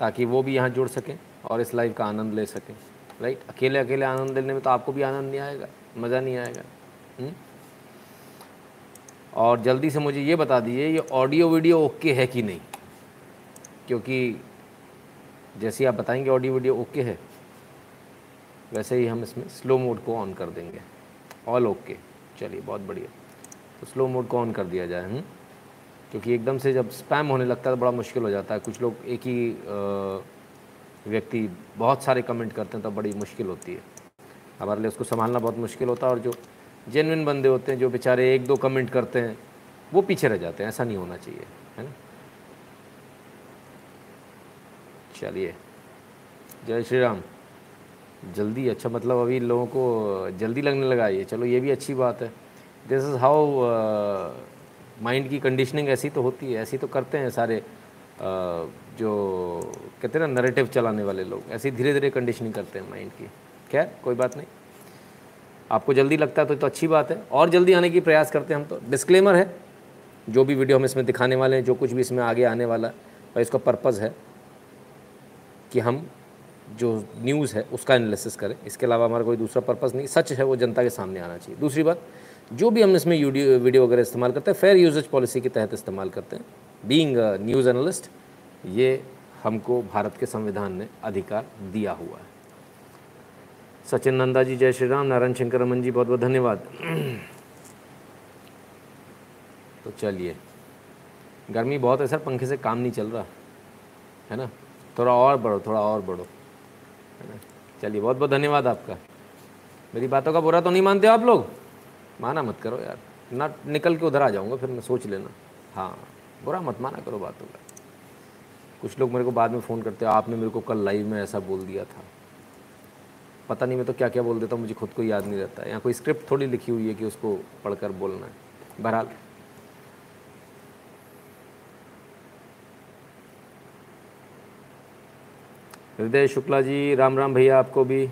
ताकि वो भी यहाँ जुड़ सकें और इस लाइव का आनंद ले सकें राइट अकेले अकेले आनंद लेने में तो आपको भी आनंद नहीं आएगा, मज़ा नहीं आएगा हुँ? हम्म? और जल्दी से मुझे ये बता दीजिए, ये ऑडियो वीडियो ओके है कि नहीं क्योंकि जैसे आप बताएँगे ऑडियो वीडियो ओके है, वैसे ही हम इसमें स्लो मोड को ऑन कर देंगे ऑल ओके चलिए, बहुत बढ़िया तो स्लो मोड को ऑन कर दिया जाए हम हम्म? क्योंकि एकदम से जब स्पैम होने लगता है तो बड़ा मुश्किल हो जाता है। कुछ लोग एक ही व्यक्ति बहुत सारे कमेंट करते हैं तो बड़ी मुश्किल होती है। हमारे लिए उसको संभालना बहुत मुश्किल होता है और जो जेनविन बंदे होते हैं, जो बेचारे एक दो कमेंट करते हैं, वो पीछे रह जाते हैं। ऐसा नहीं होना चाहिए, है ना? चलिए। जय श्री राम। जल्दी अच्छा मतलब अभी लोगों को जल्दी लगने लगा ये। चलो, ये भी अच्छी बात है। दिस इज़ हाउ माइंड की कंडीशनिंग ऐसी तो होती है ऐसी तो करते हैं सारे जो कहते हैं ना नरेटिव चलाने वाले लोग ऐसी धीरे धीरे कंडीशनिंग करते हैं माइंड की। खैर कोई बात नहीं। आपको जल्दी लगता है तो, तो अच्छी बात है। और जल्दी आने की प्रयास करते हैं हम तो। डिस्क्लेमर है जो भी वीडियो हम इसमें दिखाने वाले हैं जो कुछ भी इसमें आगे आने वाला है और इसका पर्पज़ है कि हम जो न्यूज़ है उसका एनालिसिस करें। इसके अलावा हमारा कोई दूसरा पर्पज़ नहीं। सच है वो जनता के सामने आना चाहिए। दूसरी बात जो भी हम इसमें वीडियो वगैरह इस्तेमाल करते हैं फेयर यूजेज पॉलिसी के तहत इस्तेमाल करते हैं। बीइंग न्यूज़ एनालिस्ट ये हमको भारत के संविधान ने अधिकार दिया हुआ है। सचिन नंदा जी, जय श्री राम नारायण शंकर रमन जी बहुत बहुत धन्यवाद। तो चलिए। गर्मी बहुत है सर, पंखे से काम नहीं चल रहा, है ना? थोड़ा और बढ़ो, थोड़ा और बढ़ो, है ना? चलिए बहुत बहुत धन्यवाद आपका। मेरी बातों का बुरा तो नहीं मानते आप लोग? माना मत करो यार। ना निकल के उधर आ जाऊँगा, फिर मैं सोच लेना। हाँ बुरा मत माना करो बातों का। कुछ लोग मेरे को बाद में फ़ोन करते हैं, आपने मेरे को कल लाइव में ऐसा बोल दिया था। पता नहीं मैं तो क्या क्या बोल देता हूँ, मुझे खुद को याद नहीं रहता। यहाँ कोई स्क्रिप्ट थोड़ी लिखी हुई है कि उसको पढ़कर बोलना है। बहरहाल। हृदय शुक्ला जी, राम राम भैया, आपको भी।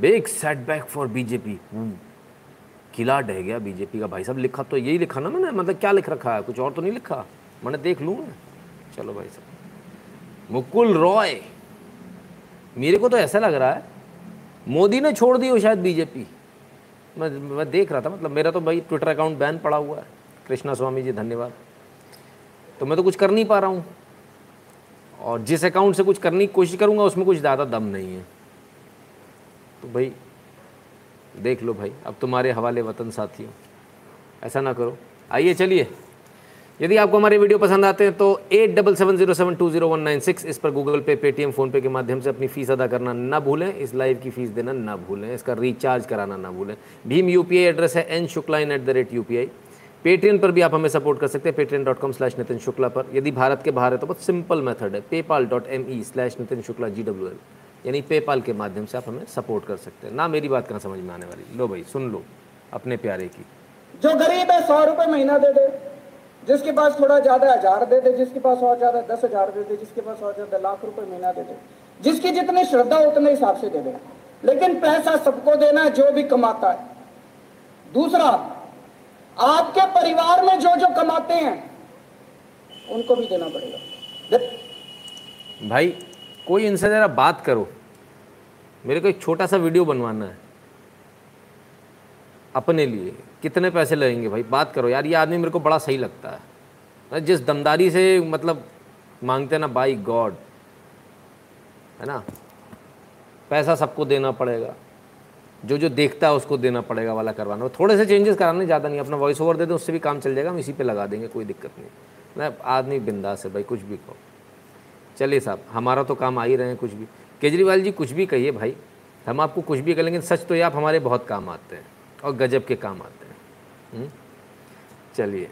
बिग सेटबैक फॉर बीजेपी किला ढह गया बीजेपी का भाई साहब। लिखा तो यही लिखा ना मैंने मतलब क्या लिख रखा है? कुछ और तो नहीं लिखा? मैंने देख लूँ चलो भाई साहब। मुकुल रॉय। मेरे को तो ऐसा लग रहा है, मोदी ने छोड़ दी हो शायद बीजेपी मैं मैं देख रहा था मतलब मेरा तो भाई ट्विटर अकाउंट बैन पड़ा हुआ है। कृष्णा स्वामी जी, धन्यवाद। तो मैं तो कुछ कर नहीं पा रहा हूँ। और जिस अकाउंट से कुछ करने की कोशिश करूँगा, उसमें कुछ ज़्यादा दम नहीं है। तो भाई, देख लो भाई, अब तुम्हारे हवाले वतन साथियों, ऐसा ना करो। आइए, चलिए। यदि आपको हमारे वीडियो पसंद आते हैं तो eight double seven zero seven two zero one nine six, इस पर गूगल पे, पेटीएम, फ़ोनपे के माध्यम से अपनी फ़ीस अदा करना ना भूलें, इस लाइव की फ़ीस देना ना भूलें, इसका रिचार्ज कराना ना भूलें। भीम यू एड्रेस है N Shukla in at the rate U Paytm पर भी आप हमें सपोर्ट कर सकते हैं Paytm dot com slash Nitin Shukla पर। यदि भारत के बाहर है तो बहुत सिंपल मेथड है PayPal dot M E slash Nitin Shukla G W L यानी पेपाल के माध्यम से आप हमें सपोर्ट कर सकते हैं। ना मेरी बात कहाँ समझ में आने वाली। लो भाई सुन लो अपने प्यारे की। जो गरीब है सौ रुपये महीना दे दे। जिसके पास थोड़ा ज़्यादा हज़ार दे दे जिसके पास और ज़्यादा दस हज़ार दे दे जिसके पास और ज़्यादा लाख रुपए महीना दे दे जिसकी जितनी श्रद्धा उतने हिसाब से दे दे। लेकिन पैसा सबको देना है जो भी कमाता है। दूसरा आपके परिवार में जो जो कमाते हैं उनको भी देना पड़ेगा। भाई कोई इनसे जरा बात करो। मेरे को एक छोटा सा वीडियो बनवाना है। अपने लिए। कितने पैसे लगेंगे भाई? बात करो यार, ये आदमी मेरे को बड़ा सही लगता है। जिस दमदारी से मतलब मांगते हैं ना बाई गॉड है ना? पैसा सबको देना पड़ेगा। जो जो देखता है उसको देना पड़ेगा वाला करवाना। थोड़े से चेंजेस कराने, ज़्यादा नहीं। अपना वॉइस ओवर दे दो, उससे भी काम चल जाएगा। हम इसी पे लगा देंगे, कोई दिक्कत नहीं। मैं आदमी बिंदास है भाई, कुछ भी कहो। चलिए साहब, हमारा तो काम आ ही रहे हैं कुछ भी। केजरीवाल जी, कुछ भी कहिए भाई। हम आपको कुछ भी करेंगे सच तो ये आप हमारे बहुत काम आते हैं और गजब के काम आते हैं। हम्म? चलिए।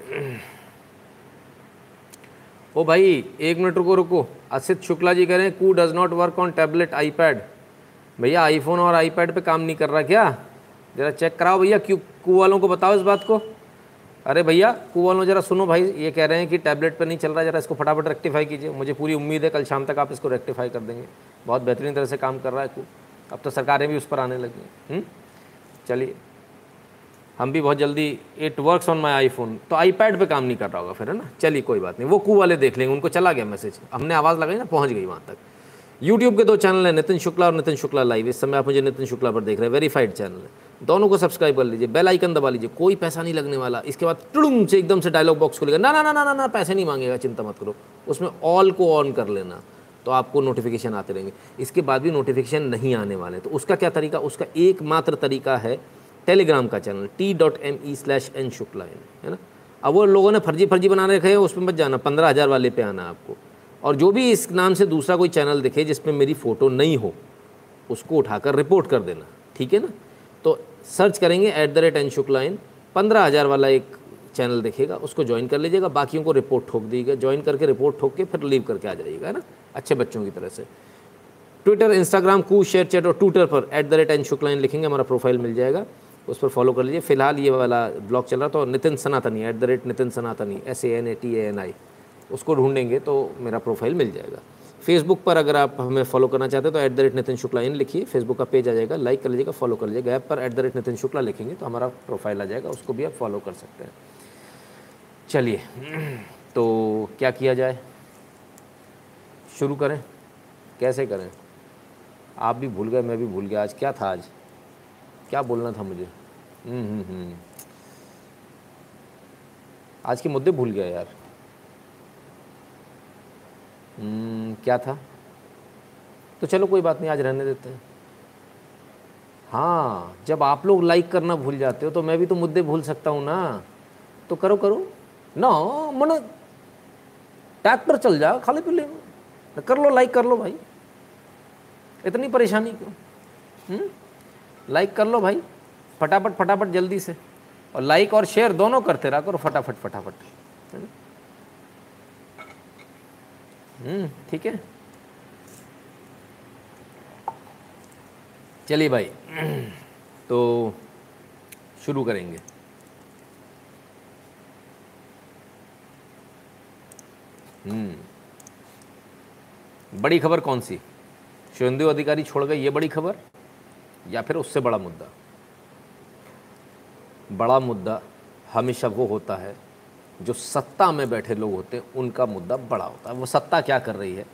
ओ भाई, एक मिनट रुको रुको। असित शुक्ला जी कह रहे हैं Koo does not work on tablet iPad भैया आईफोन और आईपैड पे काम नहीं कर रहा क्या? ज़रा चेक कराओ भैया, क्यों कू वालों को बताओ इस बात को। अरे भैया वालों ज़रा सुनो भाई, ये कह रहे हैं कि टैबलेट पर नहीं चल रहा, ज़रा इसको फटाफट रेक्टिफाई कीजिए। मुझे पूरी उम्मीद है, कल शाम तक आप इसको रेक्टिफाई कर देंगे। बहुत बेहतरीन तरह से काम कर रहा है कू अब तो सरकारें भी उस पर आने लगी हैं। हम्म? चलिए। हम भी बहुत जल्दी it works on my iPhone तो आईपैड पे काम नहीं कर रहा होगा फिर, है ना? चलिए, कोई बात नहीं। वो कू वाले देख लेंगे, उनको चला गया मैसेज हमने आवाज़ लगाई ना, पहुँच गई वहाँ तक। यूट्यूब के दो चैनल हैं, नितिन शुक्ला और नितिन शुक्ला लाइव इस समय आप मुझे नितिन शुक्ला पर देख रहे हैं वेरीफाइड चैनल है। दोनों को सब्सक्राइब कर लीजिए बेल आइकन दबा लीजिए, कोई पैसा नहीं लगने वाला। इसके बाद टुड़ुम से एकदम से डायलॉग बॉक्स खुलेगा। ना ना ना ना ना ना, पैसे नहीं मांगेगा, चिंता मत करो। उसमें ऑल को ऑन कर लेना तो आपको नोटिफिकेशन आते रहेंगे। इसके बाद भी नोटिफिकेशन नहीं आने वाले। तो उसका क्या तरीका? उसका एकमात्र तरीका है टेलीग्राम का channel T dot M E slash N Shukla है ना? अब वो लोगों ने फर्जी फर्जी बना रखे हैं, उसमें मत जाना, पंद्रह हज़ार वाले पे आना आपको। और जो भी इस नाम से दूसरा कोई चैनल दिखे जिसमें मेरी फ़ोटो नहीं हो, उसको उठाकर रिपोर्ट कर देना, ठीक है ना? तो सर्च करेंगे at the rate N Shukla in पंद्रह हज़ार वाला एक चैनल देखेगा उसको ज्वाइन कर लीजिएगा, बाकियों को रिपोर्ट ठोक दीजिएगा ज्वाइन करके रिपोर्ट ठोक के फिर लीव करके आ जाइएगा, है ना? अच्छे बच्चों की तरह से। ट्विटर इंस्टाग्राम कू शेयर चैट और ट्विटर पर एट द रेट एन शुक्लाइन लिखेंगे, हमारा प्रोफ़ाइल मिल जाएगा। उस पर फॉलो कर लीजिए। फ़िलहाल ये वाला ब्लॉग चल रहा तो नितिन सनातनी eight the rate Nitin Sanatani S A N A T A N I उसको ढूंढेंगे तो मेरा प्रोफ़ाइल मिल जाएगा। फेसबुक पर अगर आप हमें फॉलो करना चाहते हैं तो at the rate Nitin Shukla in लिखिए। फेसबुक का पेज आ जाएगा लाइक कर लीजिएगा फॉलो कर लीजिएगा। ऐप पर at the rate Nitin Shukla लिखेंगे तो हमारा प्रोफ़ाइल आ जाएगा उसको भी आप फॉलो कर सकते हैं। चलिए तो क्या किया जाए? शुरू करें। कैसे करें? आप भी भूल गए मैं भी भूल गया। आज क्या था आज? क्या बोलना था मुझे? हम्म, हम्म, हम्म। आज के मुद्दे भूल गया यार। क्या था? तो चलो कोई बात नहीं, आज रहने देते हैं। हाँ जब आप लोग लाइक करना भूल जाते हो तो मैं भी तो मुद्दे भूल सकता हूँ ना। तो करो करो। ना, मन ट्रैक्टर चल जा, खाली पी ले कर लो लाइक कर लो भाई। इतनी परेशानी क्यों? लाइक कर लो भाई। फटाफट फटाफट, जल्दी से। और लाइक और शेयर दोनों करते रहा करो, फटाफट फटाफट। हम्म ठीक है। चलिए भाई तो शुरू करेंगे। हम्म बड़ी खबर कौन सी? शुभेंदु अधिकारी छोड़ गए, ये बड़ी खबर? या फिर उससे बड़ा मुद्दा? बड़ा मुद्दा हमेशा वो होता है जो सत्ता में बैठे लोग होते हैं, उनका मुद्दा बड़ा होता है। वो सत्ता क्या कर रही है?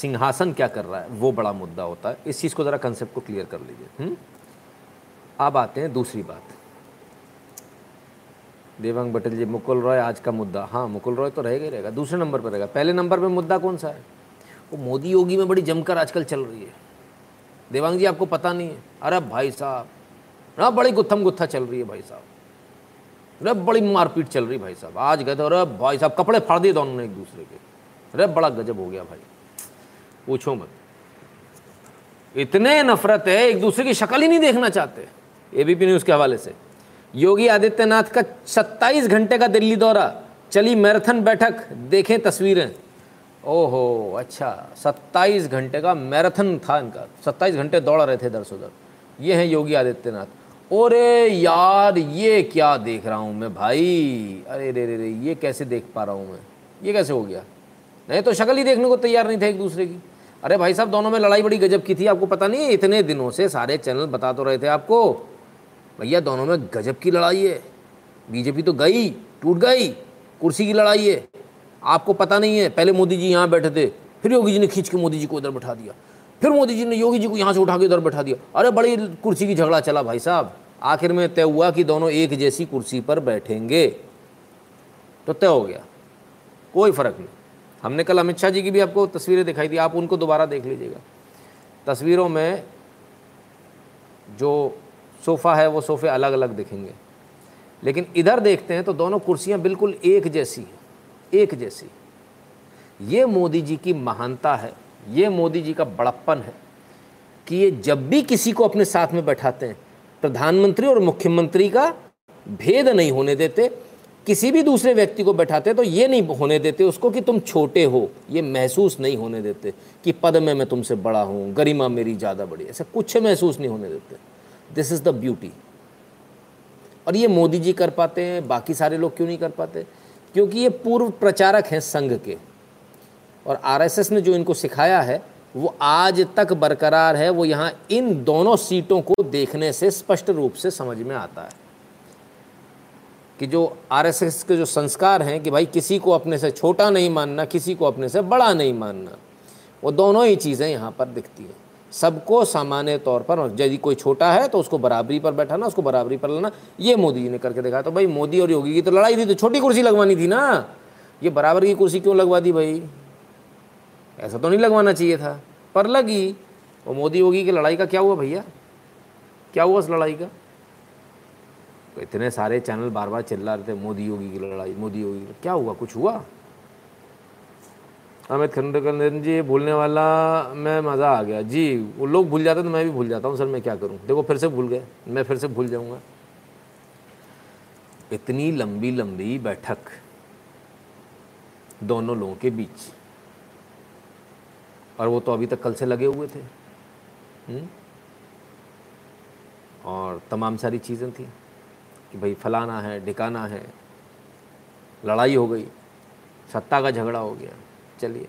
सिंहासन क्या कर रहा है? वो बड़ा मुद्दा होता है। इस चीज़ को ज़रा कंसेप्ट को क्लियर कर लीजिए। हम्म? अब आते हैं दूसरी बात। देवांग पटेल जी, मुकुल रॉय आज का मुद्दा। हाँ मुकुल रॉय तो रहेगा ही रहेगा। दूसरे नंबर पर रहेगा। पहले नंबर पर मुद्दा कौन सा है? वो मोदी योगी में बड़ी जमकर आजकल चल रही है। देवांग जी, आपको पता नहीं है? अरे भाई साहब, ना बड़ी गुत्थम गुत्था चल रही है भाई साहब। अरे बड़ी मारपीट चल रही भाई साहब। आज गए थे अरे भाई साहब, कपड़े फाड़ दिए दोनों ने एक दूसरे के। अरे बड़ा गजब हो गया भाई। पूछो मत। इतने नफरत है, एक दूसरे की शक्ल ही नहीं देखना चाहते। एबीपी न्यूज़ के हवाले से। योगी आदित्यनाथ का 27 घंटे का दिल्ली दौरा। चली मैराथन बैठक, देखें तस्वीरें। ओहो अच्छा 27 घंटे का मैराथन था इनका। 27 घंटे दौड़ रहे थे दर सुधर ये हैं योगी आदित्यनाथ। अरे यार, ये क्या देख रहा हूँ मैं भाई? अरे रे रे रे, ये कैसे देख पा रहा हूँ मैं? ये कैसे हो गया? नहीं तो शक्ल ही देखने को तैयार नहीं थे एक दूसरे की। अरे भाई साहब, दोनों में लड़ाई बड़ी गजब की थी, आपको पता नहीं? इतने दिनों से सारे चैनल बता तो रहे थे आपको। भैया, दोनों में गजब की लड़ाई है। बीजेपी तो गई, टूट गई, कुर्सी की लड़ाई है। आपको पता नहीं है, पहले मोदी जी यहाँ बैठे थे, फिर योगी जी ने खींच के मोदी जी को इधर बैठा दिया। फिर मोदी जी ने योगी जी को यहाँ से उठा के उधर बैठा दिया। अरे बड़ी कुर्सी की झगड़ा चला भाई साहब। आखिर में तय हुआ कि दोनों एक जैसी कुर्सी पर बैठेंगे। तो तय हो गया। कोई फ़र्क नहीं। हमने कल अमित शाह जी की भी आपको तस्वीरें दिखाई थी। आप उनको दोबारा देख लीजिएगा। तस्वीरों में जो सोफ़ा है, वो सोफ़े अलग अलग दिखेंगे। लेकिन इधर देखते हैं तो दोनों कुर्सियाँ बिल्कुल एक जैसी हैं। एक जैसी। ये मोदी जी की महानता है। ये मोदी जी का बड़प्पन है कि ये जब भी किसी को अपने साथ में बैठाते हैं, प्रधानमंत्री और मुख्यमंत्री का भेद नहीं होने देते, किसी भी दूसरे व्यक्ति को बैठाते तो ये नहीं होने देते उसको कि तुम छोटे हो, ये महसूस नहीं होने देते कि पद में मैं तुमसे बड़ा हूँ, गरिमा मेरी ज़्यादा बड़ी ऐसा कुछ महसूस नहीं होने देते। दिस इज़ द ब्यूटी और ये मोदी जी कर पाते हैं, बाकी सारे लोग क्यों नहीं कर पाते? क्योंकि ये पूर्व प्रचारक हैं संघ के। और आरएसएस ने जो इनको सिखाया है, वो आज तक बरकरार है, वो यहाँ इन दोनों सीटों को देखने से स्पष्ट रूप से समझ में आता है। कि जो आरएसएस के जो संस्कार हैं कि भाई किसी को अपने से छोटा नहीं मानना, किसी को अपने से बड़ा नहीं मानना, वो दोनों ही चीज़ें यहाँ पर दिखती हैं। सबको सामान्य तौर पर यदि कोई छोटा है तो उसको बराबरी पर बैठाना, उसको बराबरी पर लाना। ये मोदी ने करके दिखाया तो भाई मोदी और योगी की तो लड़ाई थी तो छोटी कुर्सी लगवानी थी ना। ये बराबर की कुर्सी क्यों लगवा दी भाई? ऐसा तो नहीं लगवाना चाहिए था। पर लगी। वो मोदी योगी की लड़ाई का क्या हुआ भैया? क्या हुआ उस लड़ाई का? तो इतने सारे चैनल बार बार चिल्ला रहे थे, मोदी योगी की लड़ाई, मोदी योगी क्या हुआ? कुछ हुआ? अमित खंडकर जी भूलने वाला, मैं मज़ा आ गया। जी, वो लोग भूल जाते तो मैं भी भूल जाता हूँ, सर, मैं क्या करूँ? देखो, फिर से भूल गए। मैं फिर से भूल जाऊँगा। इतनी लंबी लंबी बैठक दोनों लोगों के बीच। और वो तो अभी तक कल से लगे हुए थे। हुँ? हम्म? और तमाम सारी चीज़ें थी कि भाई फलाना है, ढिकाना है, लड़ाई हो गई, सत्ता का झगड़ा हो गया। चलिए,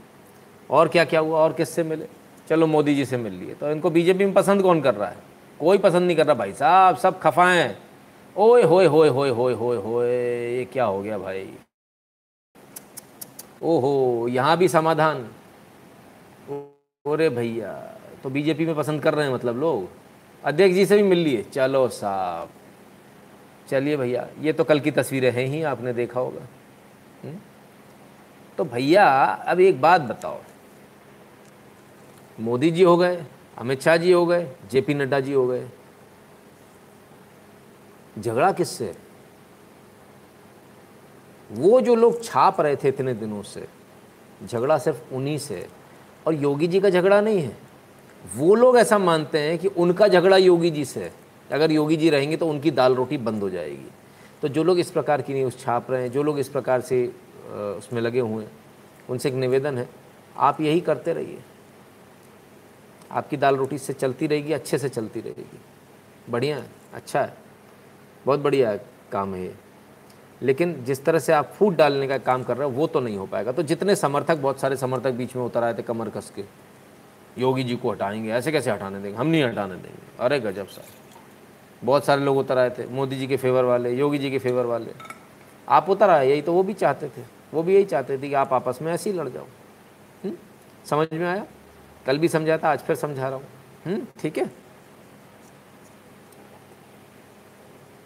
और क्या क्या हुआ, और किससे मिले? चलो मोदी जी से मिल लिए। तो इनको बीजेपी में पसंद कौन कर रहा है? कोई पसंद नहीं कर रहा भाई साहब, सब खफाएँ। ओए, होए होए होए होए होए होए, ये क्या हो गया भाई? ओहो, यहाँ भी समाधान। अरे भैया तो बीजेपी में पसंद कर रहे हैं मतलब लोग? अध्यक्ष जी से भी मिल लिए। चलो साहब। चलिए भैया, ये तो कल की तस्वीरें हैं ही, आपने देखा होगा? हम्म? तो भैया, अब एक बात बताओ। मोदी जी हो गए, अमित शाह जी हो गए, जेपी नड्डा जी हो गए। झगड़ा किससे? वो जो लोग छाप रहे थे इतने दिनों से, झगड़ा सिर्फ़ उन्हीं से। और योगी जी का झगड़ा नहीं है। वो लोग ऐसा मानते हैं कि उनका झगड़ा योगी जी से है। अगर योगी जी रहेंगे तो उनकी दाल रोटी बंद हो जाएगी। तो जो लोग इस प्रकार की न्यूज़ छाप रहे हैं, जो लोग इस प्रकार से उसमें लगे हुए हैं, उनसे एक निवेदन है, आप यही करते रहिए। आपकी दाल रोटी से चलती रहेगी, अच्छे से चलती रहेगी। बढ़िया है अच्छा है, बहुत बढ़िया काम है ये। लेकिन जिस तरह से आप फूट डालने का काम कर रहे हो, वो तो नहीं हो पाएगा। तो जितने समर्थक, बहुत सारे समर्थक बीच में उतर आए थे कमर कस के। योगी जी को हटाएँगे। ऐसे कैसे हटाने देंगे? हम नहीं हटाने देंगे। अरे गजब साहब। बहुत सारे लोग उतर आए थे। मोदी जी के फेवर वाले, योगी जी के फेवर वाले। आप उतर आए, यही तो वो भी चाहते थे। वो भी यही चाहते थे कि आप आपस में ऐसे ही लड़ जाओ। हम्म? समझ में आया? कल भी समझाया था, आज फिर समझा रहा हूँ। हम्म? ठीक है?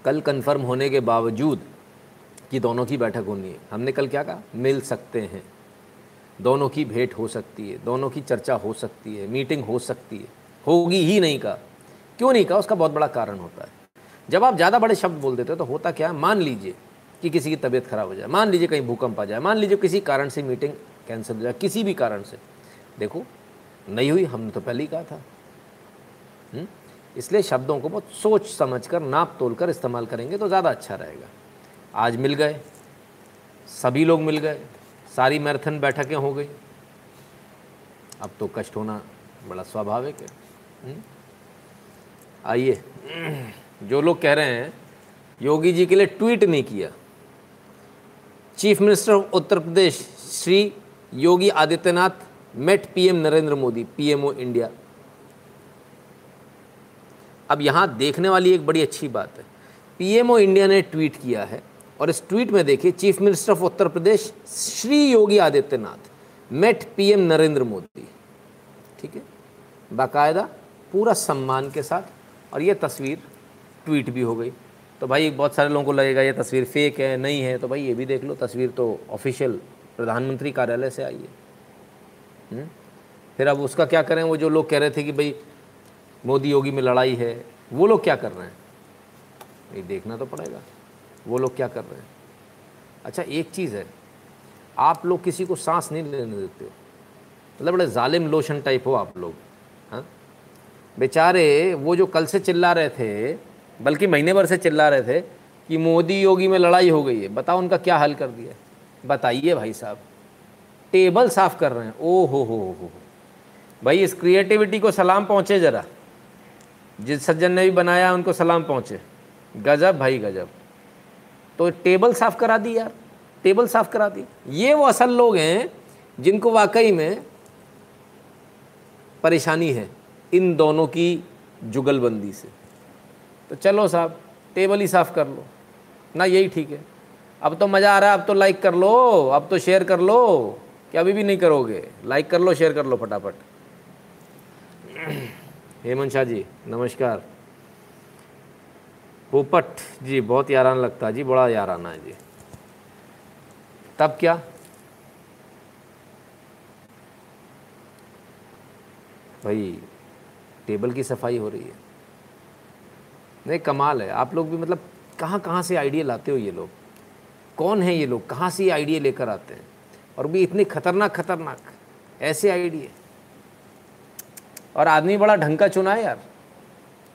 कल कंफर्म होने के बावजूद कि दोनों की बैठक होनी है। हमने कल क्या कहा? मिल सकते हैं। दोनों की भेंट हो सकती है, दोनों की चर्चा हो सकती है, मीटिंग हो सकती है। होगी ही नहीं कहा। क्यों नहीं कहा? उसका बहुत बड़ा कारण होता है। जब आप ज़्यादा बड़े शब्द बोल देते हो तो होता क्या? मान लीजिए कि किसी की तबीयत खराब हो जाए। मान लीजिए कहीं भूकंप आ जाए। मान लीजिए किसी कारण से मीटिंग कैंसिल हो जाए, किसी भी कारण से। देखो, नहीं हुई, हमने तो पहले ही कहा था। हम्म? इसलिए शब्दों को बहुत सोच समझ कर नाप तोल कर इस्तेमाल करेंगे तो ज़्यादा अच्छा रहेगा। आज मिल गए। सभी लोग मिल गए। सारी मैराथन बैठकें हो गई। अब तो कष्ट होना बड़ा स्वाभाविक है। हम्म? आइए। जो लोग कह रहे हैं, योगी जी के लिए ट्वीट नहीं किया। Chief minister of Uttar Pradesh, Shri Yogi Adityanath, met PM Narendra Modi, PMO India. अब यहाँ देखने वाली एक बड़ी अच्छी बात है। पीएमओ इंडिया ने ट्वीट किया है और इस ट्वीट में देखिए, chief minister of Uttar Pradesh Shri Yogi Adityanath, met PM Narendra Modi. ठीक है? बाकायदा पूरा सम्मान के साथ, और ये तस्वीर ट्वीट भी हो गई। तो भाई, बहुत सारे लोगों को लगेगा, ये तस्वीर फेक है, नहीं है? तो भाई, ये भी देख लो, तस्वीर तो ऑफिशियल प्रधानमंत्री कार्यालय से आई है। हम्म? फिर अब उसका क्या करें? वो जो लोग कह रहे थे कि भाई, मोदी योगी में लड़ाई है, वो लोग क्या कर रहे हैं? ये देखना तो पड़ेगा। वो लोग क्या कर रहे हैं? अच्छा एक चीज़ है। आप लोग किसी को सांस नहीं लेने देते। हो मतलब बड़े जालिम लोशन टाइप हो आप लोग हाँ? बेचारे, वो जो कल से चिल्ला रहे थे, बल्कि महीने भर से चिल्ला रहे थे, कि मोदी योगी में लड़ाई हो गई है। बताओ उनका क्या हल कर दिया बताइए भाई साहब। टेबल साफ़ कर रहे हैं। ओ हो हो हो हो। भाई, इस क्रिएटिविटी को सलाम पहुँचे ज़रा। जिस सज्जन ने भी बनाया, उनको सलाम पहुँचे। गजब भाई, गजब। तो टेबल साफ़ करा दी यार, टेबल साफ़ करा दी। ये वो असल लोग हैं जिनको वाकई में परेशानी है इन दोनों की जुगलबंदी से। तो चलो साहब, टेबल ही साफ़ कर लो। ना, यही ठीक है। अब तो मज़ा आ रहा है, अब तो लाइक कर लो, अब तो शेयर कर लो। क्या अभी भी नहीं करोगे। लाइक कर लो शेयर कर लो फटाफट। हेमंत शाह जी, नमस्कार। पोपट जी, बहुत याराना लगता है, जी, बड़ा याराना है, जी। तब क्या? भाई, टेबल की सफ़ाई हो रही है। नहीं, कमाल है। आप लोग भी मतलब कहाँ कहाँ से आइडिया लाते हो ये लोग? कौन है ये लोग? कहाँ से आइडिया लेकर आते हैं? और भी इतने खतरनाक खतरनाक, ऐसे आइडिया। और आदमी बड़ा ढंग का चुना है यार।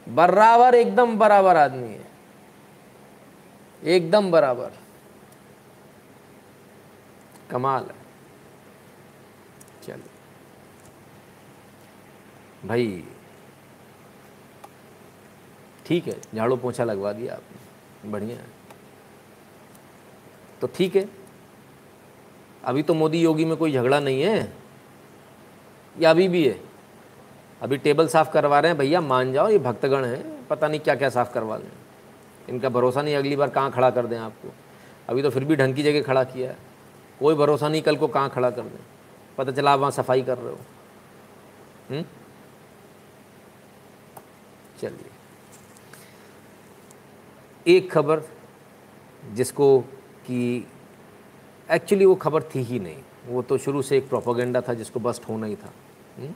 बराबर, एकदम बराबर आदमी है। एकदम बराबर। कमाल है। चलो भाई, ठीक है, झाड़ू पोछा लगवा दिया आपने। बढ़िया है। तो ठीक है। अभी तो मोदी योगी में कोई झगड़ा नहीं है। या अभी भी है। अभी टेबल साफ़ करवा रहे हैं, भैया, मान जाओ, ये भक्तगण हैं, पता नहीं क्या क्या साफ़ करवा लें इनका भरोसा नहीं, अगली बार कहाँ खड़ा कर दें आपको? अभी तो फिर भी ढंग की जगह खड़ा किया है। कोई भरोसा नहीं कल को कहाँ खड़ा कर दें पता चला आप वहाँ सफ़ाई कर रहे हो। हम्म? चलिए। एक खबर जिसको कि एक्चुअली वो खबर थी ही नहीं। वो तो शुरू से एक प्रोपोगेंडा था जिसको बस्ट होना ही था। हुँ?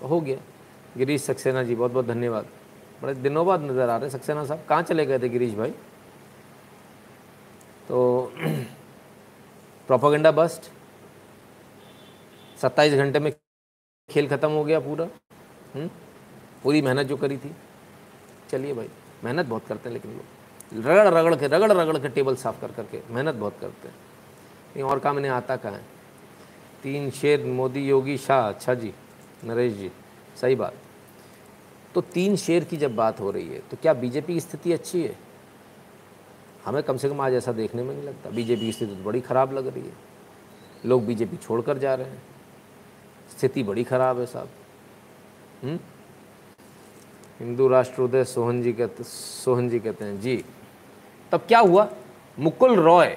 तो हो गया। गिरीश सक्सेना जी बहुत बहुत धन्यवाद। बड़े दिनों बाद नज़र आ रहे हैं, सक्सेना साहब। कहाँ चले गए थे गिरीश भाई? तो प्रोपोगेंडा बस्ट। सत्ताईस घंटे में खेल ख़त्म हो गया पूरा। हुँ? पूरी मेहनत जो करी थी। चलिए भाई, मेहनत बहुत करते हैं, लेकिन लोग रगड़ रगड़ के, रगड़ रगड़ के टेबल साफ़ कर करके मेहनत बहुत करते हैं। नहीं और काम इन्हें आता कहाँ है? तीन शेर, मोदी, योगी, शाह। अच्छा जी, नरेश जी, सही बात। तो तीन शेर की जब बात हो रही है तो क्या बीजेपी की स्थिति अच्छी है? हमें कम से कम आज ऐसा देखने में नहीं लगता। बीजेपी की स्थिति तो बड़ी ख़राब लग रही है। लोग बीजेपी छोड़कर जा रहे हैं। स्थिति बड़ी ख़राब है साहब। हम्म? हिंदू राष्ट्रोदय सोहन जी कहते, सोहन जी कहते हैं, जी, तब क्या हुआ? Mukul Roy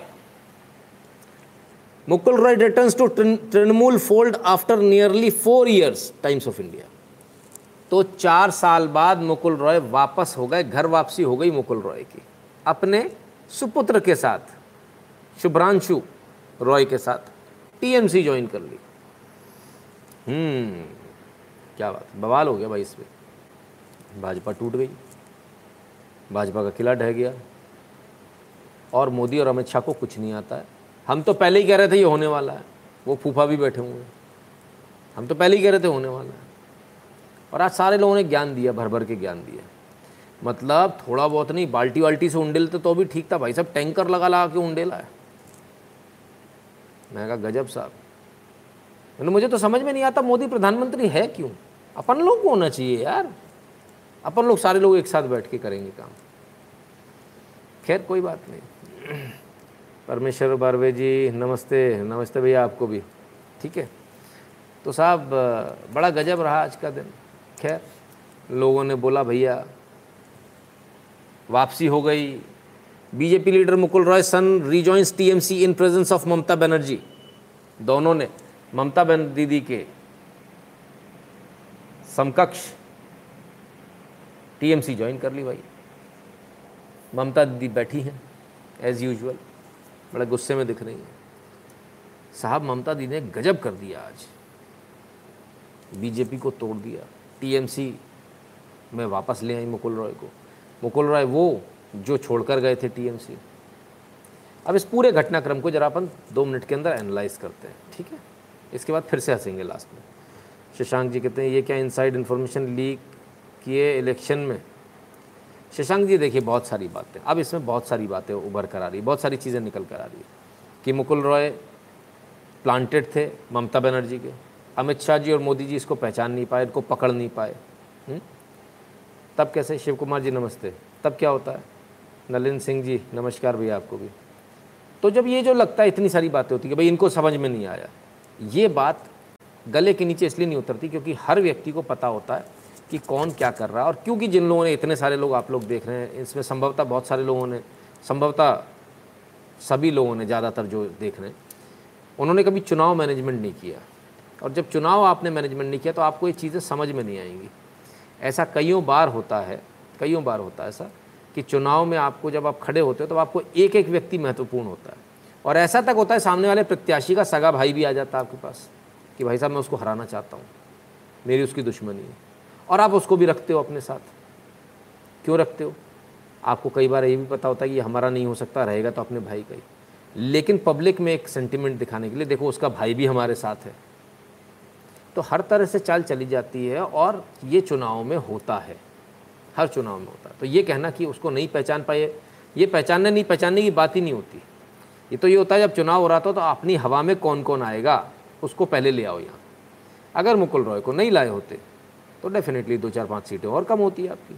Mukul Roy returns to Trinamool fold after nearly four years Times of India तो चार साल बाद मुकुल रॉय वापस हो गए, घर वापसी हो गई मुकुल रॉय की, अपने सुपुत्र के साथ, शुभ्रांशु रॉय के साथ, टीएमसी ज्वाइन कर ली। हम्म क्या बात, बवाल हो गया भाई इसमें। भाजपा टूट गई, भाजपा का किला ढह गया, और मोदी और अमित शाह को कुछ नहीं आता है। हम तो पहले ही कह रहे थे ये होने वाला है, वो फूफा भी बैठे हुए हैं। हम तो पहले ही कह रहे थे होने वाला है। और आज सारे लोगों ने ज्ञान दिया भर भर के ज्ञान दिया। मतलब थोड़ा बहुत नहीं बाल्टी वाल्टी से उंडेलते तो भी ठीक था भाई साहब टैंकर लगा लगा के उंडेला है मैं कहा, गजब साहब। मैंने मुझे तो समझ में नहीं आता, मोदी प्रधानमंत्री है क्यों? अपन लोग को होना चाहिए यार। अपन लोग सारे लोग एक साथ बैठ के करेंगे काम। खैर, कोई बात नहीं। परमेश्वर बारवे जी, नमस्ते नमस्ते भैया, आपको भी। ठीक है? तो साहब, बड़ा गजब रहा आज का दिन। खैर लोगों ने बोला, भैया, वापसी हो गई। BJP leader Mukul Roy son rejoins TMC in presence of Mamata Banerjee. दोनों ने, ममता बन, दीदी के समकक्ष टीएमसी ज्वाइन कर ली भाई। ममता दीदी बैठी हैं एज़ यूजुअल बड़े गुस्से में दिख रही हैं। साहब, ममता दीदी ने गजब कर दिया आज। बीजेपी को तोड़ दिया। टीएमसी में वापस ले आई मुकुल रॉय को। मुकुल रॉय वो जो छोड़कर गए थे टीएमसी। अब इस पूरे घटनाक्रम को जरा अपन दो मिनट के अंदर एनालाइज करते हैं, ठीक है? इसके बाद फिर से हंसेंगे लास्ट में। शशांक जी कहते हैं, ये क्या इनसाइड इन्फॉर्मेशन लीक किए इलेक्शन में? शशांक जी, देखिए, बहुत सारी बातें। अब इसमें बहुत सारी बातें उभर कर आ रही बहुत सारी चीज़ें निकल कर आ रही है। कि मुकुल रॉय प्लांटेड थे ममता बनर्जी के। अमित शाह जी और मोदी जी इसको पहचान नहीं पाए, इनको पकड़ नहीं पाए। हुँ? तब कैसे? शिव कुमार जी, नमस्ते। तब क्या होता है? नलिन सिंह जी, नमस्कार भैया आपको भी। तो जब ये जो लगता है, इतनी सारी बातें होती कि भाई इनको समझ में नहीं आया, ये बात गले के नीचे इसलिए नहीं उतरती क्योंकि हर व्यक्ति को पता होता है कि कौन क्या कर रहा है और क्योंकि जिन लोगों ने इतने सारे लोग आप लोग देख रहे हैं, इसमें संभवतः बहुत सारे लोगों ने, संभवतः सभी लोगों ने ज़्यादातर जो देख रहे हैं, उन्होंने कभी चुनाव मैनेजमेंट नहीं किया। और जब चुनाव आपने मैनेजमेंट नहीं किया तो आपको ये चीज़ें समझ में नहीं आएँगी। ऐसा कईयों बार होता है, कईयों बार होता है ऐसा, कि चुनाव में आपको जब आप खड़े होते हो तो आपको एक एक व्यक्ति महत्वपूर्ण होता है। और ऐसा तक होता है, सामने वाले प्रत्याशी का सगा भाई भी आ जाता है आपके पास, कि भाई साहब, मैं उसको हराना चाहता हूँ। मेरी उसकी दुश्मनी है। और आप उसको भी रखते हो अपने साथ। क्यों रखते हो? आपको कई बार ये भी पता होता है कि हमारा नहीं हो सकता, रहेगा तो अपने भाई का ही। लेकिन पब्लिक में एक सेंटिमेंट दिखाने के लिए, देखो उसका भाई भी हमारे साथ है। तो हर तरह से चाल चली जाती है और ये चुनाव में होता है। हर चुनाव में होता है। तो ये कहना कि उसको नहीं पहचान पाए, ये पहचानने नहीं, पहचानने की बात ही नहीं होती। ये तो ये होता है जब चुनाव हो रहा था तो अपनी हवा में कौन कौन आएगा, उसको पहले ले आओ यहाँ। अगर मुकुल रॉय को नहीं लाए होते तो डेफिनेटली दो चार पाँच सीटें और कम होती है आपकी।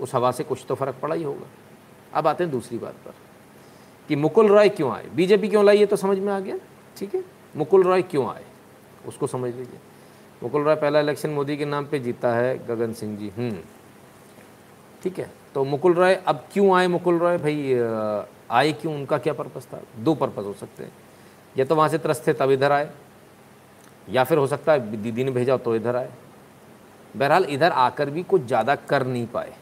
उस हवा से कुछ तो फ़र्क पड़ा ही होगा। अब आते हैं दूसरी बात पर, कि मुकुल रॉय क्यों आए? बीजेपी क्यों लाई ये तो समझ में आ गया। ठीक है? मुकुल रॉय क्यों आए? उसको समझ लीजिए। मुकुल रॉय पहला इलेक्शन मोदी के नाम पे जीता है गगन सिंह जी। हम्म। ठीक है तो मुकुल रॉय अब क्यों आए? मुकुल रॉय, भाई आए क्यों? उनका क्या पर्पज़ था? दो पर्पज़ हो सकते हैं। या तो वहाँ से त्रस्त थे, तब इधर आए। या फिर हो सकता है, दीदी ने भेजा तो इधर आए। बहरहाल, इधर आकर भी कुछ ज़्यादा कर नहीं पाए।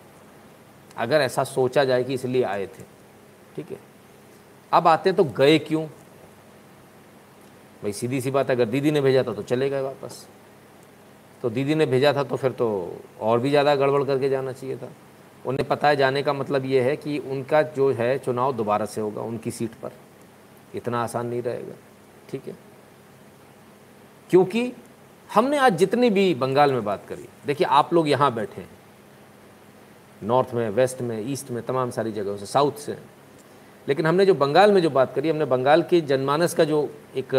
अगर ऐसा सोचा जाए कि इसलिए आए थे। ठीक है। अब आते तो गए क्यों? भाई, सीधी सी बात अगर दीदी ने भेजा था तो चले गए वापस। तो दीदी ने भेजा था तो फिर तो और भी ज़्यादा गड़बड़ करके जाना चाहिए था। उन्हें पता है, जाने का मतलब ये है कि उनका जो है चुनाव दोबारा से होगा, उनकी सीट पर। इतना आसान नहीं रहेगा, ठीक है? क्योंकि हमने आज जितनी भी बंगाल में बात करी, देखिए आप लोग यहाँ बैठे हैं, नॉर्थ में, वेस्ट में, ईस्ट में, तमाम सारी जगहों से, साउथ से। लेकिन हमने जो बंगाल में जो बात करी, हमने बंगाल के जनमानस का जो एक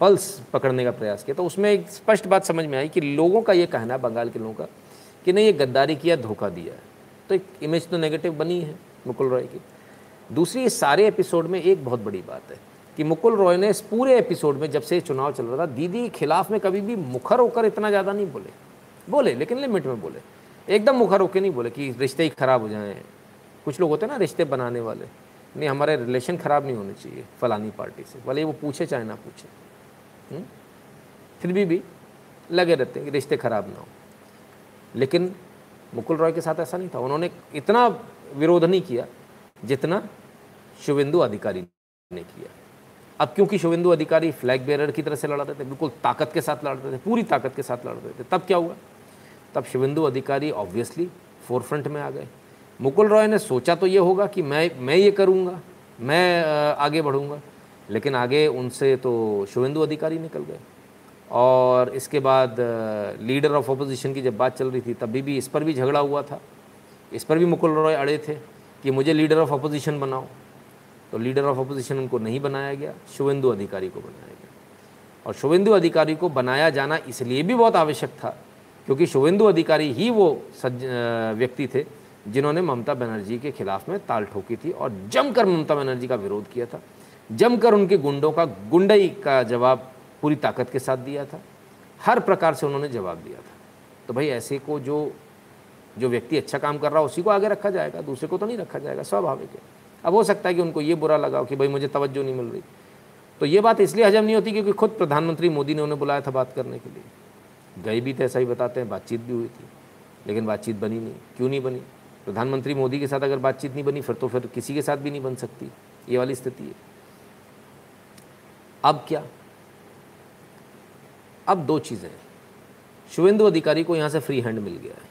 पल्स पकड़ने का प्रयास किया। तो उसमें एक स्पष्ट बात समझ में आई कि लोगों का ये कहना बंगाल के लोगों का कि नहीं, ये गद्दारी किया, धोखा दिया तो एक इमेज तो नेगेटिव बनी है मुकुल रॉय की। दूसरी, इस सारे एपिसोड में एक बहुत बड़ी बात है कि मुकुल रॉय ने इस पूरे एपिसोड में जब से चुनाव चल रहा था, दीदी के खिलाफ में कभी भी मुखर होकर इतना ज़्यादा नहीं बोले। बोले, लेकिन लिमिट में बोले। एकदम मुखर होकर नहीं बोले कि रिश्ते ही ख़राब हो जाएँ। कुछ लोग होते हैं ना, रिश्ते बनाने वाले। नहीं, हमारे रिलेशन ख़राब नहीं होने चाहिए फलानी पार्टी से। भले वो पूछे चाहे ना पूछे। हम्म? फिर भी भी लगे रहते हैं कि रिश्ते ख़राब ना हो। लेकिन मुकुल रॉय के साथ ऐसा नहीं था। उन्होंने इतना विरोध नहीं किया जितना शुभेंदु अधिकारी ने किया। अब क्योंकि शुभेंदु अधिकारी फ्लैग बेरर की तरह से लड़ रहे थे, बिल्कुल ताकत के साथ लड़ रहे थे, पूरी ताकत के साथ लड़ रहे थे, तब क्या हुआ? तब शुभेंदु अधिकारी ऑब्वियसली फोरफ्रंट में आ गए। मुकुल रॉय ने सोचा तो ये होगा कि मैं मैं ये करूँगा, मैं आगे बढ़ूँगा। लेकिन आगे उनसे तो शुभेंदु अधिकारी निकल गए। और इसके बाद लीडर ऑफ़ अपोजिशन की जब बात चल रही थी, तभी भी इस पर भी झगड़ा हुआ था। इस पर भी मुकुल रॉय अड़े थे कि मुझे लीडर ऑफ़ अपोजिशन बनाओ। तो लीडर ऑफ़ अपोजिशन उनको नहीं बनाया गया, शुभेंदु अधिकारी को बनाया गया। और शुभेंदु अधिकारी को बनाया जाना इसलिए भी बहुत आवश्यक था, क्योंकि शुभेंदु अधिकारी ही वो सज व्यक्ति थे जिन्होंने ममता बनर्जी के खिलाफ में ताल ठोकी थी और जमकर ममता बनर्जी का विरोध किया था। जमकर उनके गुंडों का, गुंडई का जवाब पूरी ताकत के साथ दिया था। हर प्रकार से उन्होंने जवाब दिया था। तो भाई ऐसे को जो जो व्यक्ति अच्छा काम कर रहा है, उसी को आगे रखा जाएगा, दूसरे को तो नहीं रखा जाएगा, स्वाभाविक है। अब हो सकता है कि उनको ये बुरा लगा कि भाई मुझे तवज्जो नहीं मिल रही। तो ये बात इसलिए हजम नहीं होती क्योंकि खुद प्रधानमंत्री मोदी ने उन्हें बुलाया था बात करने के लिए। गए भी थे ऐसा ही बताते हैं, बातचीत भी हुई थी, लेकिन बातचीत बनी नहीं। क्यों नहीं बनी? प्रधानमंत्री मोदी के साथ अगर बातचीत नहीं बनी, फिर तो फिर किसी के साथ भी नहीं बन सकती। ये वाली स्थिति है। अब क्या? अब दो चीज़ें शुभेंदु अधिकारी को यहाँ से फ्री हैंड मिल गया है।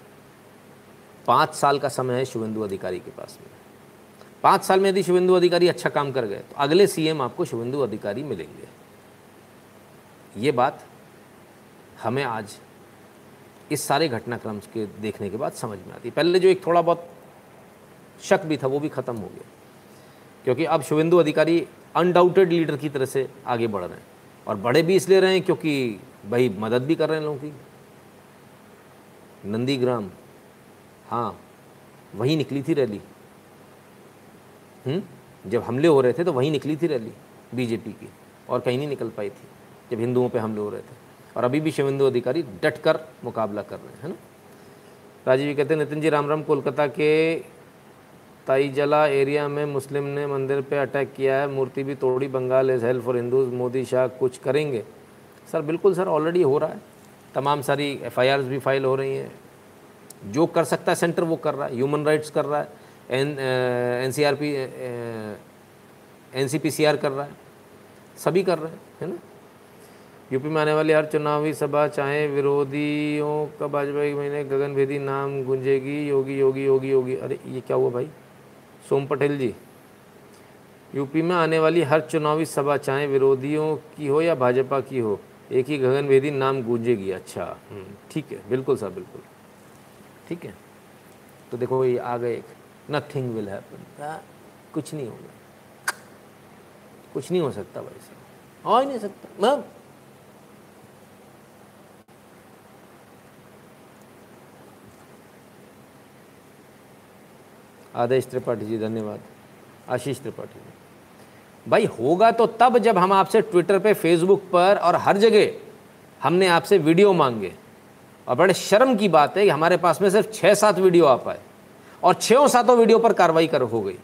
पाँच साल का समय है शुभेंदु अधिकारी के पास में। पाँच साल में यदि शुभेंदु अधिकारी अच्छा काम कर गए तो अगले सीएम आपको शुभेंदु अधिकारी मिलेंगे। ये बात हमें आज इस सारे घटनाक्रम के देखने के बाद समझ में आती। पहले जो एक थोड़ा बहुत शक भी था, वो भी ख़त्म हो गया। क्योंकि अब शुभेंदु अधिकारी अनडाउटेड लीडर की तरह से आगे बढ़ रहे हैं। और बड़े भी इसलिए रहे हैं क्योंकि भाई मदद भी कर रहे हैं लोगों की। नंदीग्राम हाँ वहीं निकली थी रैली। हम्म? जब हमले हो रहे थे तो वहीं निकली थी रैली बीजेपी की, और कहीं नहीं निकल पाई थी, जब हिंदुओं पे हमले हो रहे थे। और अभी भी शिवेंदु अधिकारी डट कर मुकाबला कर रहे हैं, है ना? राजीव जी कहते हैं, नितिन जी, राम राम, कोलकाता के ताईजला एरिया में मुस्लिम ने मंदिर पे अटैक किया है। मूर्ति भी तोड़ी। Bengal is help for Hindus Modi Shah कुछ करेंगे। सर, बिल्कुल सर ऑलरेडी हो रहा है। तमाम सारी एफआईआर भी फ़ाइल हो रही हैं। जो कर सकता है सेंटर वो कर रहा है। ह्यूमन राइट्स कर रहा है। N N C R P N C P C R कर रहा है। सभी कर रहे हैं, है ना? यूपी में आने वाली हर चुनावी सभा, चाहे विरोधियों का भाजपा एक महीने गगनभेदी नाम गूंजेगी। योगी योगी योगी योगी। अरे, ये क्या हुआ भाई? सोम पटेल जी यूपी में आने वाली हर चुनावी सभा चाहे विरोधियों की हो या भाजपा की हो एक ही गगनभेदी नाम गूंजेगी। अच्छा हम्म, ठीक है बिल्कुल सर बिल्कुल। ठीक है तो देखो ये आ गए एक नथिंग विल हैपन कुछ नहीं होगा। कुछ नहीं हो सकता भाई साहब हो ही नहीं सकता मैं आदेश त्रिपाठी जी, धन्यवाद। आशीष त्रिपाठी जी। भाई, होगा तो तब जब हम आपसे ट्विटर पे फेसबुक पर और हर जगह हमने आपसे वीडियो मांगे। और बड़े शर्म की बात है कि हमारे पास में सिर्फ़ छः सात वीडियो आ पाए और छः सातों वीडियो पर कार्रवाई कर हो गई।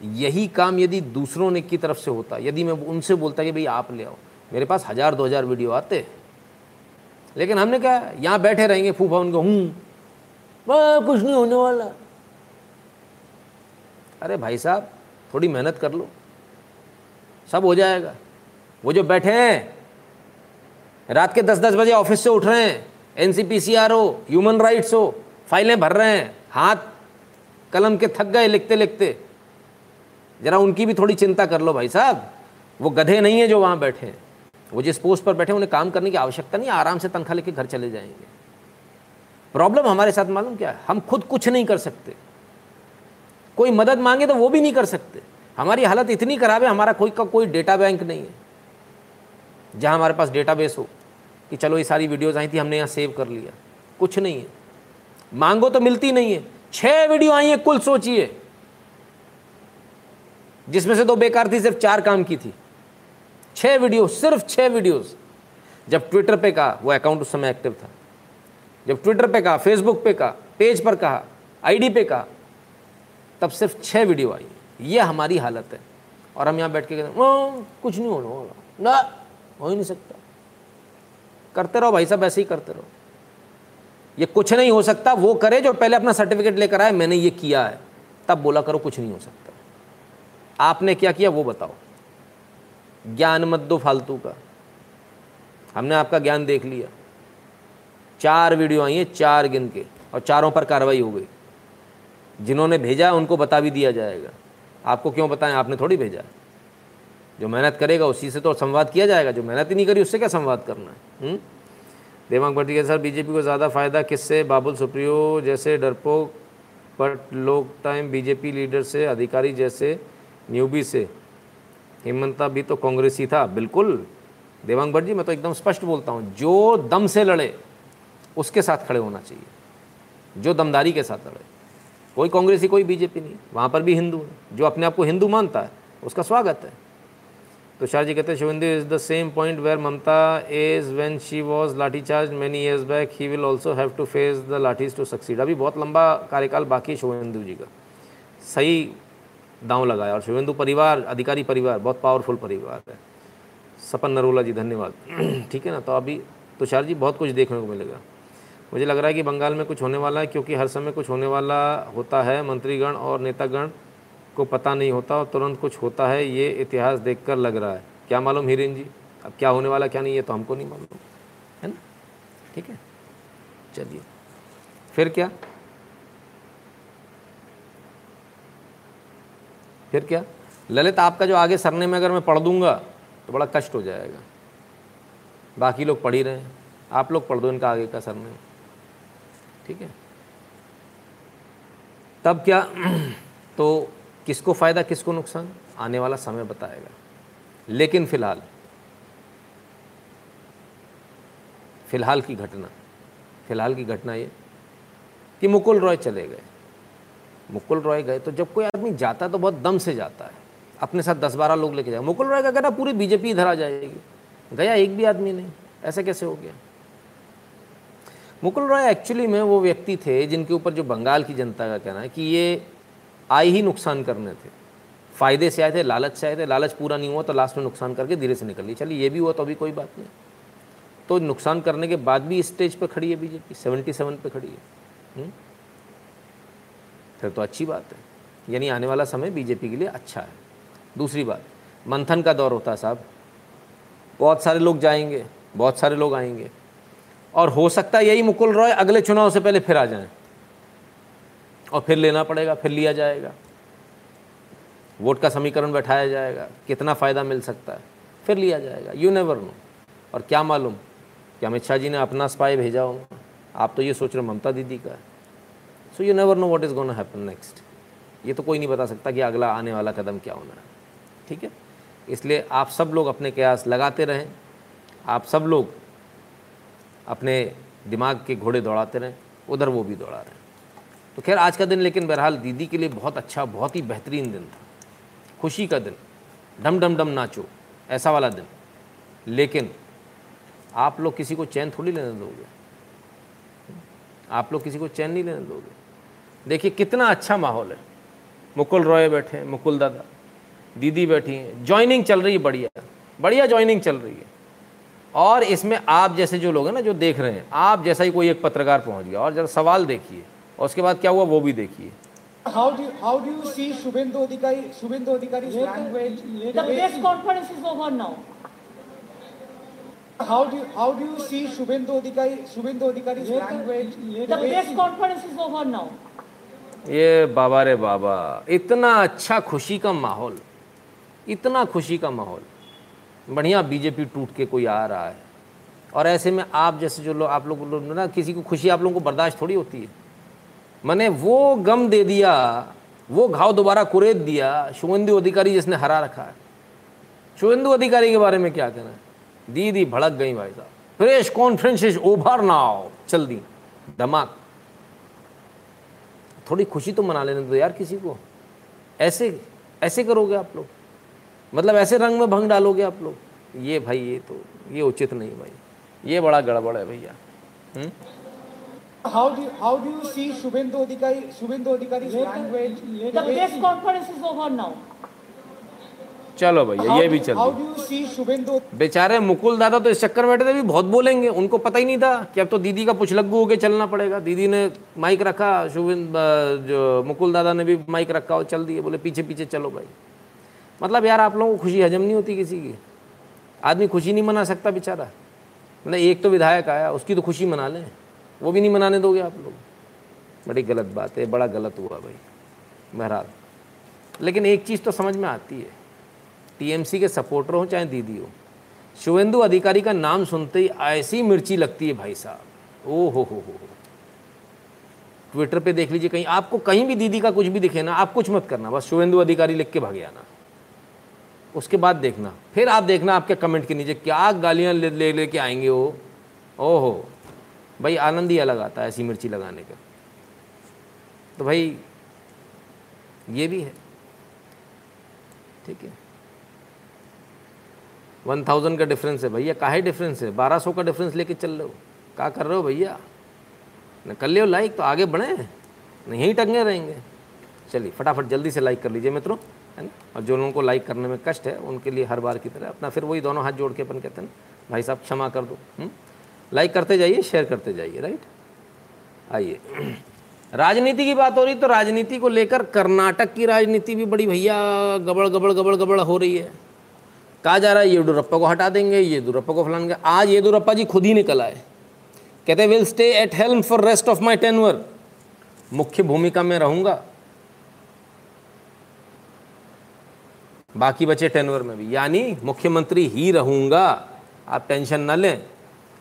यही काम यदि दूसरों ने की तरफ़ से होता, यदि मैं उनसे बोलता कि भाई, आप ले आओ, मेरे पास हज़ार, दो हज़ार वीडियो आते। लेकिन हमने कहा, यहाँ बैठे रहेंगे फूफा, उनको हूँ कुछ नहीं होने वाला। अरे भाई साहब, थोड़ी मेहनत कर लो। सब हो जाएगा। वो जो बैठे हैं, रात के दस दस बजे ऑफ़िस से उठ रहे हैं, एन हो ह्यूमन राइट्स हो फाइलें भर रहे हैं, हाथ कलम के थक गए लिखते लिखते जरा उनकी भी थोड़ी चिंता कर लो भाई साहब। वो गधे नहीं है जो वहाँ बैठे हैं। वो जिस पोस्ट पर बैठे उन्हें काम करने की आवश्यकता नहीं, आराम से तनख्वाह लेके घर चले जाएँगे। प्रॉब्लम हमारे साथ मालूम क्या है? हम खुद कुछ नहीं कर सकते। कोई मदद मांगे तो वो भी नहीं कर सकते। हमारी हालत इतनी खराब है, हमारा कोई का कोई डेटा बैंक नहीं है। जहाँ हमारे पास डेटा बेस हो कि चलो ये सारी वीडियोज़ आई थी, हमने यहाँ सेव कर लिया। कुछ नहीं है। मांगो तो मिलती नहीं है। छः वीडियो आई हैं, कुल सोचिए। जिसमें से दो बेकार थी, सिर्फ़ चार काम की थी। छः वीडियो सिर्फ़ छः वीडियोस जब ट्विटर पे कहा, वो अकाउंट उस समय एक्टिव था। जब ट्विटर पे कहा फेसबुक पे कहा पेज पर कहा आईडी पे कहा तब सिर्फ़ छः वीडियो आई। ये हमारी हालत है। और हम यहाँ बैठ के कहते कुछ नहीं होना होगा ना, हो ही नहीं सकता। करते रहो भाई साहब, ऐसे ही करते रहो। ये कुछ नहीं हो सकता, वो करे जो पहले अपना सर्टिफिकेट लेकर आए, मैंने ये किया है। तब बोला करो, कुछ नहीं हो सकता। आपने क्या किया, वो बताओ। ज्ञान मत दो फालतू का। हमने आपका ज्ञान देख लिया। चार वीडियो आई हैं, चार गिन के, और चारों पर कार्रवाई हो गई। जिन्होंने भेजा है, उनको बता भी दिया जाएगा। आपको क्यों बताएँ? आपने थोड़ी भेजा जो मेहनत करेगा, उसी से तो संवाद किया जाएगा। जो मेहनत ही नहीं करी, उससे क्या संवाद करना है? देवांग भट्टी के सर, बीजेपी को ज़्यादा फ़ायदा किससे? बाबुल सुप्रियो जैसे डरपोक बट लोग टाइम बीजेपी लीडर से, अधिकारी जैसे, न्यूबी से। हिमंता भी तो कांग्रेस ही था। बिल्कुल। देवांग भट्ट जी मैं तो एकदम स्पष्ट बोलता हूँ, जो दम से लड़े, उसके साथ खड़े होना चाहिए। जो दमदारी के साथ लड़े। कोई कांग्रेसी, कोई बीजेपी नहीं। वहाँ पर भी हिंदू है, जो अपने आप को हिंदू मानता है, उसका स्वागत है। तुषार जी कहते हैं Suvendu is the same point where Mamata is when she was lathi charge many years back he will also have to face the lathis to succeed अभी बहुत लंबा कार्यकाल बाकी है शुभेंदु जी का। सही दांव लगाया, और शुभेंदु परिवार, अधिकारी परिवार, बहुत पावरफुल परिवार है। सपन नरोला जी, धन्यवाद। ठीक है ना तो अभी तुषार जी बहुत कुछ देखने को मिलेगा। मुझे लग रहा है कि बंगाल में कुछ होने वाला है, क्योंकि हर समय कुछ होने वाला होता है। मंत्रीगण और नेतागण को पता नहीं होता और तुरंत कुछ होता है, ये इतिहास देखकर लग रहा है। क्या मालूम हीरेन जी, अब क्या होने वाला, क्या नहीं, ये तो हमको नहीं मालूम, है ना? ठीक है? चलिए। फिर क्या? फिर क्या? ललित, आपका जो आगे सरने में अगर मैं पढ़ दूँगा तो बड़ा कष्ट हो जाएगा। बाकी लोग पढ़ ही रहे हैं। आप लोग पढ़ दो इनका आगे का सरने ठीक है? तब क्या तो किसको फ़ायदा, किसको नुकसान? आने वाला समय बताएगा। लेकिन फ़िलहाल फ़िलहाल की घटना, फ़िलहाल की घटना ये कि मुकुल रॉय चले गए। मुकुल रॉय गए तो जब कोई आदमी जाता है तो बहुत दम से जाता है। अपने साथ दस बारह लोग लेके जाए मुकुल रॉय का कहना, पूरी बीजेपी इधर आ जाएगी। गया एक भी आदमी नहीं। ऐसा कैसे हो गया? मुकुल रॉय एक्चुअली में वो व्यक्ति थे जिनके ऊपर जो बंगाल की जनता का कहना है कि ये आए ही नुकसान करने थे। फ़ायदे से आए थे, लालच से आए थे, लालच पूरा नहीं हुआ तो लास्ट में नुकसान करके धीरे से निकल ली। चलिए, ये भी हुआ तो अभी कोई बात नहीं। तो नुकसान करने के बाद भी स्टेज पर खड़ी है बीजेपी सेवेंटी सेवन पर खड़ी है। हम्म? फिर तो अच्छी बात है। यानी आने वाला समय बीजेपी के लिए अच्छा है। दूसरी बात, मंथन का दौर होता है साहब। बहुत सारे लोग जाएँगे, बहुत सारे लोग आएँगे। और हो सकता है यही मुकुल रॉय अगले चुनाव से पहले फिर आ जाएँ। और फिर लेना पड़ेगा, फिर लिया जाएगा। वोट का समीकरण बैठाया जाएगा, कितना फ़ायदा मिल सकता है, फिर लिया जाएगा। यू नेवर नो और क्या मालूम, कि अमित शाह जी ने अपना स्पाई भेजा हो आप तो ये सोच रहे ममता दीदी का है। So you never know what is gonna happen next ये तो कोई नहीं बता सकता कि अगला आने वाला कदम क्या होना है। ठीक है? इसलिए आप सब लोग अपने कयास लगाते रहें। आप सब लोग अपने दिमाग के घोड़े दौड़ाते रहें, उधर वो भी दौड़ा रहे। हैं तो खैर, आज का दिन लेकिन बहरहाल दीदी के लिए बहुत अच्छा बहुत ही बेहतरीन दिन था। खुशी का दिन, डम डम डम नाचो, ऐसा वाला दिन। लेकिन आप लोग किसी को चैन थोड़ी लेने दोगे? आप लोग किसी को चैन नहीं लेने दोगे? देखिए, कितना अच्छा माहौल है। मुकुल रॉय बैठे हैं, मुकुल दादा। दीदी बैठी हैं। ज्वाइनिंग चल रही है, बढ़िया। बढ़िया ज्वाइनिंग चल रही है। और इसमें आप जैसे जो लोग हैं ना जो देख रहे हैं आप जैसा ही कोई एक पत्रकार पहुँच गया और जरा सवाल देखिए और उसके बाद क्या हुआ वो भी देखिए How do you, how do you see Shubhendu Adhikari Shubhendu Adhikari's language? The press conference is over now. How do you, how do you see Shubhendu Adhikari Shubhendu Adhikari's language? The press conference is over now. ये बाबा रे बाबा इतना अच्छा खुशी का माहौल इतना खुशी का माहौल बढ़िया बीजेपी टूट के कोई आ रहा है। और ऐसे में आप जैसे जो लोग आप लोग लो, ना किसी को खुशी आप लोगों को बर्दाश्त थोड़ी होती है। मैंने वो गम दे दिया वो घाव दोबारा कुरेद दिया शुभेंदु अधिकारी जिसने हरा रखा है। शुभेंदु अधिकारी के बारे में क्या कहना है? दीदी भड़क गई भाई साहब। Press conference is over now. चल दी। धमाक थोड़ी खुशी तो मना लेने दो यार किसी को। ऐसे ऐसे करोगे आप लोग? मतलब ऐसे रंग में भंग डालोगे आप लोग ये भाई ये तो ये उचित नहीं भाई ये बड़ा गड़बड़ है भैया हम्म? How do you, how do you see Shubhendu Adhikari Shubhendu Adhikari's language? The press conference is over now. चलो भैया ये भी चल बेचारे मुकुल दादा तो इस चक्कर में बैठे थे भी बहुत बोलेंगे उनको पता ही नहीं था कि अब तो दीदी का पुछलग्गू होके चलना पड़ेगा दीदी ने माइक रखा शुभिंद जो मुकुल दादा ने भी माइक रखा और चल दिए बोले पीछे पीछे चलो भाई मतलब यार आप लोगों को खुशी, हजम नहीं होती किसी की। आदमी खुशी नहीं मना सकता बेचारा। मतलब एक तो विधायक आया, उसकी तो खुशी मना लें। वो भी नहीं मनाने दोगे आप लोग। बड़ी गलत बात है, बड़ा गलत हुआ भाई, बहरहाल। लेकिन एक चीज़ तो समझ में आती है। टीएमसी के सपोर्टर हो, चाहे दीदी हो, शुभेंदु अधिकारी का नाम सुनते ही ऐसी मिर्ची लगती है भाई साहब। ओ हो हो हो। ट्विटर पे देख लीजिए, कहीं आपको कहीं भी दीदी का कुछ भी दिखे ना, आप कुछ मत करना, बस शुभेंदु अधिकारी लिख के भागे आना। उसके बाद देखना। फिर आप देखना आपके कमेंट के नीचे, क्या गालियाँ ले ले, लेके आएँगे वो? ओहो, भाई आनंद ही अलग आता है ऐसी मिर्ची लगाने का। तो भाई, ये भी है। ठीक है। वन थाउज़ेंड का डिफरेंस है भैया। काहे डिफरेंस है? बारह सौ का डिफरेंस लेके चल रहे हो। क्या कर रहे हो भैया? न कर लियो लाइक तो आगे बढ़े। नहीं टंगे रहेंगे। चलिए, फटाफट जल्दी से लाइक कर लीजिए मित्रों। है ना? और जो लोगों को लाइक करने में कष्ट है, उनके लिए हर बार की तरह अपना फिर वही दोनों हाथ जोड़ के अपन कहते हैं भाई साहब, क्षमा कर दो। हम्म? लाइक करते जाइए शेयर करते जाइए राइट आइए। राजनीति की बात हो रही तो राजनीति को लेकर कर्नाटक की राजनीति भी बड़ी भैया गबड़ गबड़ गबड़ गबड़ हो रही है। कहा जा रहा है येदुरप्पा को हटा देंगे येदुरप्पा को फलाएँगे। आज येदुरप्पा जी खुद ही निकल आए। कहते will stay at helm for rest of my tenure मुख्य भूमिका में रहूँगा। बाकी बचे टेनवर में भी। यानी मुख्यमंत्री ही रहूँगा। आप टेंशन ना लें।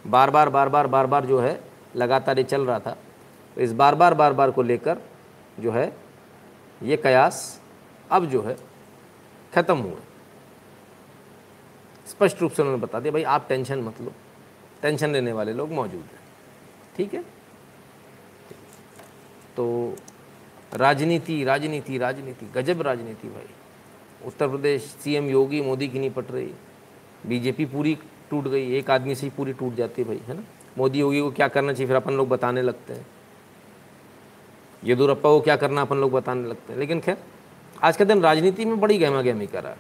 बार बार बार बार बार बार जो है, लगातार ये चल रहा था। तो इस बार बार बार बार को लेकर जो है, ये कयास अब जो है, ख़त्म हुआ स्पष्ट रूप से उन्होंने बता दिया, भाई, आप टेंशन मत लो। टेंशन लेने वाले लोग मौजूद हैं। ठीक है? तो राजनीति राजनीति राजनीति, गजब राजनीति भाई। उत्तर प्रदेश सीएम योगी मोदी की नहीं पट रही। बीजेपी पूरी टूट गई, एक आदमी से ही पूरी टूट जाती है भाई, है ना? मोदी योगी को क्या करना चाहिए, फिर अपन लोग बताने लगते हैं। येदुरप्पा को क्या करना अपन लोग बताने लगते हैं। लेकिन खैर, आज के दिन राजनीति में बड़ी गहमा गहमी करा है।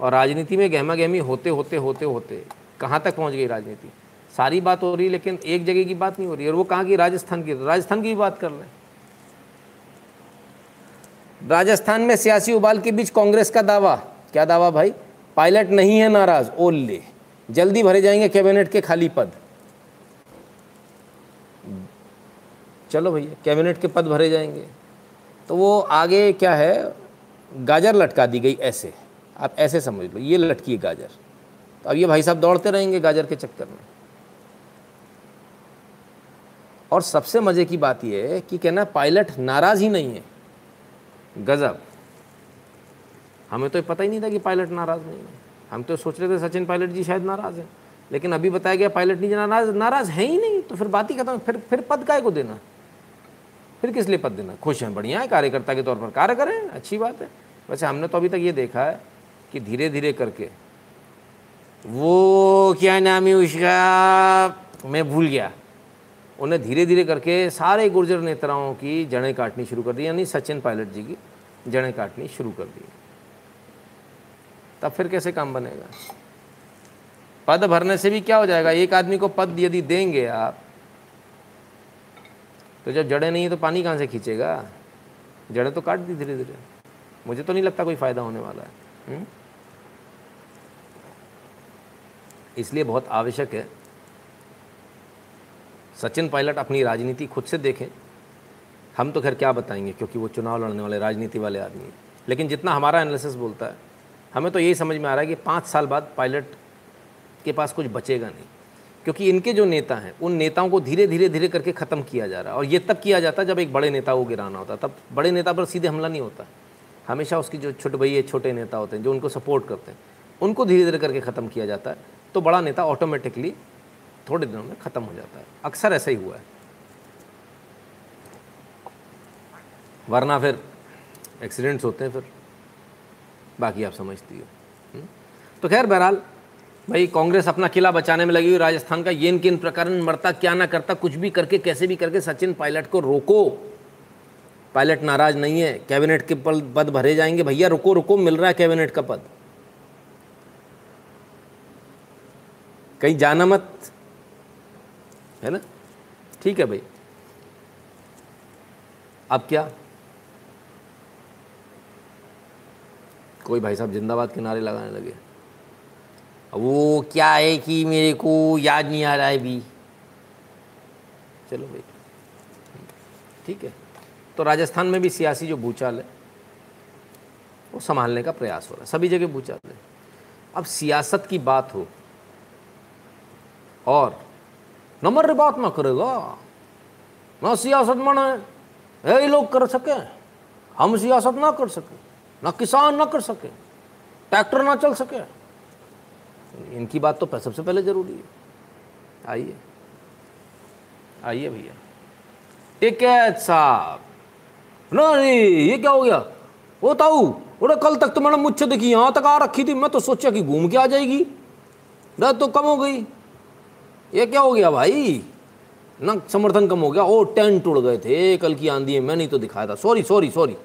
और राजनीति में गहमा गहमी होते होते होते होते, कहाँ तक पहुँच गई राजनीति? सारी बात हो रही, लेकिन एक जगह की बात नहीं हो रही, और वो कहाँ की? राजस्थान की राजस्थान की भी बात कर लें राजस्थान में सियासी उबाल के बीच कांग्रेस का दावा। क्या दावा भाई? पायलट नहीं है नाराज़, ओल्ले। जल्दी भरे जाएँगे कैबिनेट के खाली पद। चलो भैया, कैबिनेट के पद भरे जाएँगे। तो वो आगे क्या है? गाजर लटका दी गई ऐसे। आप ऐसे समझ लो, ये लटकी है गाजर। तो अब ये भाई साहब दौड़ते रहेंगे गाजर के चक्कर में। और सबसे मज़े की बात यह है कि कहना पायलट नाराज़ ही नहीं है। गज़ब। हमें तो पता ही नहीं था कि पायलट नाराज़ नहीं है। हम तो सोच रहे थे सचिन पायलट जी शायद नाराज़ हैं, लेकिन अभी बताया गया पायलट नहीं नाराज़, नाराज़ है ही नहीं तो फिर बात ही खत्म, फिर फिर पद काय को देना? फिर किस लिए पद देना? खुश हैं, बढ़िया है, कार्यकर्ता के तौर पर कार्य करें, अच्छी बात है। वैसे हमने तो अभी तक ये देखा है कि धीरे धीरे करके वो क्या नाम है उसका, मैं भूल गया। उन्हें धीरे धीरे करके सारे गुर्जर नेताओं की जड़ें काटनी शुरू कर दी, यानी सचिन पायलट जी की जड़ें काटनी शुरू कर दी। तब फिर कैसे काम बनेगा? पद भरने से भी क्या हो जाएगा? एक आदमी को पद यदि देंगे आप तो जब जड़ें नहीं है तो पानी कहाँ से खींचेगा? जड़ें तो काट दी धीरे धीरे। मुझे तो नहीं लगता कोई फ़ायदा होने वाला है? हम्म? इसलिए बहुत आवश्यक है सचिन पायलट अपनी राजनीति खुद से देखें, हम तो खैर क्या बताएँगे, क्योंकि वो चुनाव लड़ने वाले, राजनीति वाले आदमी हैं। लेकिन जितना हमारा एनालिसिस बोलता है, हमें तो यही समझ में आ रहा है कि पाँच साल बाद पायलट के पास कुछ बचेगा नहीं। क्योंकि इनके जो नेता हैं, उन नेताओं को धीरे धीरे धीरे करके ख़त्म किया जा रहा है। और ये तब किया जाता है जब एक बड़े नेता को गिराना होता तब बड़े नेता पर सीधे हमला नहीं होता। हमेशा उसकी जो छोटे भैया, छोटे नेता होते हैं, जो उनको सपोर्ट करते हैं, उनको धीरे धीरे करके ख़त्म किया जाता है। तो बड़ा नेता ऑटोमेटिकली थोड़े दिनों में ख़त्म हो जाता है। अक्सर ऐसा ही हुआ है। वरना फिर एक्सीडेंट्स होते हैं फिर। बाकी आप समझती हो। हम्म? तो खैर बहरहाल, भाई कांग्रेस अपना किला बचाने में लगी हुई राजस्थान का ये किन प्रकरण मरता क्या ना करता, कुछ भी करके, कैसे भी करके सचिन पायलट को रोको। पायलट नाराज़ नहीं है, कैबिनेट के पद भरे जाएँगे। भैया, रुको रुको, मिल रहा है कैबिनेट का पद। कहीं जाना मत। है ना? ठीक है भाई। अब क्या? कोई भाई साहब जिंदाबाद के नारे लगाने लगे। वो क्या है कि मेरे को याद नहीं आ रहा है भी। चलो भाई। ठीक है। तो राजस्थान में भी सियासी जो भूचाल है, वो संभालने का प्रयास हो रहा है। सभी जगह भूचाल है। अब सियासत की बात हो, और नंबर बात ना करेगा। ना सियासत मन है। लोग कर सके। हम सियासत ना कर सके। ना किसान ना कर सके। ट्रैक्टर ना चल सके। इनकी बात तो सबसे पहले ज़रूरी है। आइए। आइए भैया। टिकैत साहब? नहीं ये क्या हो गया? वो ताऊ बोले कल तक तो मैंने मुझसे देखी, यहाँ तक आ रखी थी। मैं तो सोचा कि घूम के आ जाएगी। रात तो कम हो गई। ये क्या हो गया भाई? ना समर्थन कम हो गया। ओ टेंट उड़ गए थे। कल की आंधी है, मैं नहीं तो दिखाया था। सॉरी सॉरी सॉरी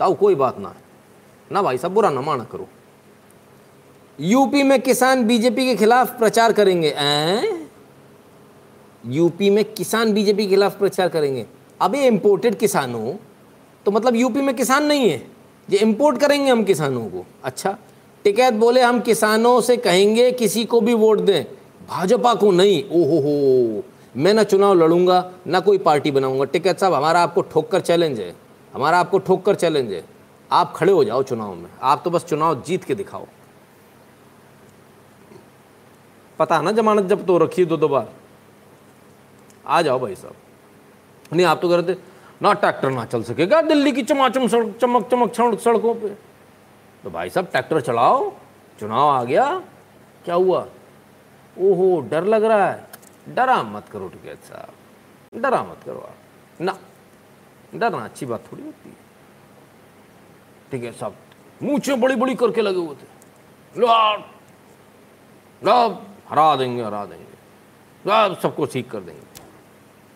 ताऊ, कोई बात ना। है ना भाई, सब बुरा ना माना करो। यूपी में किसान बीजेपी के खिलाफ प्रचार करेंगे। यूपी में किसान बीजेपी के खिलाफ प्रचार करेंगे। ये इम्पोर्टेड किसानों तो मतलब यूपी में किसान नहीं है। ये इम्पोर्ट करेंगे हम किसानों को। अच्छा टिकैत बोले, हम किसानों से कहेंगे, किसी को भी वोट दें। भाजपा को नहीं ओहो हो मैं ना चुनाव लड़ूँगा, ना कोई पार्टी बनाऊँगा। टिकैत साहब, हमारा आपको ठोक कर चैलेंज है। हमारा आपको ठोक कर चैलेंज है। आप खड़े हो जाओ चुनाव में। आप तो बस चुनाव जीत के दिखाओ। पता है ना जमानत जब तो रखी दो दो बार? आ जाओ भाई साहब। नहीं, आप तो करते ना ट्रैक्टर ना चल सकेगा दिल्ली की चमाचम सड़क चमक चमक सड़कों पे? तो भाई साहब, ट्रैक्टर चलाओ। चुनाव आ गया। क्या हुआ? ओहो, डर लग रहा है। डरा मत करो टिकैत साहब डरा मत करो आप। ना, डरना अच्छी बात थोड़ी होती है। ठीक है साहब मुँह बड़ी बड़ी करके लगे हुए थे। हरा देंगे हरा देंगे। सब सबको ठीक कर देंगे।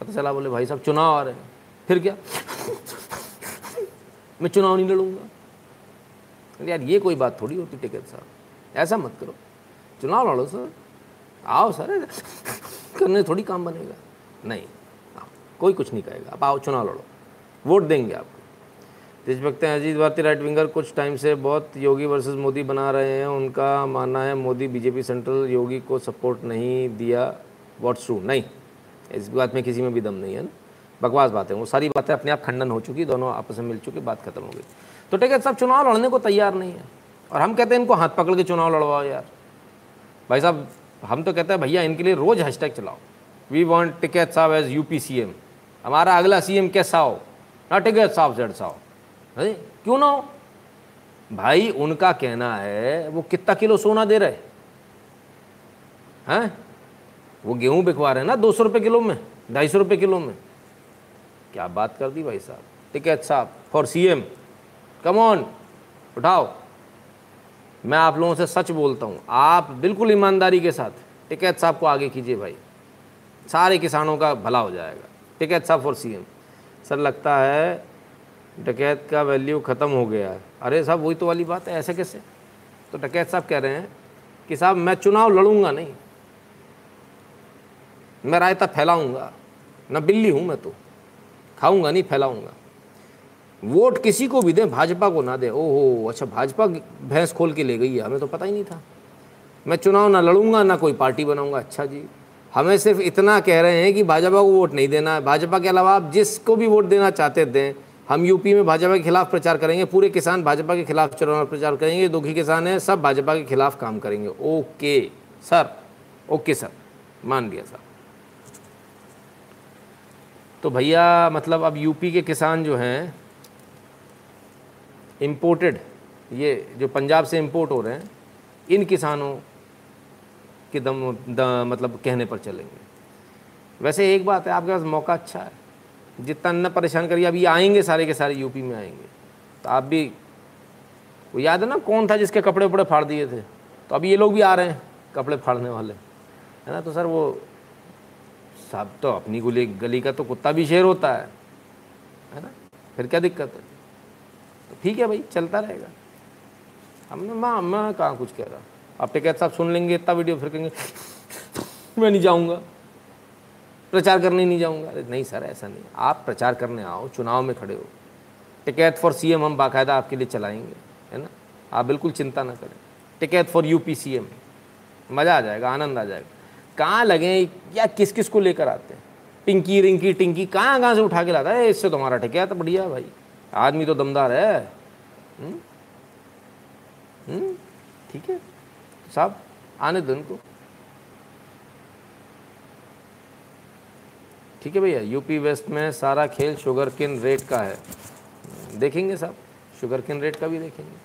पता चला, बोले, भाई साहब चुनाव आ रहे हैं। फिर क्या? मैं चुनाव नहीं लड़ूँगा। यार, ये कोई बात थोड़ी होती, टिकट साहब। ऐसा मत करो। चुनाव लड़ो, सर। आओ सर। करने थोड़ी काम बनेगा। नहीं कोई कुछ नहीं कहेगा। आप आओ, चुनाव लड़ो। वोट देंगे आपको देशभक्त हैं अजीत भारती राइट विंगर कुछ टाइम से बहुत योगी वर्सेस मोदी बना रहे हैं। उनका मानना है मोदी बीजेपी सेंट्रल योगी को सपोर्ट नहीं दिया व्हाट्स ट्रू नहीं, इस बात में किसी में भी दम नहीं है ना। बकवास बात है। वो सारी बातें अपने आप खंडन हो चुकी, दोनों आपस में मिल चुकी, बात खत्म हो गई। तो ठीक है, सब चुनाव लड़ने को तैयार नहीं है। और हम कहते हैं इनको हाथ पकड़ के चुनाव लड़वाओ यार। भाई साहब हम तो कहते हैं, भैया, इनके लिए रोज हैशटैग चलाओ। वी वॉन्ट टिकैत साहब एज यूपी सीएम हमारा अगला सी एम कैसा हो? ना टिकैत साहब जेड साहब। अरे, क्यों ना हो? भाई, उनका कहना है, वो कितना किलो सोना दे रहे हैं? वो गेहूँ बिकवा रहे हैं ना, दो सौ रुपये किलो में, ढाई सौ रुपये किलो में। क्या बात कर दी भाई साहब। टिकैत साहब फॉर सीएम कम ऑन उठाओ। मैं आप लोगों से सच बोलता हूँ, आप बिल्कुल ईमानदारी के साथ टिकैत साहब को आगे कीजिए भाई। सारे किसानों का भला हो जाएगा। टिकैत साहब फॉर सीएम। सर, लगता है डकैत का वैल्यू ख़त्म हो गया है। अरे साहब, वही तो वाली बात है, ऐसे कैसे? तो डकैत साहब कह रहे हैं कि साहब, मैं चुनाव लड़ूँगा नहीं। मैं रायता फैलाऊँगा। न बिल्ली हूँ मैं तो। खाऊँगा नहीं, फैलाऊँगा। वोट किसी को भी दें, भाजपा को ना दे। ओहो अच्छा भाजपा भैंस खोल के ले गई है, हमें तो पता ही नहीं था। मैं चुनाव ना लड़ूँगा, ना कोई पार्टी बनाऊँगा। अच्छा जी, हमें सिर्फ़ इतना कह रहे हैं कि भाजपा को वोट नहीं देना है। भाजपा के अलावा आप जिसको भी वोट देना चाहते दें, हम यूपी में भाजपा के खिलाफ प्रचार करेंगे, पूरे किसान भाजपा के खिलाफ चुनाव प्रचार करेंगे, दुखी किसान हैं, सब भाजपा के खिलाफ काम करेंगे। ओके, सर ओके सर, मान लिया सर। तो भैया मतलब अब यूपी के किसान जो हैं इम्पोर्टेड ये जो पंजाब से इंपोर्ट हो रहे हैं इन किसानों के दम, दम मतलब कहने पर चलेंगे। वैसे एक बात है आपके पास मौका अच्छा है। जितना न परेशान करिए अभी आएँगे सारे के सारे यूपी में आएँगे। तो आप भी वो याद है ना कौन था जिसके कपड़े वपड़े फाड़ दिए थे? तो अभी ये लोग भी आ रहे हैं कपड़े फाड़ने वाले। है ना तो सर वो सब तो अपनी गुली गली का तो कुत्ता भी शेर होता है। है ना? फिर क्या दिक्कत है? ठीक है भाई, चलता रहेगा। हमने माँ, मैं कहाँ कुछ कह रहा? आप टिकैत साहब सुन लेंगे, इतना वीडियो फिर कहेंगे, मैं नहीं जाऊँगा। प्रचार करने नहीं जाऊँगा। अरे नहीं सर, ऐसा नहीं। आप प्रचार करने आओ, चुनाव में खड़े हो। टिकैत फॉर सीएम हम बाकायदा आपके लिए चलाएँगे, है ना? आप बिल्कुल चिंता ना करें। Tikait for UP CM. मज़ा आ जाएगा, आनंद आ जाएगा। कहाँ लगे या किस किस को लेकर आते हैं? पिंकी, रिंकी, टिंकी कहाँ कहाँ से उठा के लाता है? इससे तुम्हारा तो टिकैत बढ़िया भाई। आदमी तो दमदार है। हम्म? हम्म? ठीक है। साहब, आने दो उनको ठीक है भैया, यूपी वेस्ट में सारा खेल शुगर किन रेट का है। देखेंगे साहब शुगर किन रेट का भी देखेंगे।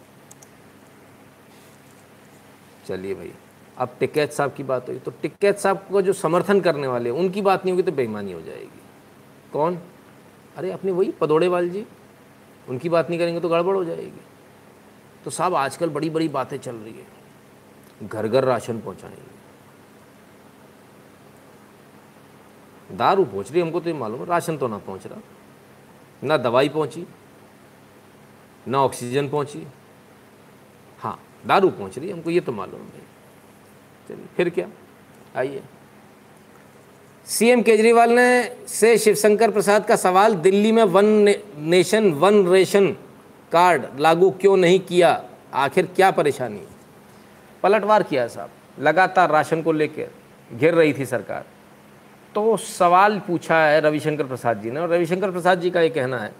चलिए भैया, अब टिकैत साहब की बात हुई तो टिकैत साहब को जो समर्थन करने वाले, उनकी बात नहीं होगी तो बेईमानी हो जाएगी। कौन? अरे, अपने वही पदोड़ेवाल जी। उनकी बात नहीं करेंगे तो गड़बड़ हो जाएगी। तो साहब, आजकल बड़ी बड़ी बातें चल रही है। घर घर राशन पहुंचाएँगे। दारू पहुँच रही हमको तो ये मालूम है, राशन तो ना पहुँच रहा। ना दवाई पहुँची, ना ऑक्सीजन पहुँची। हाँ दारू पहुँच रही हमको ये तो मालूम है। चलिए, फिर क्या? आइए। सीएम केजरीवाल ने से शिवशंकर प्रसाद का सवाल दिल्ली में वन ने, नेशन वन रेशन कार्ड लागू क्यों नहीं किया? आखिर क्या परेशानी? पलटवार किया साहब। लगातार राशन को लेकर घिर रही थी सरकार। तो सवाल पूछा है रविशंकर प्रसाद जी ने और रविशंकर प्रसाद जी का ये कहना है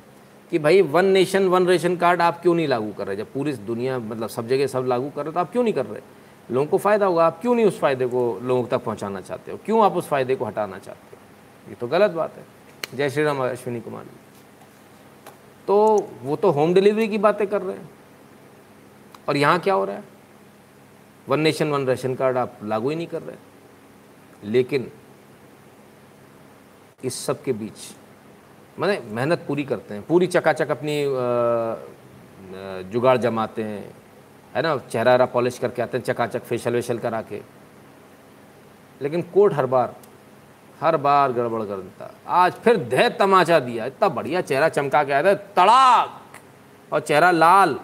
कि भाई one nation one ration card आप क्यों नहीं लागू कर रहे? जब पूरी दुनिया मतलब सब जगह सब लागू कर रहे तो आप क्यों नहीं कर रहे? लोगों को फ़ायदा होगा। आप क्यों नहीं उस फ़ायदे को लोगों तक पहुंचाना चाहते हो? क्यों आप उस फ़ायदे को हटाना चाहते हो? ये तो गलत बात है। जय श्री राम, अश्विनी कुमार जी। तो वो तो होम डिलीवरी की बातें कर रहे हैं। और यहाँ क्या हो रहा है? One nation, one ration card आप लागू ही नहीं कर रहे। लेकिन इस सब के बीच मैंने मेहनत पूरी करते हैं। पूरी चकाचक अपनी जुगाड़ जमाते हैं। है ना, चेहरा वहरा पॉलिश करके आते हैं, चकाचक फेशियल वेशल करा के। लेकिन कोर्ट हर बार हर बार गड़बड़ कर देता। आज फिर धै तमाचा दिया, इतना बढ़िया चेहरा चमका के आया था, तड़ाक! और चेहरा लाल।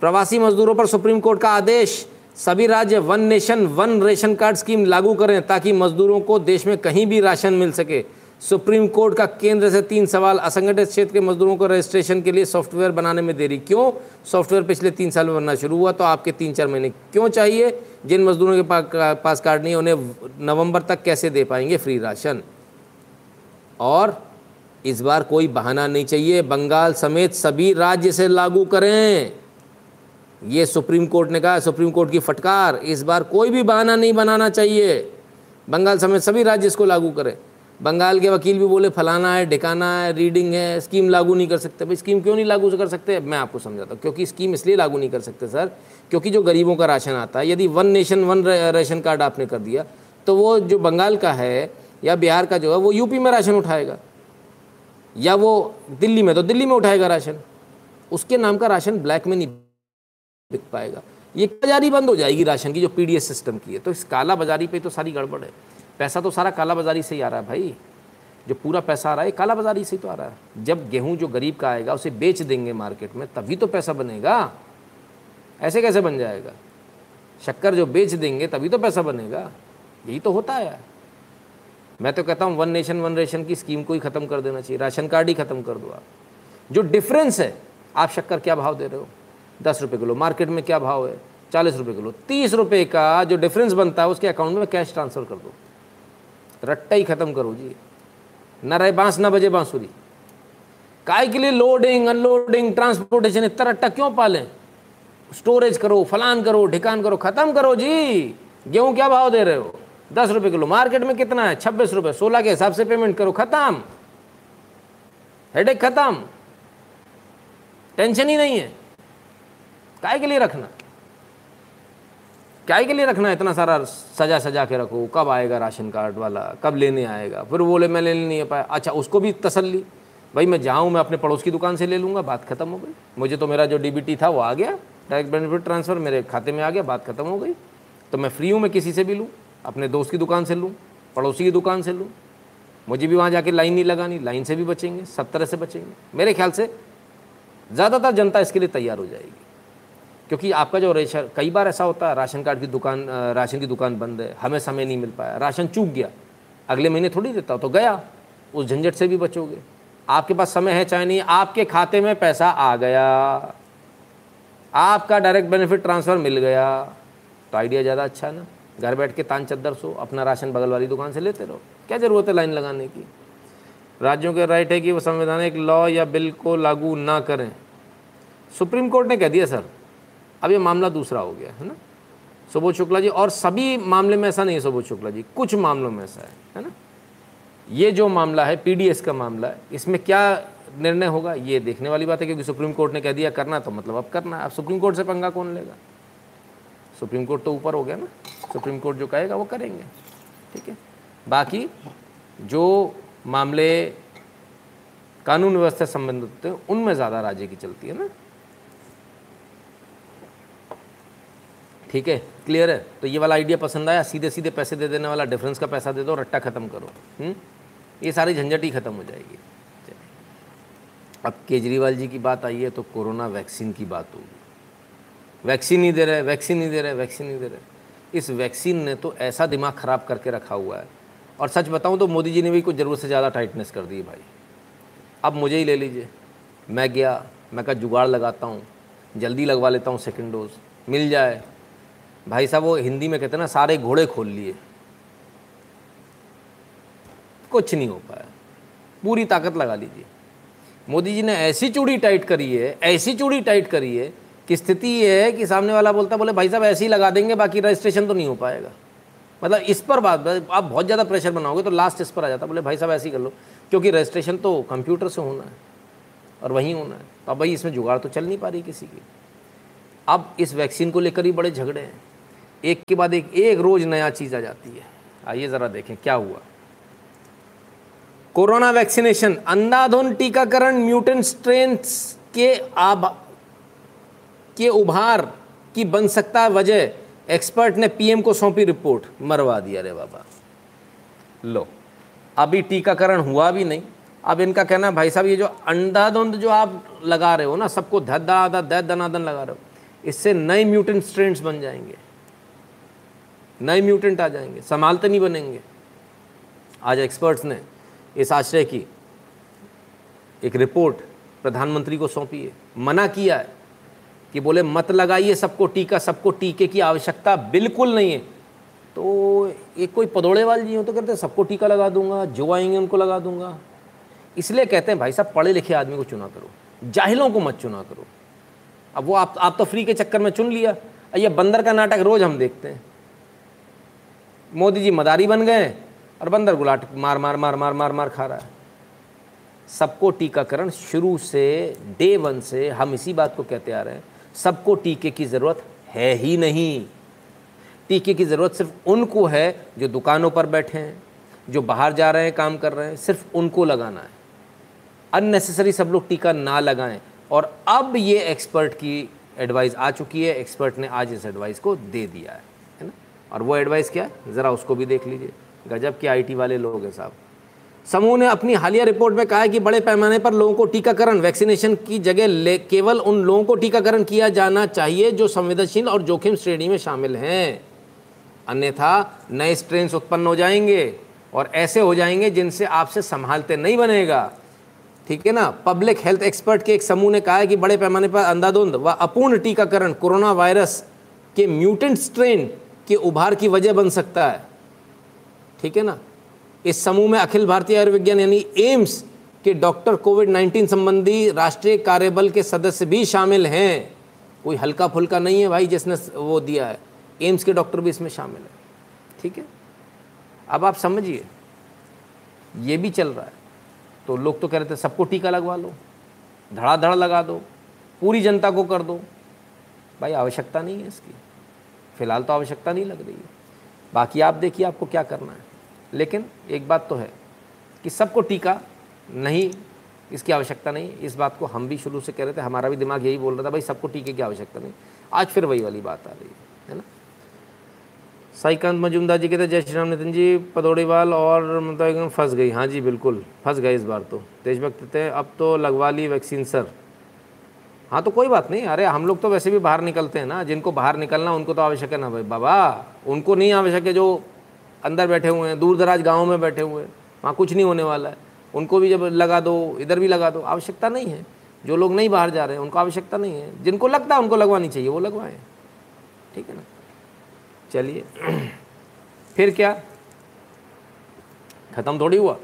प्रवासी मजदूरों पर सुप्रीम कोर्ट का आदेश, सभी राज्य one nation, one ration card scheme लागू करें ताकि मजदूरों को देश में कहीं भी राशन मिल सके। सुप्रीम कोर्ट का केंद्र से तीन सवाल असंगठित क्षेत्र के मजदूरों को रजिस्ट्रेशन के लिए सॉफ्टवेयर बनाने में देरी। क्यों? सॉफ्टवेयर पिछले तीन साल में बनना शुरू हुआ तो आपके तीन चार महीने क्यों चाहिए? जिन मजदूरों के पास कार्ड नहीं उन्हें नवंबर तक कैसे दे पाएँगे फ्री राशन? और इस बार कोई बहाना नहीं चाहिए। बंगाल समेत सभी राज्य से लागू करें। ये सुप्रीम कोर्ट ने कहा, सुप्रीम कोर्ट की फटकार। इस बार कोई भी बहाना नहीं बनाना चाहिए। बंगाल समेत सभी राज्य इसको लागू करें। बंगाल के वकील भी बोले, फलाना है ढिकाना है, रीडिंग है, स्कीम लागू नहीं कर सकते। भाई, स्कीम क्यों नहीं लागू कर सकते? मैं आपको समझाता हूँ, क्योंकि स्कीम इसलिए लागू नहीं कर सकते, सर, क्योंकि जो गरीबों का राशन आता है, यदि one nation, one ration card आपने कर दिया तो वो जो बंगाल का है या बिहार का जो है, वो यूपी में राशन उठाएगा, या वो दिल्ली में तो दिल्ली में उठाएगा राशन। उसके नाम का राशन ब्लैक में नहीं बिक पाएगा। ये बाजारी बंद हो जाएगी राशन की, जो पीडीएस सिस्टम की है। तो इस काला बाजारी पे तो सारी गड़बड़ है। पैसा तो सारा काला बाजारी से ही आ रहा है भाई। जो पूरा पैसा आ रहा है काला बाजारी से ही तो आ रहा है। जब गेहूँ जो गरीब का आएगा, उसे बेच देंगे मार्केट में, तभी तो पैसा बनेगा। ऐसे कैसे बन जाएगा? शक्कर जो बेच देंगे, तभी तो पैसा बनेगा। यही तो होता है। मैं तो कहता हूँ वन नेशन वन रेशन की स्कीम को ही ख़त्म कर देना चाहिए। राशन कार्ड ही ख़त्म कर दो आप। जो डिफरेंस है, आप शक्कर क्या भाव दे रहे हो? दस रुपये किलो। मार्केट में क्या भाव है? चालीस रुपये किलो। तीस रुपये का जो डिफरेंस बनता है, उसके अकाउंट में कैश ट्रांसफ़र कर दो। रट्टा ही ख़त्म करो जी। न रहे बाँस, न बजे बांसुरी काय के लिए लोडिंग अनलोडिंग ट्रांसपोर्टेशन इतना रट्टा क्यों पालें? स्टोरेज करो, फलान करो ठिकान करो, ख़त्म करो जी। गेहूँ क्या भाव दे रहे हो? दस रुपये किलो। मार्केट में कितना है? छब्बीस रुपये सोलह के हिसाब से पेमेंट करो। ख़त्म। हेडेक ख़त्म। टेंशन ही नहीं है। काय के लिए रखना? क्या के लिए रखना है? इतना सारा सजा सजा के रखो। कब आएगा राशन कार्ड वाला? कब लेने आएगा? फिर बोले, मैं लेने नहीं पाया। अच्छा उसको भी तसल्ली। भाई, मैं जाऊँ, मैं अपने पड़ोस की दुकान से ले लूँगा। बात खत्म हो गई। मुझे तो मेरा जो डीबीटी था वो आ गया। डायरेक्ट बेनिफिट ट्रांसफ़र मेरे खाते में आ गया। बात खत्म हो गई। तो मैं फ्री हूँ, मैं किसी से भी लूँ। अपने दोस्त की दुकान से लूँ, पड़ोसी की दुकान से लूँ। मुझे भी वहाँ जाके लाइन नहीं लगानी। लाइन से भी बचेंगे, सब तरह से बचेंगे। मेरे ख्याल से ज़्यादातर जनता इसके लिए तैयार हो जाएगी। क्योंकि आपका जो रेशन कई बार ऐसा होता है, राशन कार्ड की दुकान राशन की दुकान बंद है, हमें समय नहीं मिल पाया, राशन चूक गया, अगले महीने थोड़ी देता हो तो गया, उस झंझट से भी बचोगे। आपके पास समय है चाहे नहीं, आपके खाते में पैसा आ गया, आपका डायरेक्ट बेनिफिट ट्रांसफ़र मिल गया तो आइडिया ज़्यादा अच्छा ना? घर बैठ के तान चद्दर सो, अपना राशन बगल वाली दुकान से लेते रहो। क्या ज़रूरत है लाइन लगाने की? राज्यों के राइट है कि वो संवैधानिक लॉ या बिल को लागू ना करें। सुप्रीम कोर्ट ने कह दिया, सर अब ये मामला दूसरा हो गया, है ना? सुबोध शुक्ला जी, और सभी मामले में ऐसा नहीं है सुबोध शुक्ला जी, कुछ मामलों में ऐसा है है ना? ये जो मामला है पीडीएस का मामला है इसमें क्या निर्णय होगा, ये देखने वाली बात है, क्योंकि सुप्रीम कोर्ट ने कह दिया, करना तो मतलब अब करना अब सुप्रीम कोर्ट से पंगा कौन लेगा? सुप्रीम कोर्ट तो ऊपर हो गया ना। सुप्रीम कोर्ट जो कहेगा, वो करेंगे, ठीक है? बाकी जो मामले कानून व्यवस्था संबंधित होते हैं, उनमें ज़्यादा राज्य की चलती है ना। ठीक है? क्लियर है? तो ये वाला आइडिया पसंद आया सीधे सीधे पैसे दे देने वाला डिफरेंस का पैसा दे दो रट्टा ख़त्म करो। हुँ? हम्म? ये सारी झंझट ही ख़त्म हो जाएगी। अब केजरीवाल जी की बात आई है तो कोरोना वैक्सीन की बात होगी। वैक्सीन नहीं दे रहे, वैक्सीन नहीं दे रहे, वैक्सीन नहीं दे रहे। इस वैक्सीन ने तो ऐसा दिमाग ख़राब करके रखा हुआ है। और सच बताऊँ तो मोदी जी ने भी कुछ ज़रूरत से ज़्यादा टाइटनेस कर दी भाई। अब मुझे ही ले लीजिए। मैं गया, मैं का जुगाड़ लगाता हूँ, जल्दी लगवा लेता हूँ सेकेंड डोज मिल जाए। भाई साहब, वो हिंदी में कहते हैं ना, सारे घोड़े खोल लिए। कुछ नहीं हो पाया। पूरी ताकत लगा लीजिए। मोदी जी ने ऐसी चूड़ी टाइट करी है, ऐसी चूड़ी टाइट करी है कि स्थिति ये है कि सामने वाला बोलता, बोले, भाई साहब, ऐसे ही लगा देंगे, बाकी रजिस्ट्रेशन तो नहीं हो पाएगा। मतलब इस पर बात, आप बहुत ज़्यादा प्रेशर बनाओगे तो लास्ट इस पर आ जाता, बोले, भाई साहब, ऐसे ही कर लो। क्योंकि रजिस्ट्रेशन तो कंप्यूटर से होना है और वहीं होना है। तो अब भाई इसमें जुगाड़ तो चल नहीं पा रही किसी की। अब इस वैक्सीन को लेकर ही बड़े झगड़े हैं। एक के बाद एक एक रोज नया चीज़ आ जाती है। आइए जरा देखें, क्या हुआ? कोरोना वैक्सीनेशन, अंधाधुन टीकाकरण, म्यूटेंट स्ट्रेन के आब, के उभार की बन सकता है वजह, एक्सपर्ट ने पीएम को सौंपी रिपोर्ट। मरवा दिया रे बाबा। लो, अभी टीकाकरण हुआ भी नहीं। अब इनका कहना है भाई साहब, ये जो अंधाधुंध जो आप लगा रहे हो ना, सबको धद दनादन धद दनादन लगा रहे हो, इससे नए म्यूटेंट स्ट्रेंड्स बन जाएँगे। नए म्यूटेंट आ जाएँगे संभालते नहीं बनेंगे। आज एक्सपर्ट्स ने इस आश्रय की एक रिपोर्ट प्रधानमंत्री को सौंपी है। मना किया है कि बोले, मत लगाइए सबको टीका, सबको टीके की आवश्यकता बिल्कुल नहीं है। तो एक कोई पदौड़े वाले जी हो तो कहते हैं, सबको टीका लगा दूँगा, जो आएँगे उनको लगा दूँगा। इसलिए कहते हैं, भाई साहब, पढ़े लिखे आदमी को चुना करो, जाहिलों को मत चुना करो। अब वो आप आप तो फ्री के चक्कर में चुन लिया। ये बंदर का नाटक रोज हम देखते हैं। मोदी जी मदारी बन गए और बंदर गुलाट मार मार मार मार मार मार खा रहा है। सबको टीकाकरण शुरू से, डे वन से हम इसी बात को कहते आ रहे हैं, सबको टीके की ज़रूरत है ही नहीं। टीके की ज़रूरत सिर्फ़ उनको है जो दुकानों पर बैठे हैं, जो बाहर जा रहे हैं, काम कर रहे हैं, सिर्फ़ उनको लगाना है। अननेसेसरी सब लोग टीका ना लगाएँ। और अब ये एक्सपर्ट की एडवाइस आ चुकी है, एक्सपर्ट ने आज इस एडवाइस को दे दिया है। और वो एडवाइस क्या? है ज़रा उसको भी देख लीजिए। गजब के आईटी वाले लोग हैं साहब। समूह ने अपनी हालिया रिपोर्ट में कहा है कि बड़े पैमाने पर लोगों को टीकाकरण वैक्सीनेशन की जगह केवल उन लोगों को टीकाकरण किया जाना चाहिए जो संवेदनशील और जोखिम श्रेणी में शामिल हैं। अन्यथा नए स्ट्रेन उत्पन्न हो जाएँगे और ऐसे हो जाएँगे जिनसे आपसे संभालते नहीं बनेगा। ठीक है ना? पब्लिक हेल्थ एक्सपर्ट के एक समूह ने कहा है कि बड़े पैमाने पर अंधाधुंध व अपूर्ण टीकाकरण कोरोना वायरस के म्यूटेंट स्ट्रेन के उभार की वजह बन सकता है। ठीक है ना? इस समूह में अखिल भारतीय आयुर्विज्ञान यानी एम्स के डॉक्टर कोविड 19 संबंधी राष्ट्रीय कार्यबल के सदस्य भी शामिल हैं। कोई हल्का फुल्का नहीं है भाई जिसने वो दिया है। एम्स के डॉक्टर भी इसमें शामिल है। ठीक है? अब आप समझिए, ये भी चल रहा है। तो लोग तो कह रहे थे, सबको टीका लगवा लो, धड़ाधड़ लगा दो, पूरी जनता को कर दो। भाई आवश्यकता नहीं है इसकी। फ़िलहाल तो आवश्यकता नहीं लग रही है। बाकी आप देखिए आपको क्या करना है। लेकिन एक बात तो है कि सबको टीका नहीं, इसकी आवश्यकता नहीं। इस बात को हम भी शुरू से कह रहे थे, हमारा भी दिमाग यही बोल रहा था, भाई सबको टीके की आवश्यकता नहीं। आज फिर वही वाली बात आ रही है है ना? साईकांत मजूमदार जी कहते जय श्री राम नितिन जी, पदौड़ीवाल और मतलब एकदम फंस गई। हाँ जी, बिल्कुल, फंस गए इस बार तो। देशभक्त थे, अब तो लगवा ली वैक्सीन, सर। हाँ तो कोई बात नहीं। अरे, हम लोग तो वैसे भी बाहर निकलते हैं ना। जिनको बाहर निकलना, उनको तो आवश्यक है ना भाई। बाबा, उनको नहीं आवश्यक है जो अंदर बैठे हुए हैं, दूर दराज गाँव में बैठे हुए हैं। वहाँ कुछ नहीं होने वाला है। उनको भी जब लगा दो, इधर भी लगा दो, आवश्यकता नहीं है। जो लोग नहीं बाहर जा रहे हैं, उनको आवश्यकता नहीं है। जिनको लगता है, उनको लगवानी चाहिए, वो लगवाएँ। ठीक है ना? चलिए। फिर क्या? खत्म थोड़ी हुआ?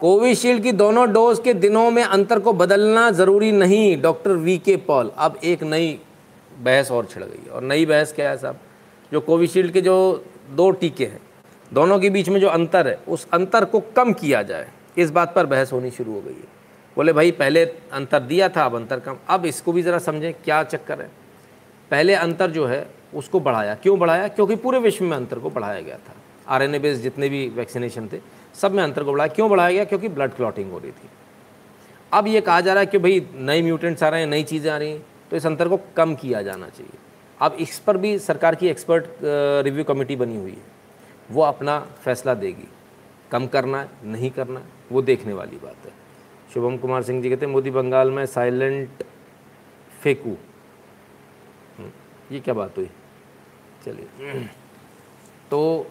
कोविशील्ड की दोनों डोज के दिनों में अंतर को बदलना ज़रूरी नहीं, डॉक्टर वी के पॉल। अब एक नई बहस और छिड़ गई। और नई बहस क्या है साहब? जो कोविशील्ड के जो दो टीके हैं, दोनों के बीच में जो अंतर है, उस अंतर को कम किया जाए। इस बात पर बहस होनी शुरू हो गई है। बोले, भाई, पहले अंतर दिया था, अब अंतर कम। अब इसको भी ज़रा समझें, क्या चक्कर है? पहले अंतर जो है, उसको बढ़ाया। क्यों बढ़ाया? क्योंकि पूरे विश्व में अंतर को बढ़ाया गया था। आर एन बेस्ड जितने भी वैक्सीनेशन थे सब में अंतर को बढ़ाया। क्यों बढ़ाया गया? क्योंकि ब्लड क्लॉटिंग हो रही थी। अब ये कहा जा रहा है कि भाई नए म्यूटेंट्स आ रहे हैं नई चीज़ें आ रही हैं तो इस अंतर को कम किया जाना चाहिए। अब इस पर भी सरकार की एक्सपर्ट रिव्यू कमेटी बनी हुई है। वो अपना फैसला देगी। कम करना है नहीं करना है वो देखने वाली बात है। शुभम कुमार सिंह जी कहते हैं मोदी बंगाल में साइलेंट फेंकू। हम्म, ये क्या बात हुई? चलिए। तो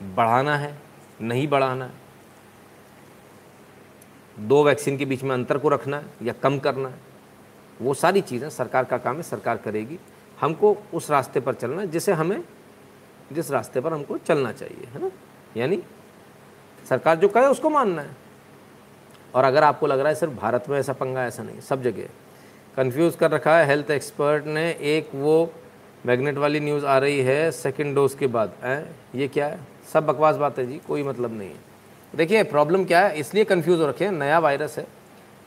बढ़ाना है, नहीं बढ़ाना है। दो वैक्सीन के बीच में अंतर को रखना है या कम करना है, वो सारी चीज़ें सरकार का काम है, सरकार करेगी। हमको उस रास्ते पर चलना है जिसे हमें, जिस रास्ते पर हमको चलना चाहिए, है ना? यानी सरकार जो कहे उसको मानना है। और अगर आपको लग रहा है सिर्फ़ भारत में ऐसा पंगा है ऐसा नहीं, सब जगह। कंफ्यूज कर रखा है हेल्थ एक्सपर्ट ने, एक वो मैग्नेट वाली न्यूज़ आ रही है सेकेंड डोज के बाद, है? ये क्या है? सब बकवास बात है जी, कोई मतलब नहीं है। देखिए प्रॉब्लम क्या है? इसलिए कन्फ्यूज़ हो रखे हैं, नया वायरस है,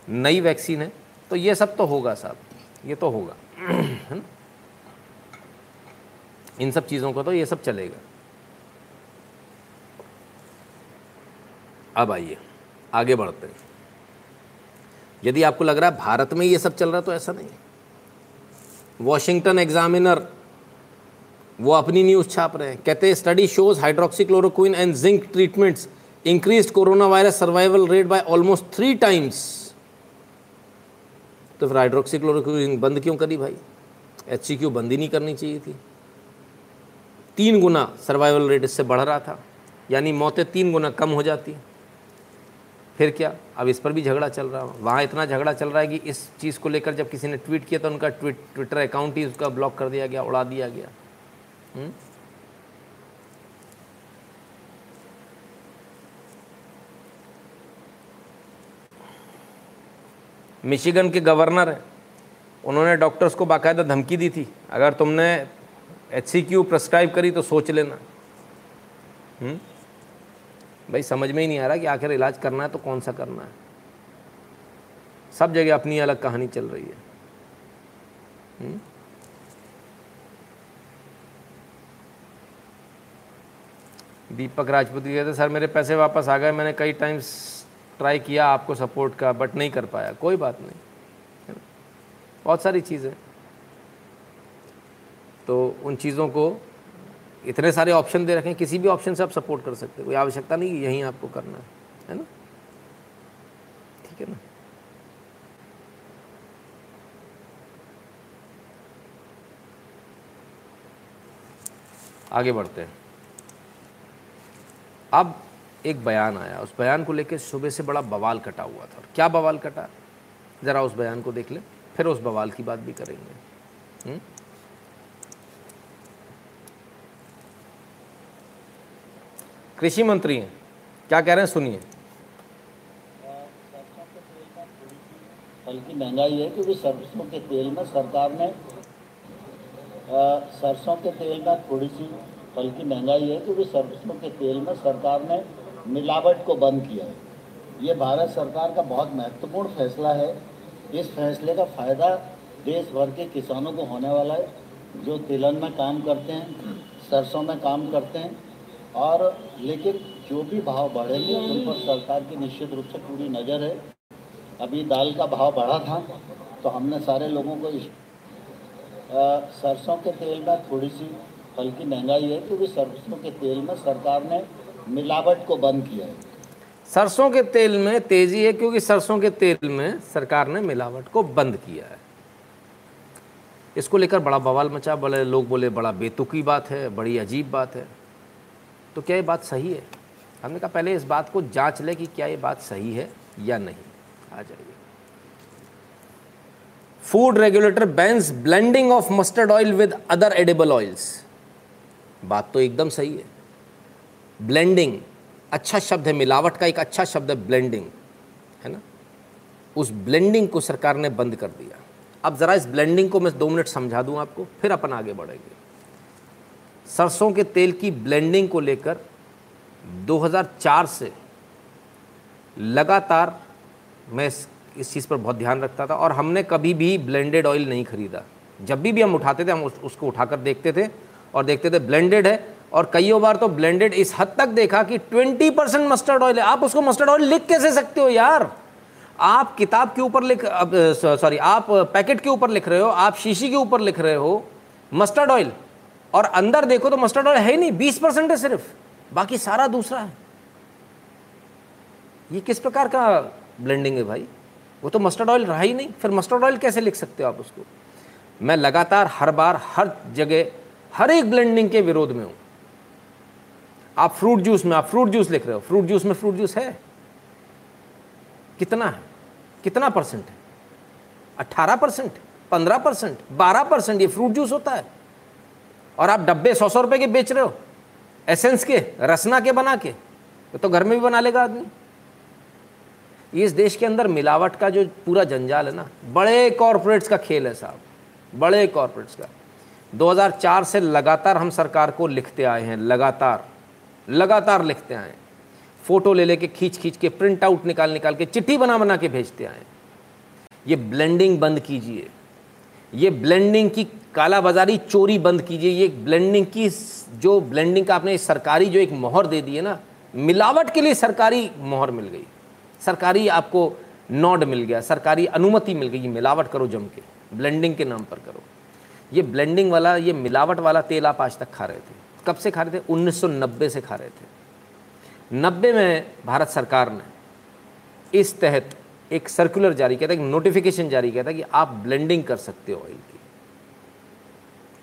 नई वैक्सीन है तो ये सब तो होगा साहब, ये तो होगा, है इन सब चीज़ों को तो ये सब चलेगा। अब आइए, आगे बढ़ते हैं। यदि आपको लग रहा है भारत में ये सब चल रहा है तो ऐसा नहीं वॉशिंगटन एग्जामिनर वो अपनी न्यूज़ छाप रहे हैं। कहते हैं study shows hydroxychloroquine and zinc treatments increase corona virus survival rate by almost three times तो फिर हाइड्रोक्सीक्लोरोक्विन बंद क्यों करी भाई? एच सी क्यू बंद ही नहीं करनी चाहिए थी। तीन गुना सर्वाइवल रेट इससे बढ़ रहा था, यानी मौतें तीन गुना कम हो जाती फिर क्या? अब इस पर भी झगड़ा चल रहा है। वहाँ इतना झगड़ा चल रहा है कि इस चीज़ को लेकर जब किसी ने ट्वीट किया तो उनका ट्वीट ट्विटर अकाउंट ही उसका ब्लॉक कर दिया गया, उड़ा दिया गया। मिशिगन के गवर्नर हैं। उन्होंने डॉक्टर्स को बाकायदा धमकी दी थी। अगर तुमने एच सी क्यू प्रेस्क्राइब करी तो सोच लेना। हुँ? भाई, समझ में ही नहीं आ रहा कि आखिर इलाज करना है तो कौन सा करना है। सब जगह अपनी अलग कहानी चल रही है। हुँ? दीपक राजपूत कहते सर, मेरे पैसे वापस आ गए, मैंने कई टाइम्स ट्राई किया आपको सपोर्ट का बट नहीं कर पाया। कोई बात नहीं बहुत सारी चीज़ें। तो उन चीज़ों को इतने सारे ऑप्शन दे रखें, किसी भी ऑप्शन से आप सपोर्ट कर सकते हो। कोई आवश्यकता नहीं यहीं आपको करना है है ना? ठीक है ना? आगे बढ़ते हैं। अब एक बयान आया, उस बयान को लेकर सुबह से बड़ा बवाल कटा हुआ था। क्या बवाल कटा? ज़रा उस बयान को देख ले, फिर उस बवाल की बात भी करेंगे। हुँ? हम्म? कृषि मंत्री हैं। क्या कह रहे हैं? सुनिए। हल्की महँगाई है, क्योंकि सरसों के तेल में सरकार ने सरसों के तेल में थोड़ी सी हल्की महँगाई है क्योंकि सरसों के तेल में सरकार ने मिलावट को बंद किया है। ये भारत सरकार का बहुत महत्वपूर्ण फैसला है। इस फैसले का फ़ायदा देश भर के किसानों को होने वाला है, जो तिलन में काम करते हैं, सरसों में काम करते हैं, और लेकिन जो भी भाव बढ़ेंगे, उन पर सरकार की निश्चित रूप से पूरी नज़र है। अभी दाल का भाव बढ़ा था तो हमने सारे लोगों को इस सरसों के तेल में थोड़ी सी हल्की महँगाई है, क्योंकि सरसों के तेल में सरकार ने मिलावट को बंद किया है। सरसों के तेल में तेज़ी है, क्योंकि सरसों के तेल में सरकार ने मिलावट को बंद किया है। इसको लेकर बड़ा बवाल मचा, बड़े लोग बोले, बड़ा बेतुकी बात है, बड़ी अजीब बात है। तो क्या ये बात सही है? हमने कहा पहले इस बात को जाँच ले कि क्या ये बात सही है या नहीं। आ जाइए। Food regulator bans blending of mustard oil with other edible oils बात तो एकदम सही है। ब्लेंडिंग अच्छा शब्द है मिलावट का एक अच्छा शब्द है ब्लेंडिंग है ना? उस ब्लेंडिंग को सरकार ने बंद कर दिया। अब ज़रा इस ब्लेंडिंग को मैं दो मिनट समझा दूँ आपको फिर अपन आगे बढ़ेंगे। सरसों के तेल की ब्लेंडिंग को लेकर 2004 से लगातार मैं इस, इस चीज़ पर बहुत ध्यान रखता था और हमने कभी भी ब्लेंडेड ऑयल नहीं खरीदा। जब भी भी हम उठाते थे हम उस, उसको उठाकर देखते थे और देखते थे ब्लेंडेड है। और कई बार तो ब्लेंडेड इस हद तक देखा कि 20 परसेंट मस्टर्ड ऑयल है। आप उसको मस्टर्ड ऑयल लिख कैसे सकते हो यार? आप किताब के ऊपर लिख सॉरी आप पैकेट के ऊपर लिख रहे हो, आप शीशी के ऊपर लिख रहे हो मस्टर्ड ऑयल और अंदर देखो तो मस्टर्ड ऑयल है ही नहीं, बीस परसेंट है सिर्फ़। बाकी सारा दूसरा है। ये किस प्रकार का ब्लेंडिंग है भाई? वो तो मस्टर्ड ऑयल रहा ही नहीं। फिर मस्टर्ड ऑयल कैसे लिख सकते हो आप उसको? मैं लगातार हर बार, हर जगह हर एक ब्लेंडिंग के विरोध में हूँ। आप फ्रूट जूस में, आप फ्रूट जूस लिख रहे हो फ्रूट जूस में फ्रूट जूस है। कितना है? कितना परसेंट है? अट्ठारह परसेंट पंद्रह परसेंट बारह परसेंट ये फ्रूट जूस होता है। और आप डब्बे सौ सौ रुपए के बेच रहे हो एसेंस के, रसना के बना के तो घर में भी बना लेगा आदमी। इस देश के अंदर मिलावट का जो पूरा जंजाल है ना, बड़े कॉरपोरेट्स का खेल है साहब, बड़े कॉरपोरेट्स का। 2004 से लगातार हम सरकार को लिखते आए हैं, लगातार लगातार लिखते आए फ़ोटो ले लेके खींच खींच के प्रिंट आउट निकाल निकाल के, चिट्ठी बना बना के भेजते आए ये ब्लेंडिंग बंद कीजिए। ये ब्लेंडिंग की काला बाजारी चोरी बंद कीजिए। ये ब्लेंडिंग की जो ब्लेंडिंग का आपने सरकारी जो एक मोहर दे दी है ना, मिलावट के लिए सरकारी मोहर मिल गई। सरकारी आपको नॉड मिल गया, सरकारी अनुमति मिल गई। मिलावट करो जम के ब्लेंडिंग के नाम पर करो। ये ब्लेंडिंग वाला, ये मिलावट वाला तेल आप आज तक खा रहे थे। कब से खा रहे थे? 1990 से खा रहे थे। 90 में भारत सरकार ने इस तहत एक सर्कुलर जारी किया था, एक नोटिफिकेशन जारी किया था कि आप ब्लेंडिंग कर सकते हो ऑयल की।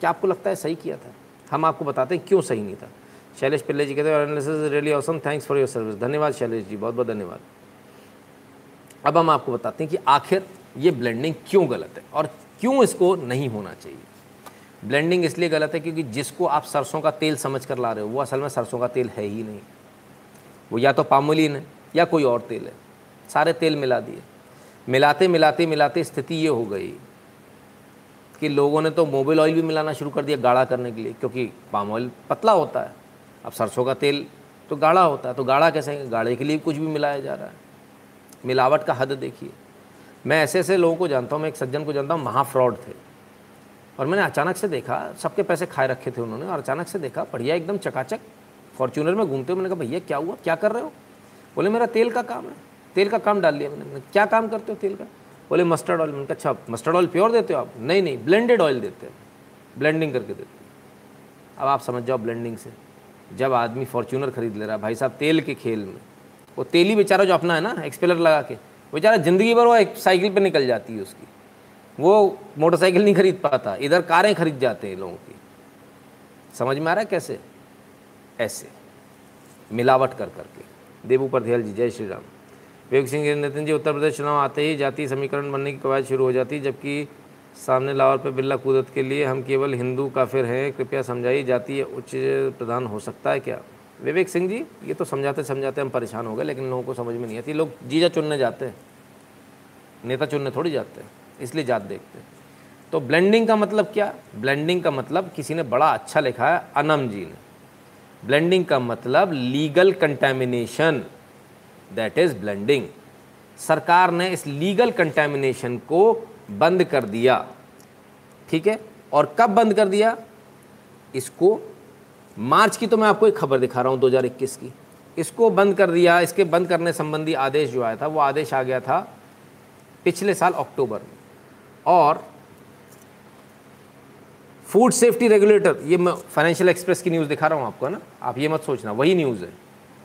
क्या आपको लगता है सही किया था? हम आपको बताते हैं क्यों सही नहीं था। शैलेश पिल्ले जी कहते हैं really awesome thanks for your service धन्यवाद शैलेश जी, बहुत बहुत धन्यवाद। अब हम आपको बताते हैं कि आखिर ये ब्लेंडिंग क्यों गलत है और क्यों इसको नहीं होना चाहिए। ब्लेंडिंग इसलिए गलत है क्योंकि जिसको आप सरसों का तेल समझ कर ला रहे हो, वो असल में सरसों का तेल है ही नहीं। वो या तो पामोलिन है, या कोई और तेल है। सारे तेल मिला दिए। मिलाते मिलाते मिलाते स्थिति ये हो गई कि लोगों ने तो मोबिल ऑयल भी मिलाना शुरू कर दिया गाढ़ा करने के लिए, क्योंकि पाम ऑयल पतला होता है। अब सरसों का तेल तो गाढ़ा होता है तो गाढ़ा कैसे गाढ़े के लिए कुछ भी मिलाया जा रहा है। मिलावट का हद देखिए। मैं ऐसे ऐसे लोगों को जानता हूँ, मैं एक सज्जन को जानता हूँ, महाफ्रॉड थे। और मैंने अचानक से देखा, सबके पैसे खाए रखे थे उन्होंने और अचानक से देखा, बढ़िया एकदम चकाचक फॉर्चूनर में घूमते हुए मैंने कहा, भैया, क्या हुआ? क्या कर रहे हो? बोले, मेरा तेल का काम है, तेल का काम डाल लिया मैंने। क्या काम करते हो तेल का? बोले, मस्टर्ड ऑयल। मैंने कहा अच्छा मस्टर्ड ऑयल प्योर देते हो आप? नहीं नहीं ब्लेंडेड ऑयल देते हैं ब्लेंडिंग करके देते अब आप समझ जाओ ब्लेंडिंग से। जब आदमी फॉर्चूनर खरीद ले रहा है, भाई साहब, तेल के खेल में, वो तेल बेचारा जो अपना है ना एक्सपेलर लगा के बेचारा ज़िंदगी भर वो साइकिल पर निकल जाती है उसकी। वो मोटरसाइकिल नहीं खरीद पाता। इधर कारें खरीद जाते हैं लोगों की। समझ में आ रहा है कैसे? ऐसे। मिलावट कर करके। देवू पर जी, जय श्री राम। विवेक सिंह नितिन जी, उत्तर प्रदेश चुनाव आते ही जातीय समीकरण बनने की कवायद शुरू हो जाती जबकि सामने लाहौर पर बिल्ला कूदत के लिए हम केवल हिंदू काफिर हैं। कृपया समझाइए, जातीय उच्च प्रधान हो सकता है क्या? विवेक सिंह जी, ये तो समझाते समझाते हम परेशान हो गए, लेकिन लोगों को समझ में नहीं आती। लोग जीजा चुनने जाते हैं। नेता चुनने थोड़ी जाते हैं। इसलिए जात देखते हैं। तो ब्लेंडिंग का मतलब क्या? ब्लेंडिंग का मतलब किसी ने बड़ा अच्छा लिखा है, अनम जी ने। ब्लेंडिंग का मतलब legal contamination that is blending सरकार ने इस लीगल कंटेमिनेशन को बंद कर दिया। ठीक है? और कब बंद कर दिया? इसको मार्च की तो मैं आपको एक खबर दिखा रहा हूँ 2021 की। इसको बंद कर दिया, इसके बंद करने संबंधी आदेश जो आया था, वो आदेश आ गया था पिछले साल अक्टूबर में। और फ़ूड सेफ्टी रेगुलेटर ये मैं फाइनेंशियल एक्सप्रेस की न्यूज़ दिखा रहा हूँ आपको ना? आप ये मत सोचना, वही न्यूज़ है,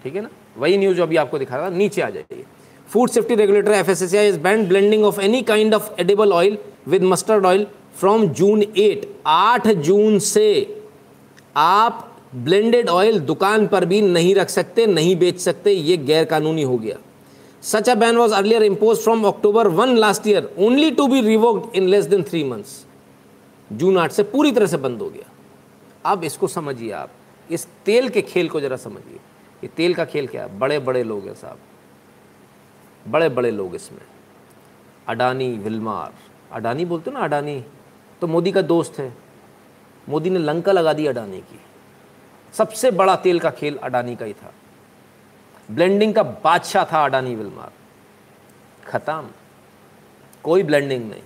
ठीक है ना? वही न्यूज़ जो अभी आपको दिखा रहा था, नीचे आ जाइए। Food safety regulator F S S I is banned blending of any kind of edible oil with mustard oil from June eight आठ जून से आप ब्लेंडेड ऑयल दुकान पर भी नहीं रख सकते, नहीं बेच सकते, ये गैर कानूनी हो गया। Such a ban was earlier impose from October one last year only to be revoked in less than three months June आठ से पूरी तरह से बंद हो गया। अब इसको समझिए आप। इस तेल के खेल को जरा समझिए। ये तेल का खेल क्या है? बड़े बड़े लोग हैं साहब। बड़े बड़े लोग इसमें। अडानी, विलमार। अडानी बोलते ना अडानी? तो मोदी का दोस्त है। मोदी ने लंका लगा दी अडानी की। सबसे बड़ा तेल का खेल अडानी का ही था। ब्लेंडिंग का बादशाह था अडानी विलमार ख़त्म। कोई ब्लेंडिंग नहीं।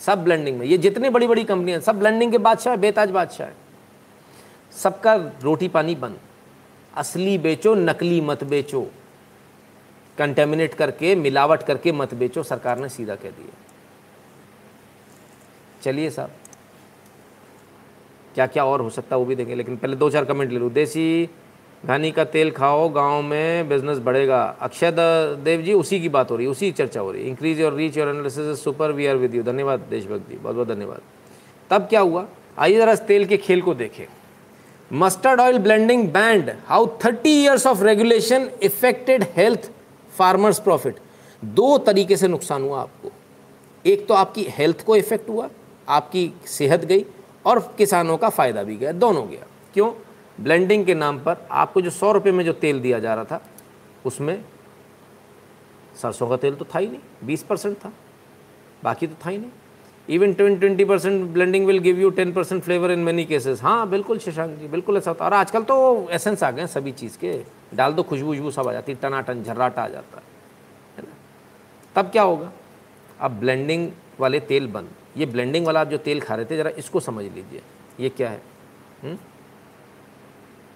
सब ब्लेंडिंग में। ये जितनी बड़ी बड़ी कंपनियाँ सब ब्लेंडिंग के बादशाह है, बेताज बादशाह है। सबका रोटी पानी बंद। असली बेचो, नकली मत बेचो। कंटेमिनेट करके, मिलावट करके मत बेचो, सरकार ने सीधा कह दिया। चलिए साहब। क्या क्या और हो सकता है वो भी देखें, लेकिन पहले दो चार कमेंट ले लूँ। देसी घानी का तेल खाओ, गाँव में बिज़नेस बढ़ेगा। अक्षय देव जी, उसी की बात हो रही है, उसी चर्चा हो रही है। Increase your reach your analysis super we are with you धन्यवाद देशभक्त जी बहुत बहुत धन्यवाद। तब क्या हुआ? आइए ज़रा तेल के खेल को देखें। Mustard oil blending banned how thirty years of regulation affected health farmers profit दो तरीके से नुकसान हुआ आपको। एक तो आपकी हेल्थ को इफ़ेक्ट हुआ, आपकी सेहत गई, और किसानों का फ़ायदा भी गया, दोनों गया। क्यों? ब्लेंडिंग के नाम पर आपको जो सौ रुपये में जो तेल दिया जा रहा था, उसमें सरसों का तेल तो था ही नहीं, बीस परसेंट था, बाकी तो था ही नहीं। Even twenty twenty percent blending will give you ten percent flavour in many cases हाँ बिल्कुल शशांक जी, बिल्कुल ऐसा होता है। और आजकल तो एसेंस आ गए हैं सभी चीज़ के। डाल दो, खुशबू उशबू सब आ जाती है, टनाटन, झर्राटा आ जाता है ना? तब क्या होगा? अब ब्लेंडिंग वाले तेल बंद। ये ब्लेंडिंग वाला आप जो तेल खा रहे थे, ज़रा इसको समझ लीजिए। ये क्या है? हुँ?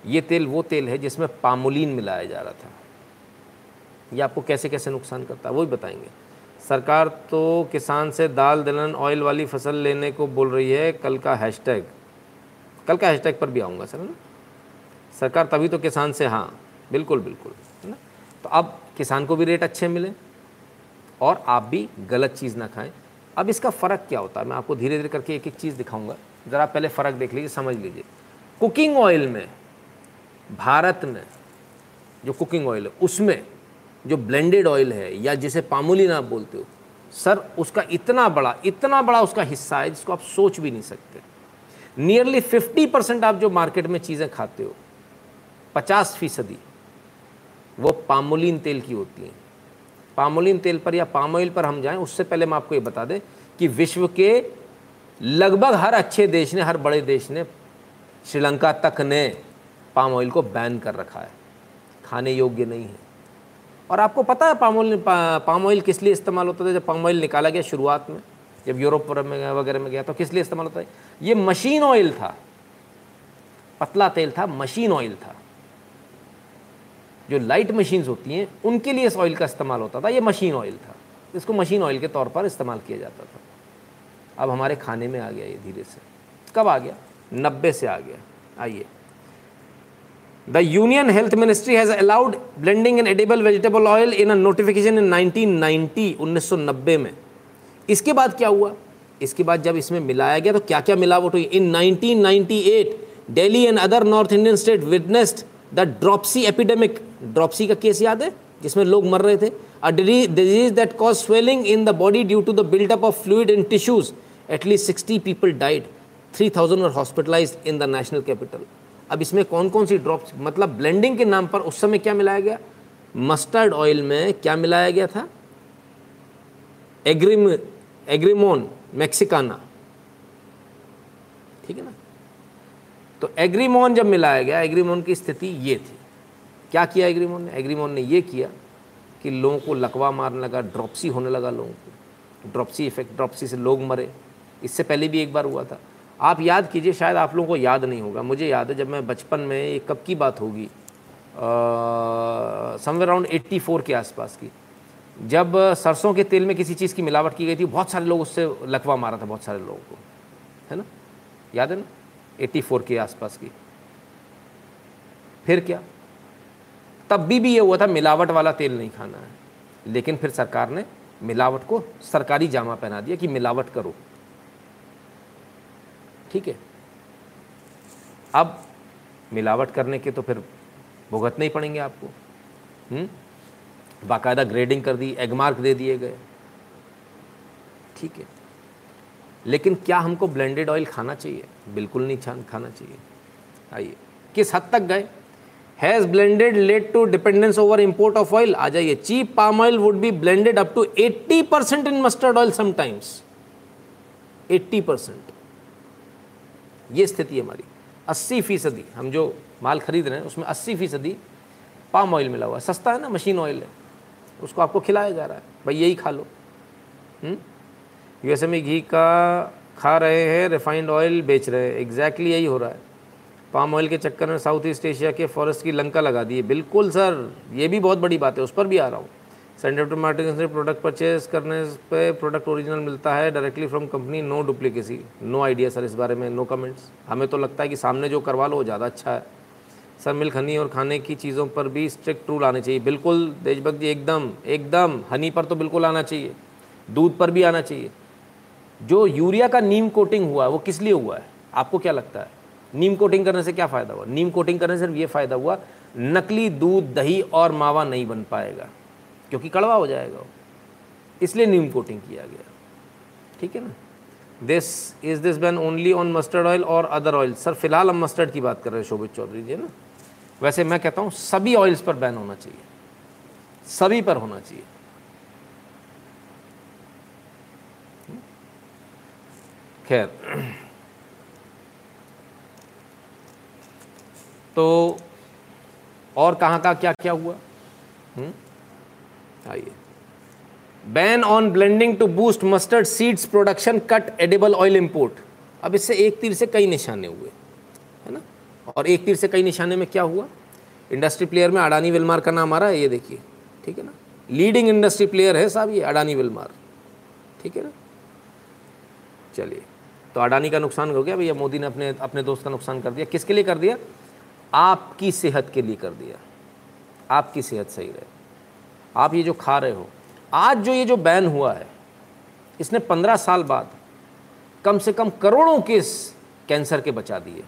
ये तेल वो तेल है जिसमें पामोलिन मिलाया जा रहा था। ये आपको कैसे कैसे नुकसान करता है, वो भी बताएँगे। सरकार तो किसान से दाल, दलहन ऑयल वाली फ़सल लेने को बोल रही है, कल का हैशटैग कल का हैशटैग पर भी आऊँगा सर ना? सरकार तभी तो किसान से हाँ बिल्कुल बिल्कुल, है ना? तो अब किसान को भी रेट अच्छे मिले और आप भी गलत चीज़ ना खाएँ। अब इसका फ़र्क क्या होता है? मैं आपको धीरे धीरे करके एक एक चीज़ दिखाऊँगा। ज़रा पहले फ़र्क देख लीजिए, समझ लीजिए। कुकिंग ऑयल में भारत में जो कुकिंग ऑयल है, उसमें जो ब्लेंडेड ऑयल है, या जिसे पामोलिन आप बोलते हो, सर, उसका इतना बड़ा इतना बड़ा उसका हिस्सा है जिसको आप सोच भी नहीं सकते। नियरली फिफ्टी परसेंट आप जो मार्केट में चीज़ें खाते हो, पचास फ़ीसदी, वो पामोलिन तेल की होती हैं। पामोलिन तेल पर या पाम ऑयल पर हम जाएँ, उससे पहले मैं आपको ये बता दें कि विश्व के लगभग हर अच्छे देश ने, हर बड़े देश ने, श्रीलंका तक ने पाम ऑयल को बैन कर रखा है। खाने योग्य नहीं है। और आपको पता है पाम ऑयल पाम ऑयल किस लिए इस्तेमाल होता था? जब पाम ऑयल निकाला गया शुरुआत में, जब यूरोप में, वगैरह में गया तो किस लिए इस्तेमाल होता है? ये मशीन ऑयल था। पतला तेल था मशीन ऑयल था। जो लाइट मशीन्स होती हैं, उनके लिए इस ऑयल का इस्तेमाल होता था। ये मशीन ऑयल था। इसको मशीन ऑयल के तौर पर इस्तेमाल किया जाता था। अब हमारे खाने में आ गया ये धीरे से। कब आ गया? नब्बे से आ गया। आइए। The union health ministry has allowed blending in edible vegetable oil in a notification in 1990 1990 में। इसके बाद क्या हुआ? इसके बाद जब इसमें मिलाया गया तो क्या क्या मिलावट हुई in 1998 Delhi and other north Indian state witnessed the dropsy epidemic dropsy का केस याद है? जिसमें लोग मर रहे थे। A disease that cause swelling in the body due to the buildup of fluid in tissues at least sixty people died three thousand were hospitalise in the national capital अब इसमें कौन कौन सी ड्रॉप्स मतलब ब्लेंडिंग के नाम पर उस समय क्या मिलाया गया? मस्टर्ड ऑयल में क्या मिलाया गया था? एग्रीम एग्रीमोन मैक्सिकाना ठीक है ना? तो एग्रीमोन जब मिलाया गया एग्रीमोन की स्थिति ये थी। क्या किया एग्रीमोन ने? एग्रीमोन ने ये किया कि लोगों को लकवा मारने लगा ड्रॉपसी होने लगा लोगों को। ड्रॉपसी इफ़ेक्ट ड्रॉपसी से लोग मरे। इससे पहले भी एक बार हुआ था। आप याद कीजिए, शायद आप लोगों को याद नहीं होगा। मुझे याद है जब मैं बचपन में ये कब की बात होगी समवेयर अराउंड 84 के आसपास की। जब सरसों के तेल में किसी चीज़ की मिलावट की गई थी, बहुत सारे लोग उससे लकवा मारा था, बहुत सारे लोगों को। है ना? याद है ना? 84 के आसपास की। फिर क्या? तब भी भी ये हुआ था, मिलावट वाला तेल नहीं खाना है। लेकिन फिर सरकार ने मिलावट को सरकारी जामा पहना दिया कि मिलावट करो। ठीक है। अब मिलावट करने के तो फिर भुगतने ही पड़ेंगे आपको। हम्म? बाकायदा ग्रेडिंग कर दी एगमार्क दे दिए गए। ठीक है। लेकिन क्या हमको ब्लेंडेड ऑयल खाना चाहिए? बिल्कुल नहीं छान खाना चाहिए। आइए, किस हद तक गए? Has blended led to dependence over import of oil आ जाइए। Cheap palm oil would be blended up to 80 percent in mustard oil sometimes 80 percent ये स्थिति हमारी। 80 फ़ीसदी, हम जो माल खरीद रहे हैं, उसमें 80 फ़ीसदी पाम ऑयल मिला हुआ है। सस्ता है ना मशीन ऑयल है। उसको आपको खिलाया जा रहा है। भाई यही खा लो। यूएसए में घी का खा रहे हैं रिफाइंड ऑयल बेच रहे हैं। एग्जैक्टली यही हो रहा है। पाम ऑयल के चक्कर में साउथ ईस्ट एशिया के फॉरेस्ट की लंका लगा दी है। बिल्कुल सर ये भी बहुत बड़ी बात है। उस पर भी आ रहा हूँ। सेंटर मार्टिन से प्रोडक्ट परचेज करने पे प्रोडक्ट ओरिजिनल मिलता है directly from company no duplicacy no idea sir इस बारे में नो कमेंट्स हमें तो लगता है कि सामने जो करवा लो, वो ज़्यादा अच्छा है। सर मिल्क हनी और खाने की चीज़ों पर भी स्ट्रिक्ट रूल आने चाहिए। बिल्कुल, देशभक्त जी, एकदम एकदम हनी पर तो बिल्कुल आना चाहिए। दूध पर भी आना चाहिए। जो यूरिया का नीम कोटिंग हुआ है, वो किस लिए हुआ है? आपको क्या लगता है? नीम कोटिंग करने से क्या फ़ायदा हुआ? नीम कोटिंग करने से सिर्फ़ ये फ़ायदा हुआ, नकली दूध, दही और मावा नहीं बन पाएगा। क्योंकि कड़वा हो जाएगा इसलिए नीम कोटिंग किया गया। ठीक है ना? This is this ban only on mustard oil और अदर ऑयल सर, फ़िलहाल हम मस्टर्ड की बात कर रहे हैं, शोभित चौधरी जी ना? वैसे मैं कहता हूँ, सभी ऑयल्स पर बैन होना चाहिए। सभी पर होना चाहिए। खैर। तो और कहाँ का क्या क्या हुआ? हम्म? आइए। Ban on blending to boost mustard seeds production cut edible oil import अब इससे एक तीर से कई निशाने हुए, है ना? और एक तीर से कई निशाने में क्या हुआ? इंडस्ट्री प्लेयर में अडानी विलमार का नाम आ रहा है, ये देखिए, ठीक है ना? लीडिंग इंडस्ट्री प्लेयर है साहब ये, अडानी विलमार, ठीक है ना? चलिए तो अडानी का नुकसान हो गया, भैया मोदी ने अपने अपने दोस्त का नुकसान कर दिया। किसके लिए कर दिया? आपकी सेहत के लिए कर दिया। आपकी सेहत सही रहे। आप ये जो खा रहे हो, आज जो ये जो बैन हुआ है, इसने पंद्रह साल बाद कम से कम करोड़ों केस कैंसर के बचा दिए।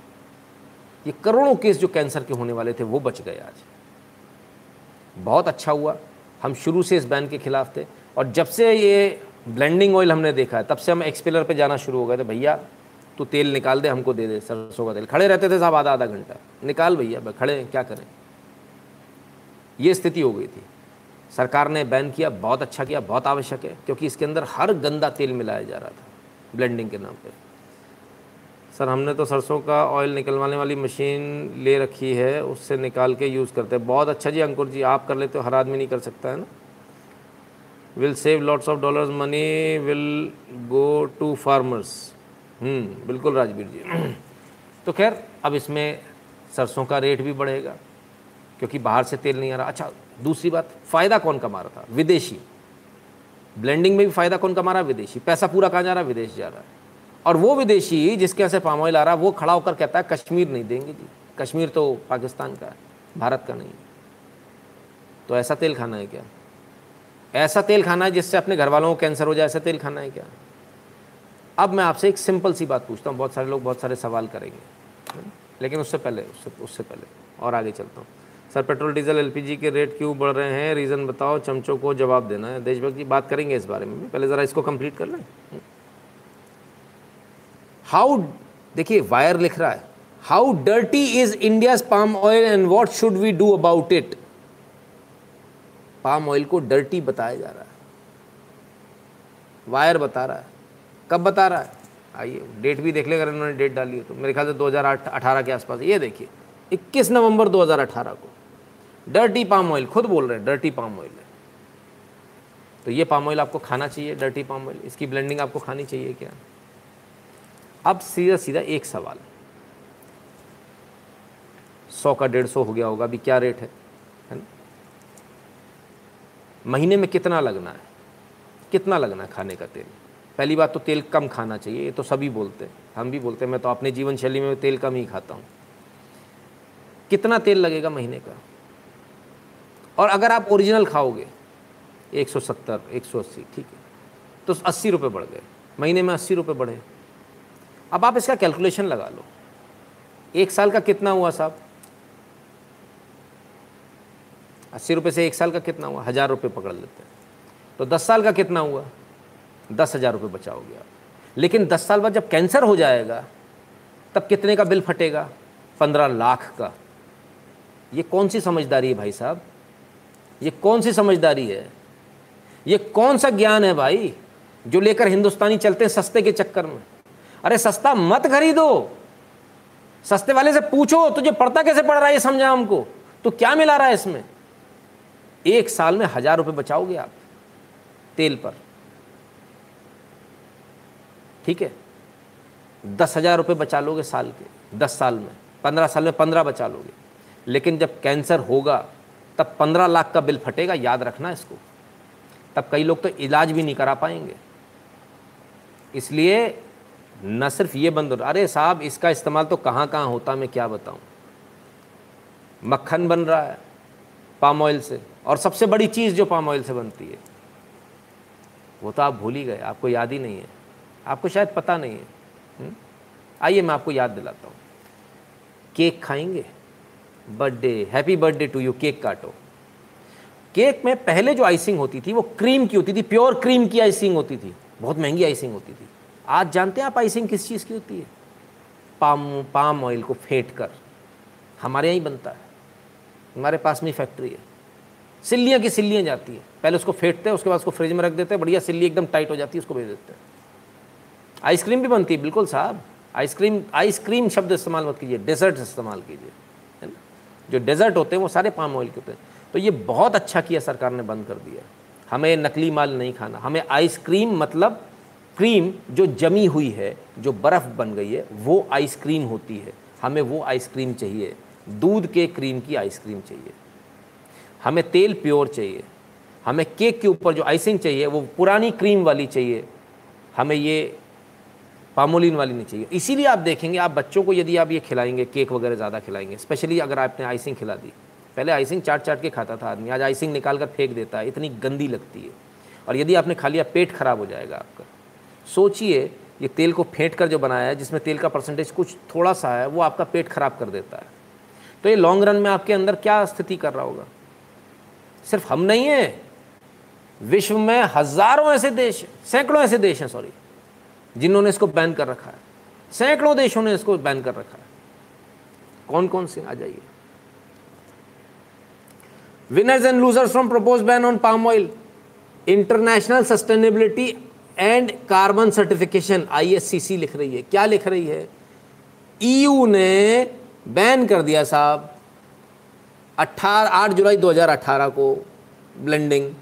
ये करोड़ों केस जो कैंसर के होने वाले थे, वो बच गए आज। बहुत अच्छा हुआ। हम शुरू से इस बैन के खिलाफ थे और जब से ये ब्लेंडिंग ऑयल हमने देखा है, तब से हम एक्सपेलर पे जाना शुरू हो गए थे, भैया, तू तेल निकाल दे, हमको दे दे, सरसों का तेल। खड़े रहते थे साहब आधा आधा घंटा। निकाल भैया, खड़े क्या करें? ये स्थिति हो गई थी। सरकार ने बैन किया, बहुत अच्छा किया, बहुत आवश्यक है, क्योंकि इसके अंदर हर गंदा तेल मिलाया जा रहा था ब्लेंडिंग के नाम पे। सर, हमने तो सरसों का ऑयल निकलवाने वाली मशीन ले रखी है, उससे निकाल के यूज़ करते हैं। बहुत अच्छा जी, अंकुर जी, आप कर लेते हो, हर आदमी नहीं कर सकता, है ना? Will save lots of dollars money will go to farmers बिल्कुल राजवीर जी। तो खैर, अब इसमें सरसों का रेट भी बढ़ेगा, क्योंकि बाहर से तेल नहीं आ रहा। अच्छा दूसरी बात, फ़ायदा कौन कमा रहा था? विदेशी। ब्लेंडिंग में भी फ़ायदा कौन कमा रहा है? विदेशी। पैसा पूरा कहाँ जा रहा है? विदेश जा रहा है। और वो विदेशी जिसके यहाँ से पाम ऑयल आ रहा है, वो खड़ा होकर कहता है, कश्मीर नहीं देंगे जी। कश्मीर तो पाकिस्तान का है, भारत का नहीं तो ऐसा तेल खाना है क्या? ऐसा तेल खाना है जिससे अपने घर वालों को कैंसर हो जाए, ऐसा तेल खाना है क्या? अब मैं आपसे एक सिंपल सी बात पूछता हूँ, बहुत सारे लोग बहुत सारे सवाल करेंगे। लेकिन उससे पहले, उससे उससे पहले और आगे चलता हूँ। सर, पेट्रोल, डीजल, एलपीजी के रेट क्यों बढ़ रहे हैं? रीज़न बताओ, चमचों को जवाब देना है। देशभक्त जी बात करेंगे इस बारे में पहले ज़रा इसको कंप्लीट कर लें। हाउ देखिए, वायर लिख रहा है। How dirty is India palm oil and what should we do about it palm oil को डर्टी बताया जा रहा है। वायर बता रहा है। कब बता रहा है? आइए डेट भी देख लेगा इन्होंने डेट डाली है तो। मेरे ख्याल से 2018 के आसपास। ये देखिए 21 नवंबर 2018 को। डर्टी पाम ऑयल खुद बोल रहे हैं डर्टी पाम ऑयल है। तो ये पाम ऑयल आपको खाना चाहिए डर्टी पाम ऑयल इसकी ब्लेंडिंग आपको खानी चाहिए क्या? अब सीधा सीधा एक सवाल। सौ का डेढ़ सौ हो गया होगा, अभी क्या रेट है? है ना? महीने में कितना लगना है? कितना लगना है खाने का तेल? पहली बात तो तेल कम खाना चाहिए, ये तो सभी बोलते हैं। हम भी बोलते हैं, मैं तो अपने जीवन शैली में तेल कम ही खाता हूँ। कितना तेल लगेगा महीने का? और अगर आप ओरिजिनल खाओगे 170 180 ठीक है तो अस्सी रुपये बढ़ गए। महीने में अस्सी रुपये बढ़े। अब आप इसका कैलकुलेशन लगा लो। एक साल का कितना हुआ साहब? अस्सी रुपये से एक साल का कितना हुआ? हज़ार रुपये पकड़ लेते हैं। तो दस साल का कितना हुआ? दस हज़ार रुपये बचाओगे आप। लेकिन दस साल बाद जब कैंसर हो जाएगा, तब कितने का बिल फटेगा? पंद्रह लाख का। ये कौन सी समझदारी है भाई साहब? ये कौन सी समझदारी है? ये कौन सा ज्ञान है भाई जो लेकर हिंदुस्तानी चलते हैं सस्ते के चक्कर में? अरे सस्ता मत खरीदो। सस्ते वाले से पूछो, तुझे पढ़ता कैसे पड़ रहा है समझा हमको? तो क्या मिला रहा है इसमें? एक साल में हज़ार रुपए बचाओगे आप तेल पर। ठीक है? दस हज़ार रुपये बचा लोगे साल के, दस साल में। पंद्रह साल में पंद्रह बचा लोगे। लेकिन जब कैंसर होगा तब पंद्रह लाख का बिल फटेगा, याद रखना इसको। तब कई लोग तो इलाज भी नहीं करा पाएँगे। इसलिए न सिर्फ़ ये बंद हो अरे साहब, इसका इस्तेमाल तो कहाँ कहाँ होता मैं क्या बताऊँ? मक्खन बन रहा है पाम ऑयल से, और सबसे बड़ी चीज़ जो पाम ऑयल से बनती है, वो तो आप भूल ही गए, आपको याद ही नहीं है। आपको शायद पता नहीं है। हम्म? आइए मैं आपको याद दिलाता हूँ। केक खाएँगे? Birthday, happy birthday to you, cake काटो। केक में पहले जो आइसिंग होती थी, वो क्रीम की होती थी, प्योर क्रीम की आइसिंग होती थी। बहुत महँगी आइसिंग होती थी। आज जानते हैं आप आइसिंग किस चीज़ की होती है? पाम पाम ऑयल को फेंट कर। हमारे यहाँ ही बनता है। हमारे पास में फैक्ट्री है। सिल्लियाँ की सिल्लियाँ जाती है। पहले उसको फेंटते हैं, उसके बाद उसको फ्रिज में रख देते हैं, बढ़िया सिल्ली एकदम टाइट हो जाती है, उसको भेज देते हैं। आइसक्रीम भी बनती है, बिल्कुल साहब। आइसक्रीम आइसक्रीम शब्द इस्तेमाल मत कीजिए डेजर्ट इस्तेमाल कीजिए। जो डेजर्ट होते हैं, वो सारे पाम ऑयल के होते हैं। तो ये बहुत अच्छा किया सरकार ने, बंद कर दिया। हमें नकली माल नहीं खाना। हमें आइसक्रीम मतलब क्रीम जो जमी हुई है, जो बर्फ़ बन गई है, वो आइसक्रीम होती है। हमें वो आइसक्रीम चाहिए। दूध के क्रीम की आइसक्रीम चाहिए। हमें तेल प्योर चाहिए। हमें केक के ऊपर जो आइसिंग चाहिए, वो पुरानी क्रीम वाली चाहिए। हमें ये पामोलिन वाली नहीं चाहिए। इसीलिए आप देखेंगे, आप बच्चों को यदि आप ये खिलाएँगे, केक वगैरह ज़्यादा खिलाएँगे, स्पेशली अगर आपने आइसिंग खिला दी। पहले आइसिंग चाट चाट के खाता था आदमी, आज आइसिंग निकाल कर फेंक देता है, इतनी गंदी लगती है। और यदि आपने खा लिया, पेट खराब हो जाएगा आपका। सोचिए, ये तेल को फेंट कर जो बनाया है, जिसमें तेल का परसेंटेज कुछ थोड़ा सा है, वो आपका पेट खराब कर देता है। तो ये लॉन्ग रन में आपके अंदर क्या स्थिति कर रहा होगा? सिर्फ़ हम नहीं हैं। विश्व में हज़ारों ऐसे देश सैकड़ों ऐसे देश हैं, सॉरी। जिन्होंने इसको बैन कर रखा है। सैकड़ों देशों ने इसको बैन कर रखा है। कौन कौन से? आ जाइए। Winners and losers from propose ban on palm oil international sustainability and carbon certification ISCC लिख रही है। क्या लिख रही है? ईयू ने बैन कर दिया साहब, अट्ठारह, आठ जुलाई 2018 को ब्लेंडिंग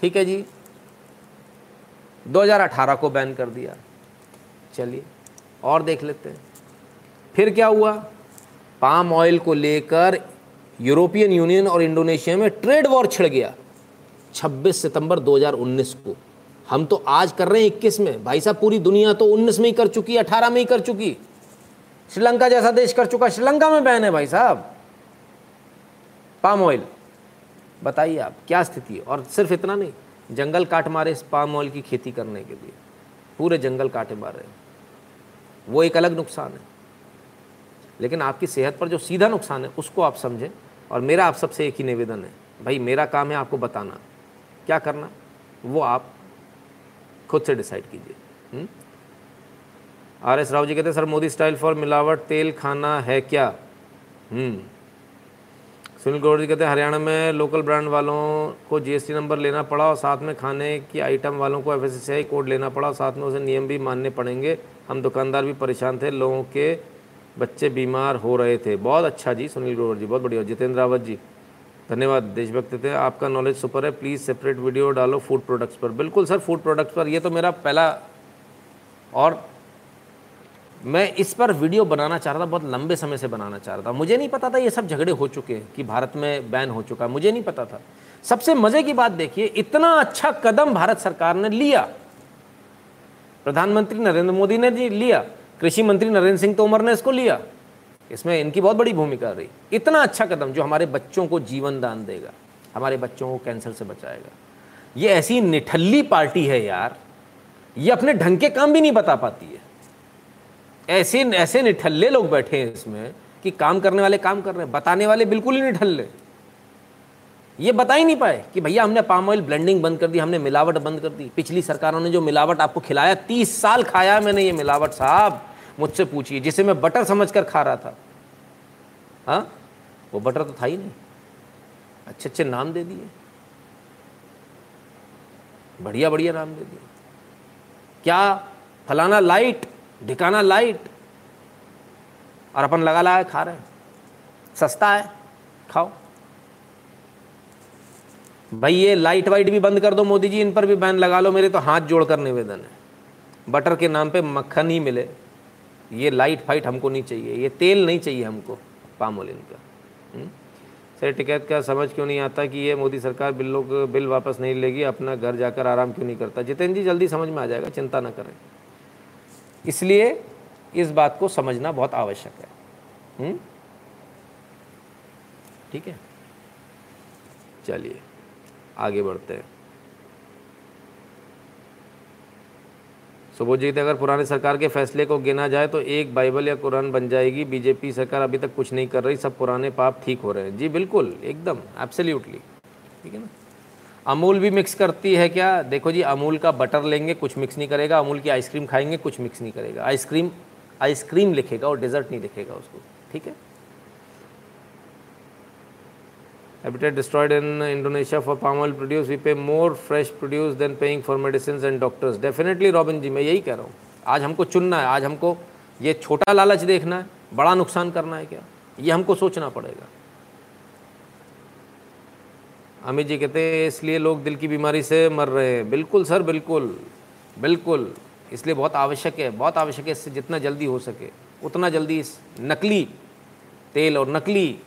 ठीक है जी? 2018 को बैन कर दिया। चलिए, और देख लेते हैं। फिर क्या हुआ? पाम ऑयल को लेकर यूरोपियन यूनियन और इंडोनेशिया में ट्रेड वॉर छिड़ गया। 26 सितंबर 2019 को। हम तो आज कर रहे हैं 21 में। भाई साहब, पूरी दुनिया तो 19 में ही कर चुकी 18 में ही कर चुकी। श्रीलंका जैसा देश कर चुका श्रीलंका में बैन है भाई साहब। पाम ऑयल, बताइए आप, क्या स्थिति है? और सिर्फ़ इतना नहीं जंगल काट मारे इस पाम ऑयल की खेती करने के लिए। पूरे जंगल काटे मारे वो एक अलग नुकसान है। लेकिन आपकी सेहत पर जो सीधा नुकसान है, उसको आप समझें और मेरा आप सबसे एक ही निवेदन है, भाई मेरा काम है आपको बताना। क्या करना? वो आप खुद से डिसाइड कीजिए। आर एस राव जी कहते हैं, सर, मोदी स्टाइल फॉर मिलावट, तेल, खाना है क्या? हम्म। सुनील गौर जी कहते हैं, हरियाणा में लोकल ब्रांड वालों को जीएसटी नंबर लेना पड़ा और साथ में खाने की आइटम वालों को एफ़ कोड लेना पड़ा और साथ में उसे नियम भी मानने पड़ेंगे। हम दुकानदार भी परेशान थे, लोगों के बच्चे बीमार हो रहे थे। बहुत अच्छा जी, सुनील ग्रोवर जी, बहुत बढ़िया। जितेंद्र रावत जी, धन्यवाद। देशभक्त थे, आपका नॉलेज सुपर है। प्लीज़ सेपरेट वीडियो डालो फ़ूड प्रोडक्ट्स पर। बिल्कुल सर फ़ूड प्रोडक्ट्स पर। ये तो मेरा पहला और मैं इस पर वीडियो बनाना चाह रहा था, बहुत लंबे समय से बनाना चाह रहा था। मुझे नहीं पता था ये सब झगड़े हो चुके हैं कि भारत में बैन हो चुका है। मुझे नहीं पता था। सबसे मज़े की बात देखिए, इतना अच्छा कदम भारत सरकार ने लिया। प्रधानमंत्री नरेंद्र मोदी ने लिया, कृषि मंत्री नरेंद्र सिंह तोमर ने इसको लिया। इसमें इनकी बहुत बड़ी भूमिका रही। इतना अच्छा कदम जो हमारे बच्चों को जीवन दान देगा, हमारे बच्चों को कैंसर से बचाएगा। ये ऐसी निठल्ली पार्टी है यार। ये अपने ढंग के काम भी नहीं बता पाती है। ऐसे ऐसे निठल्ले लोग बैठे हैं इसमें कि काम करने वाले काम कर रहे हैं। बताने वाले बिल्कुल ही निठल्ले। ये बता ही नहीं पाए कि भैया हमने पाम ऑयल ब्लेंडिंग बंद कर दी, हमने मिलावट बंद कर दी। पिछली सरकारों ने जो मिलावट आपको खिलाया, तीस साल खाया मैंने ये मिलावट, साहब। मुझसे पूछिए, जिसे मैं बटर समझ कर खा रहा था। हाँ? वो बटर तो था ही नहीं। अच्छे अच्छे नाम दे दिए। बढ़िया बढ़िया नाम दे दिए। क्या फलाना लाइट ढिकाना लाइट और अपन लगा लगा खा रहे हैं। सस्ता है, खाओ। भाई, ये लाइट वाइट भी बंद कर दो मोदी जी, इन पर भी बैन लगा लो, मेरे तो हाथ जोड़कर निवेदन है। बटर के नाम पे मक्खन ही मिले। ये लाइट फाइट हमको नहीं चाहिए, ये तेल नहीं चाहिए हमको, पामोलिन का। हम्म? सर टिकैत का समझ क्यों नहीं आता कि ये मोदी सरकार बिल्लों को, बिल वापस नहीं लेगी, अपना घर जाकर आराम क्यों नहीं करता? जितेंद्र जी, जल्दी समझ में आ जाएगा, चिंता ना करें। इसलिए इस बात को समझना बहुत आवश्यक है। हम्म? ठीक है? चलिए, आगे बढ़ते हैं। सुबोध जी अगर पुराने सरकार के फैसले को गिना जाए तो एक बाइबल या कुरान बन जाएगी, बीजेपी सरकार अभी तक कुछ नहीं कर रही, सब पुराने पाप ठीक हो रहे हैं। जी, बिल्कुल, एकदम एब्सोल्युटली ठीक है ना? अमूल भी मिक्स करती है क्या? देखो जी अमूल का बटर लेंगे कुछ मिक्स नहीं करेगा। अमूल की आइसक्रीम खाएँगे कुछ मिक्स नहीं करेगा। आइसक्रीम आइसक्रीम लिखेगा और डेजर्ट नहीं लिखेगा उसको। ठीक है? Habitat destroyed in Indonesia for palm oil produce, we pay more fresh produce than paying for medicines and doctors. Definitely Robin ji मैं यही कह रहा हूँ। आज हमको चुनना है आज हमको ये छोटा लालच देखना है बड़ा नुकसान करना है क्या? ये हमको सोचना पड़ेगा। अमित जी कहते हैं, इसलिए लोग दिल की बीमारी से मर रहे हैं। बिल्कुल सर, बिल्कुल बिल्कुल। इसलिए बहुत आवश्यक है, बहुत आवश्यक है इससे जितना जल्दी हो सके, उतना जल्दी इस नकली तेल और नकली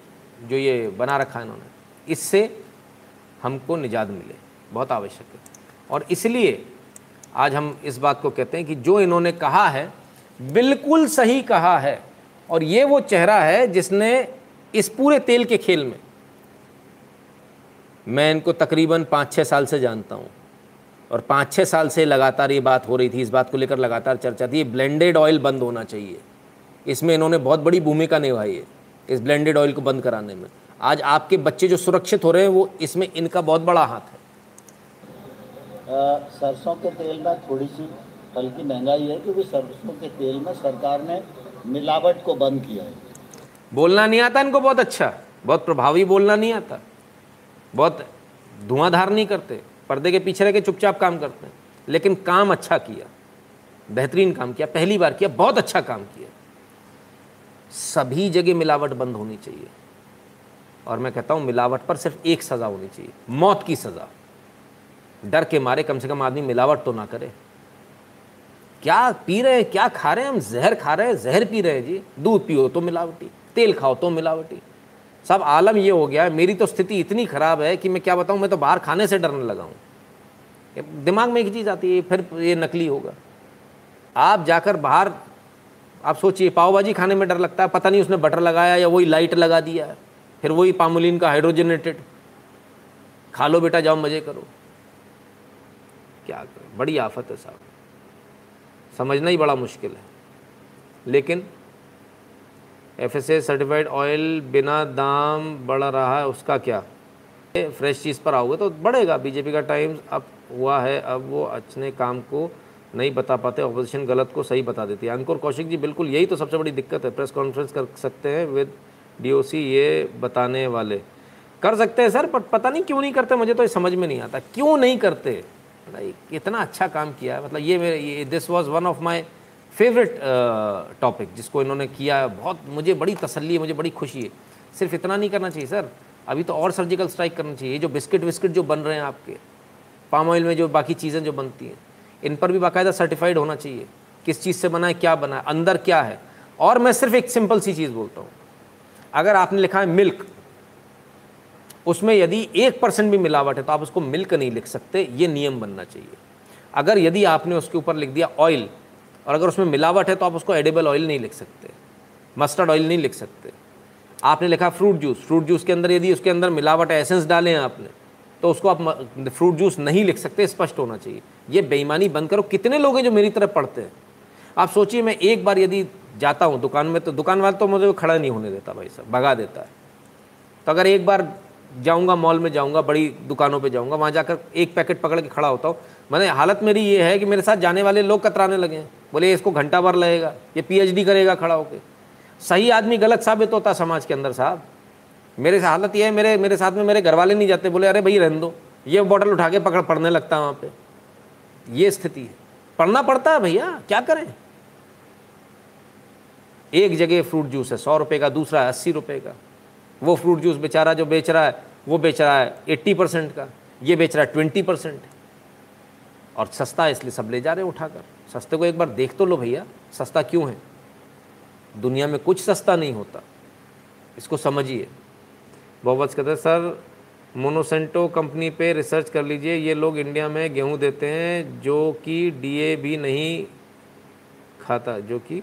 जो ये बना रखा है इन्होंने, इससे हमको निजात मिले, बहुत आवश्यक है। और इसलिए आज हम इस बात को कहते हैं कि जो इन्होंने कहा है, बिल्कुल सही कहा है, और ये वो चेहरा है जिसने इस पूरे तेल के खेल में मैं इनको तकरीबन पाँच छः साल से जानता हूँ। और पाँच छः साल से लगातार ये बात हो रही थी इस बात को लेकर लगातार चर्चा थी ये ब्लेंडेड ऑयल बंद होना चाहिए। इसमें इन्होंने बहुत बड़ी भूमिका निभाई है इस ब्लेंडेड ऑयल को बंद कराने में। आज आपके बच्चे जो सुरक्षित हो रहे हैं वो इसमें इनका बहुत बड़ा हाथ है। सरसों के तेल में थोड़ी सी हल्की महँगाई है क्योंकि सरसों के तेल में सरकार ने मिलावट को बंद किया है। बोलना नहीं आता इनको बहुत अच्छा बहुत प्रभावी बोलना नहीं आता। बहुत धुआंधार नहीं करते, पर्दे के पीछे रह के चुपचाप काम करते हैं। लेकिन काम अच्छा किया, बेहतरीन काम किया, पहली बार किया, बहुत अच्छा काम किया। सभी जगह मिलावट बंद होनी चाहिए। और मैं कहता हूँ, मिलावट पर सिर्फ़ एक सज़ा होनी चाहिए, मौत की सज़ा। डर के मारे कम से कम आदमी मिलावट तो ना करे। क्या पी रहे हैं, क्या खा रहे हैं, हम जहर खा रहे हैं, जहर पी रहे हैं जी, दूध पियो तो मिलावटी, तेल खाओ तो मिलावटी। सब आलम ये हो गया है मेरी तो स्थिति इतनी ख़राब है कि मैं क्या बताऊँ, मैं तो बाहर खाने से डरने लगा हूँ। दिमाग में एक चीज़ आती है, फिर ये नकली होगा। आप जाकर बाहर, आप सोचिए पाव भाजी खाने में डर लगता है, पता नहीं उसने बटर लगाया या वही लाइट लगा दिया है फिर वही पामोलिन का हाइड्रोजनेटेड खा लो बेटा, जाओ, मज़े करो। क्या करो? बड़ी आफत है साहब। समझना ही बड़ा मुश्किल है। लेकिन F S A certified oil बिना दाम बढ़ रहा है, उसका क्या? फ्रेश चीज़ पर आओगे तो बढ़ेगा। बीजेपी का टाइम अब हुआ है, अब वो अच्छे काम को नहीं बता पाते अपोजिशन गलत को सही बता देती है। अंकुर कौशिक जी, बिल्कुल यही तो सबसे बड़ी दिक्कत है। प्रेस कॉन्फ्रेंस कर सकते हैं विद डीओसी ये बताने वाले। कर सकते हैं सर, पर पता नहीं क्यों नहीं करते, मुझे तो समझ में नहीं आता। क्यों नहीं करते? इतना अच्छा काम किया मतलब ये मेरे, ये this was one of my favourite topic जिसको इन्होंने किया है, बहुत मुझे बड़ी तसल्ली है मुझे बड़ी खुशी है। सिर्फ़ इतना नहीं करना चाहिए, सर। अभी तो और सर्जिकल स्ट्राइक करना चाहिए। जो बिस्किट विस्किट जो बन रहे हैं आपके पाम ऑयल में जो बाकी चीज़ें जो बनती हैं, इन पर भी बाकायदा सर्टिफाइड होना चाहिए। किस चीज़ से बना है, क्या बना है, अंदर क्या है। और मैं सिर्फ़ एक सिंपल सी चीज़ बोलता हूँ। अगर आपने लिखा है मिल्क उसमें यदि एक परसेंट भी मिलावट है तो आप उसको मिल्क नहीं लिख सकते। ये नियम बनना चाहिए। अगर यदि आपने उसके ऊपर लिख दिया ऑयल और अगर उसमें मिलावट है तो आप उसको एडेबल ऑयल नहीं लिख सकते। मस्टर्ड ऑयल नहीं लिख सकते। आपने लिखा फ्रूट जूस फ्रूट जूस के अंदर यदि उसके अंदर मिलावट एसेंस डाले हैं आपने तो उसको आप फ्रूट जूस नहीं लिख सकते, स्पष्ट होना चाहिए। ये बेईमानी बंद करो। कितने लोग हैं जो मेरी तरफ़ पढ़ते हैं? आप सोचिए, मैं एक बार यदि जाता हूँ दुकान में तो दुकान वाला तो मुझे खड़ा नहीं होने देता भाई साहब, भगा देता है। तो अगर एक बार जाऊँगा मॉल में जाऊँगा, बड़ी दुकानों पर जाऊँगा, वहाँ जाकर एक पैकेट पकड़ के खड़ा होता हूँ। मैंने हालत मेरी ये है कि मेरे साथ जाने वाले लोग कतराने लगे हैं। बोले, इसको घंटा भर लगेगा, ये पीएचडी करेगा खड़ा होकर सही आदमी गलत साबित होता समाज के अंदर साहब। मेरे से हालत ये है, मेरे मेरे साथ में मेरे घर वाले नहीं जाते, बोले, अरे भाई, रहने दो। ये बॉटल उठा के पकड़, पढ़ने लगता है वहाँ पे। ये स्थिति है। पढ़ना पड़ता है भैया, क्या करें? एक जगह फ्रूट जूस है, सौ रुपये का, दूसरा है अस्सी रुपये का। वो फ्रूट जूस बेचारा जो बेच रहा है, वो बेच रहा है एट्टी परसेंट का, ये बेच रहा है ट्वेंटी परसेंट। और सस्ता इसलिए सब ले जा रहे हैं उठाकर। सस्ते को एक बार देख तो लो भैया सस्ता क्यों है? दुनिया में कुछ सस्ता नहीं होता। इसको समझिए। बहुत कहते हैं सर मोनोसेंटो कंपनी पे रिसर्च कर लीजिए ये लोग इंडिया में गेहूँ देते हैं जो कि डीए भी नहीं खाता जो कि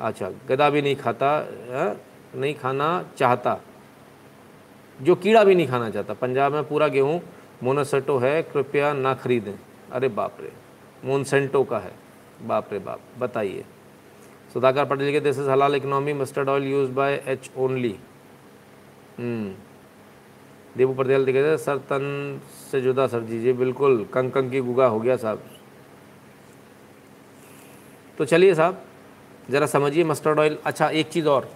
अच्छा गदा भी नहीं खाता आ, नहीं खाना चाहता जो कीड़ा भी नहीं खाना चाहता। पंजाब में पूरा गेहूँ मोनोसेंटो है कृपया ना खरीदें। अरे बाप रे मोनसेंटो का है। बाप रे बाप, बताइए। सुधाकर पटेल के this is halal economy mustard oil use by H only Devu Patel दिखे थे सर, तन से जुदा, सर जी जी, बिल्कुल कंग कंग की गुगा हो गया साहब। तो चलिए साहब, ज़रा समझिए मस्टर्ड ऑयल अच्छा एक चीज़ और,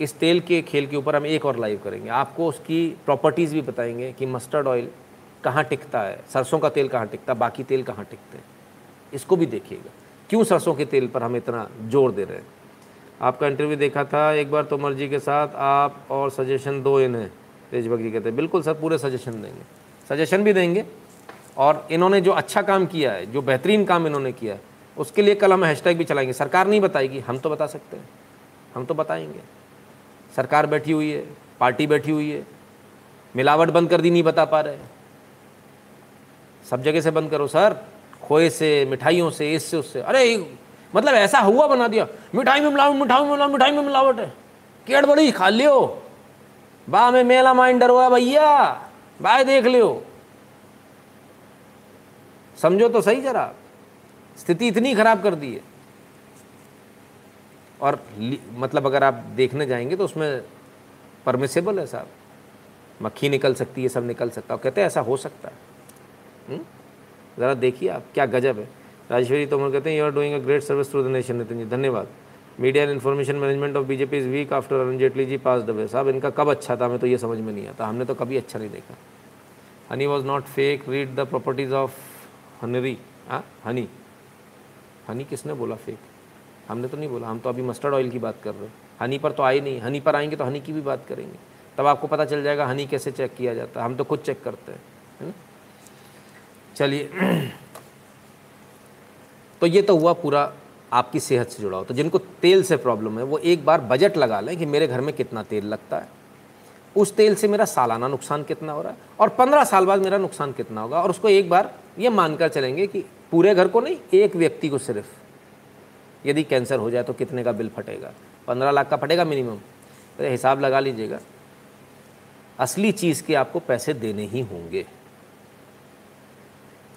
इस तेल के खेल के ऊपर हम एक और लाइव करेंगे। आपको उसकी प्रॉपर्टीज़ भी बताएँगे कि मस्टर्ड ऑयल कहाँ टिकता है, सरसों का तेल कहाँ टिकता है, बाकी तेल कहाँ टिकते हैं। इसको भी देखिएगा। क्यों सरसों के तेल पर हम इतना ज़ोर दे रहे हैं? आपका इंटरव्यू देखा था, एक बार तो मर्ज़ी के साथ आप और सजेशन दो इन्हें तेजभग जी कहते हैं। बिल्कुल सर, पूरे सजेशन देंगे। सजेशन भी देंगे और इन्होंने जो अच्छा काम किया है, जो बेहतरीन काम इन्होंने किया है, उसके लिए कल हम हैशटैग भी चलाएँगे। सरकार नहीं बताएगी, हम तो बता सकते हैं। हम तो बताएँगे। सरकार बैठी हुई है, पार्टी बैठी हुई है, मिलावट बंद कर दी, नहीं बता पा रहे। सब जगह से बंद करो। सर खोए से, मिठाइयों से, इससे, उससे। अरे मतलब ऐसा हुआ बना दिया। मिठाई में मिलावट, मिठाई में मिलावट, मिठाई में मिलावट है। केड़ बड़ी खा लियो। बा में मेला माइंडर हुआ भैया। बाय देख लियो। समझो तो सही जरा। स्थिति इतनी खराब कर दी है। और मतलब अगर आप देखने जाएँगे तो उसमें परमिसेबल है साहब। मक्खी निकल सकती है, सब निकल सकता है। कहते हैं ऐसा हो सकता है। हम्म? ज़रा देखिए आप, क्या गजब है। राजेश्वरी तोमर कहते हैं you are doing a great service through the nation Nitin ji, धन्यवाद। Media and information management of BJP is weak after Arun Jaitley ji passed away साहब, इनका कब अच्छा था, हमें तो ये समझ में नहीं आता। हमने तो कभी अच्छा नहीं देखा। Honey was not fake read the properties of honey हाँ हनी हनी किसने बोला फेक हमने तो नहीं बोला। हम तो अभी मस्टर्ड ऑयल की बात कर रहे हैं। हनी पर तो आए नहीं। हनी पर आएँगे तो हनी की भी बात करेंगे। तब आपको पता चल जाएगा हनी कैसे चेक किया जाता है। हम तो खुद चेक करते हैं। चलिए। तो ये तो हुआ पूरा आपकी सेहत से जुड़ा हो तो जिनको तेल से प्रॉब्लम है, वो एक बार बजट लगा लें कि मेरे घर में कितना तेल लगता है। उस तेल से मेरा सालाना नुकसान कितना हो रहा है और पंद्रह साल बाद मेरा नुकसान कितना होगा और उसको एक बार ये मानकर चलेंगे कि पूरे घर को नहीं, एक व्यक्ति को सिर्फ़। यदि कैंसर हो जाए तो कितने का बिल फटेगा? पंद्रह लाख का फटेगा मिनिमम तो हिसाब लगा लीजिएगा। असली चीज़ के आपको पैसे देने ही होंगे।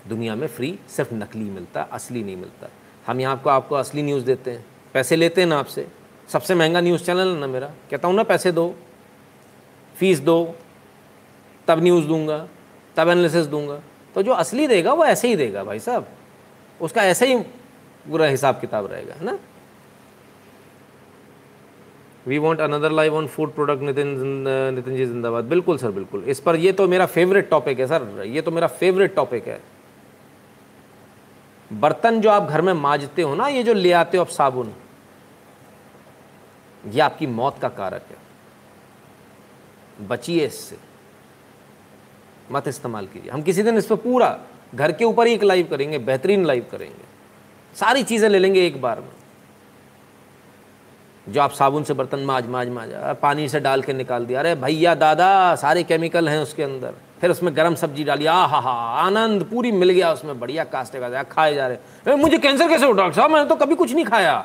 दुनिया में फ्री सिर्फ़ नकली मिलता, असली नहीं मिलता। हम यहाँ आपको आपको असली न्यूज़ देते हैं। पैसे लेते हैं ना आपसे। सबसे महँगा न्यूज़ चैनल है ना मेरा। कहता हूँ ना, पैसे दो फ़ीस दो, तब न्यूज़ दूँगा, तब एनालिसिस दूँगा। तो जो असली देगा, वो ऐसे ही देगा भाई साहब। उसका ऐसे ही पूरा हिसाब किताब रहेगा, है ना? We want another live on food product Nitin Nitin ji, जिंदाबाद। बिल्कुल, सर, बिल्कुल। इस पर ये तो मेरा फेवरेट टॉपिक है, सर। ये तो मेरा फेवरेट टॉपिक है। बर्तन जो आप घर में माजते हो ना, ये जो ले आते हो आप साबुन, ये आपकी मौत का कारक है। बचिए इससे। मत इस्तेमाल कीजिए। हम किसी दिन इस पर पूरा घर के ऊपर ही एक लाइव करेंगे, बेहतरीन लाइव करेंगे। सारी चीज़ें ले लेंगे एक बार में। जो आप साबुन से बर्तन माज माज माज पानी से डाल के निकाल दिया। अरे भैया, दादा, सारे केमिकल हैं उसके अंदर। फिर उसमें गर्म सब्ज़ी डाली आ हा हा आनंद, पूरी मिल गया उसमें, बढ़िया कास्टे का खाए जा रहे मुझे कैंसर कैसे हो, डॉक्टर साहब? मैंने तो कभी कुछ नहीं खाया।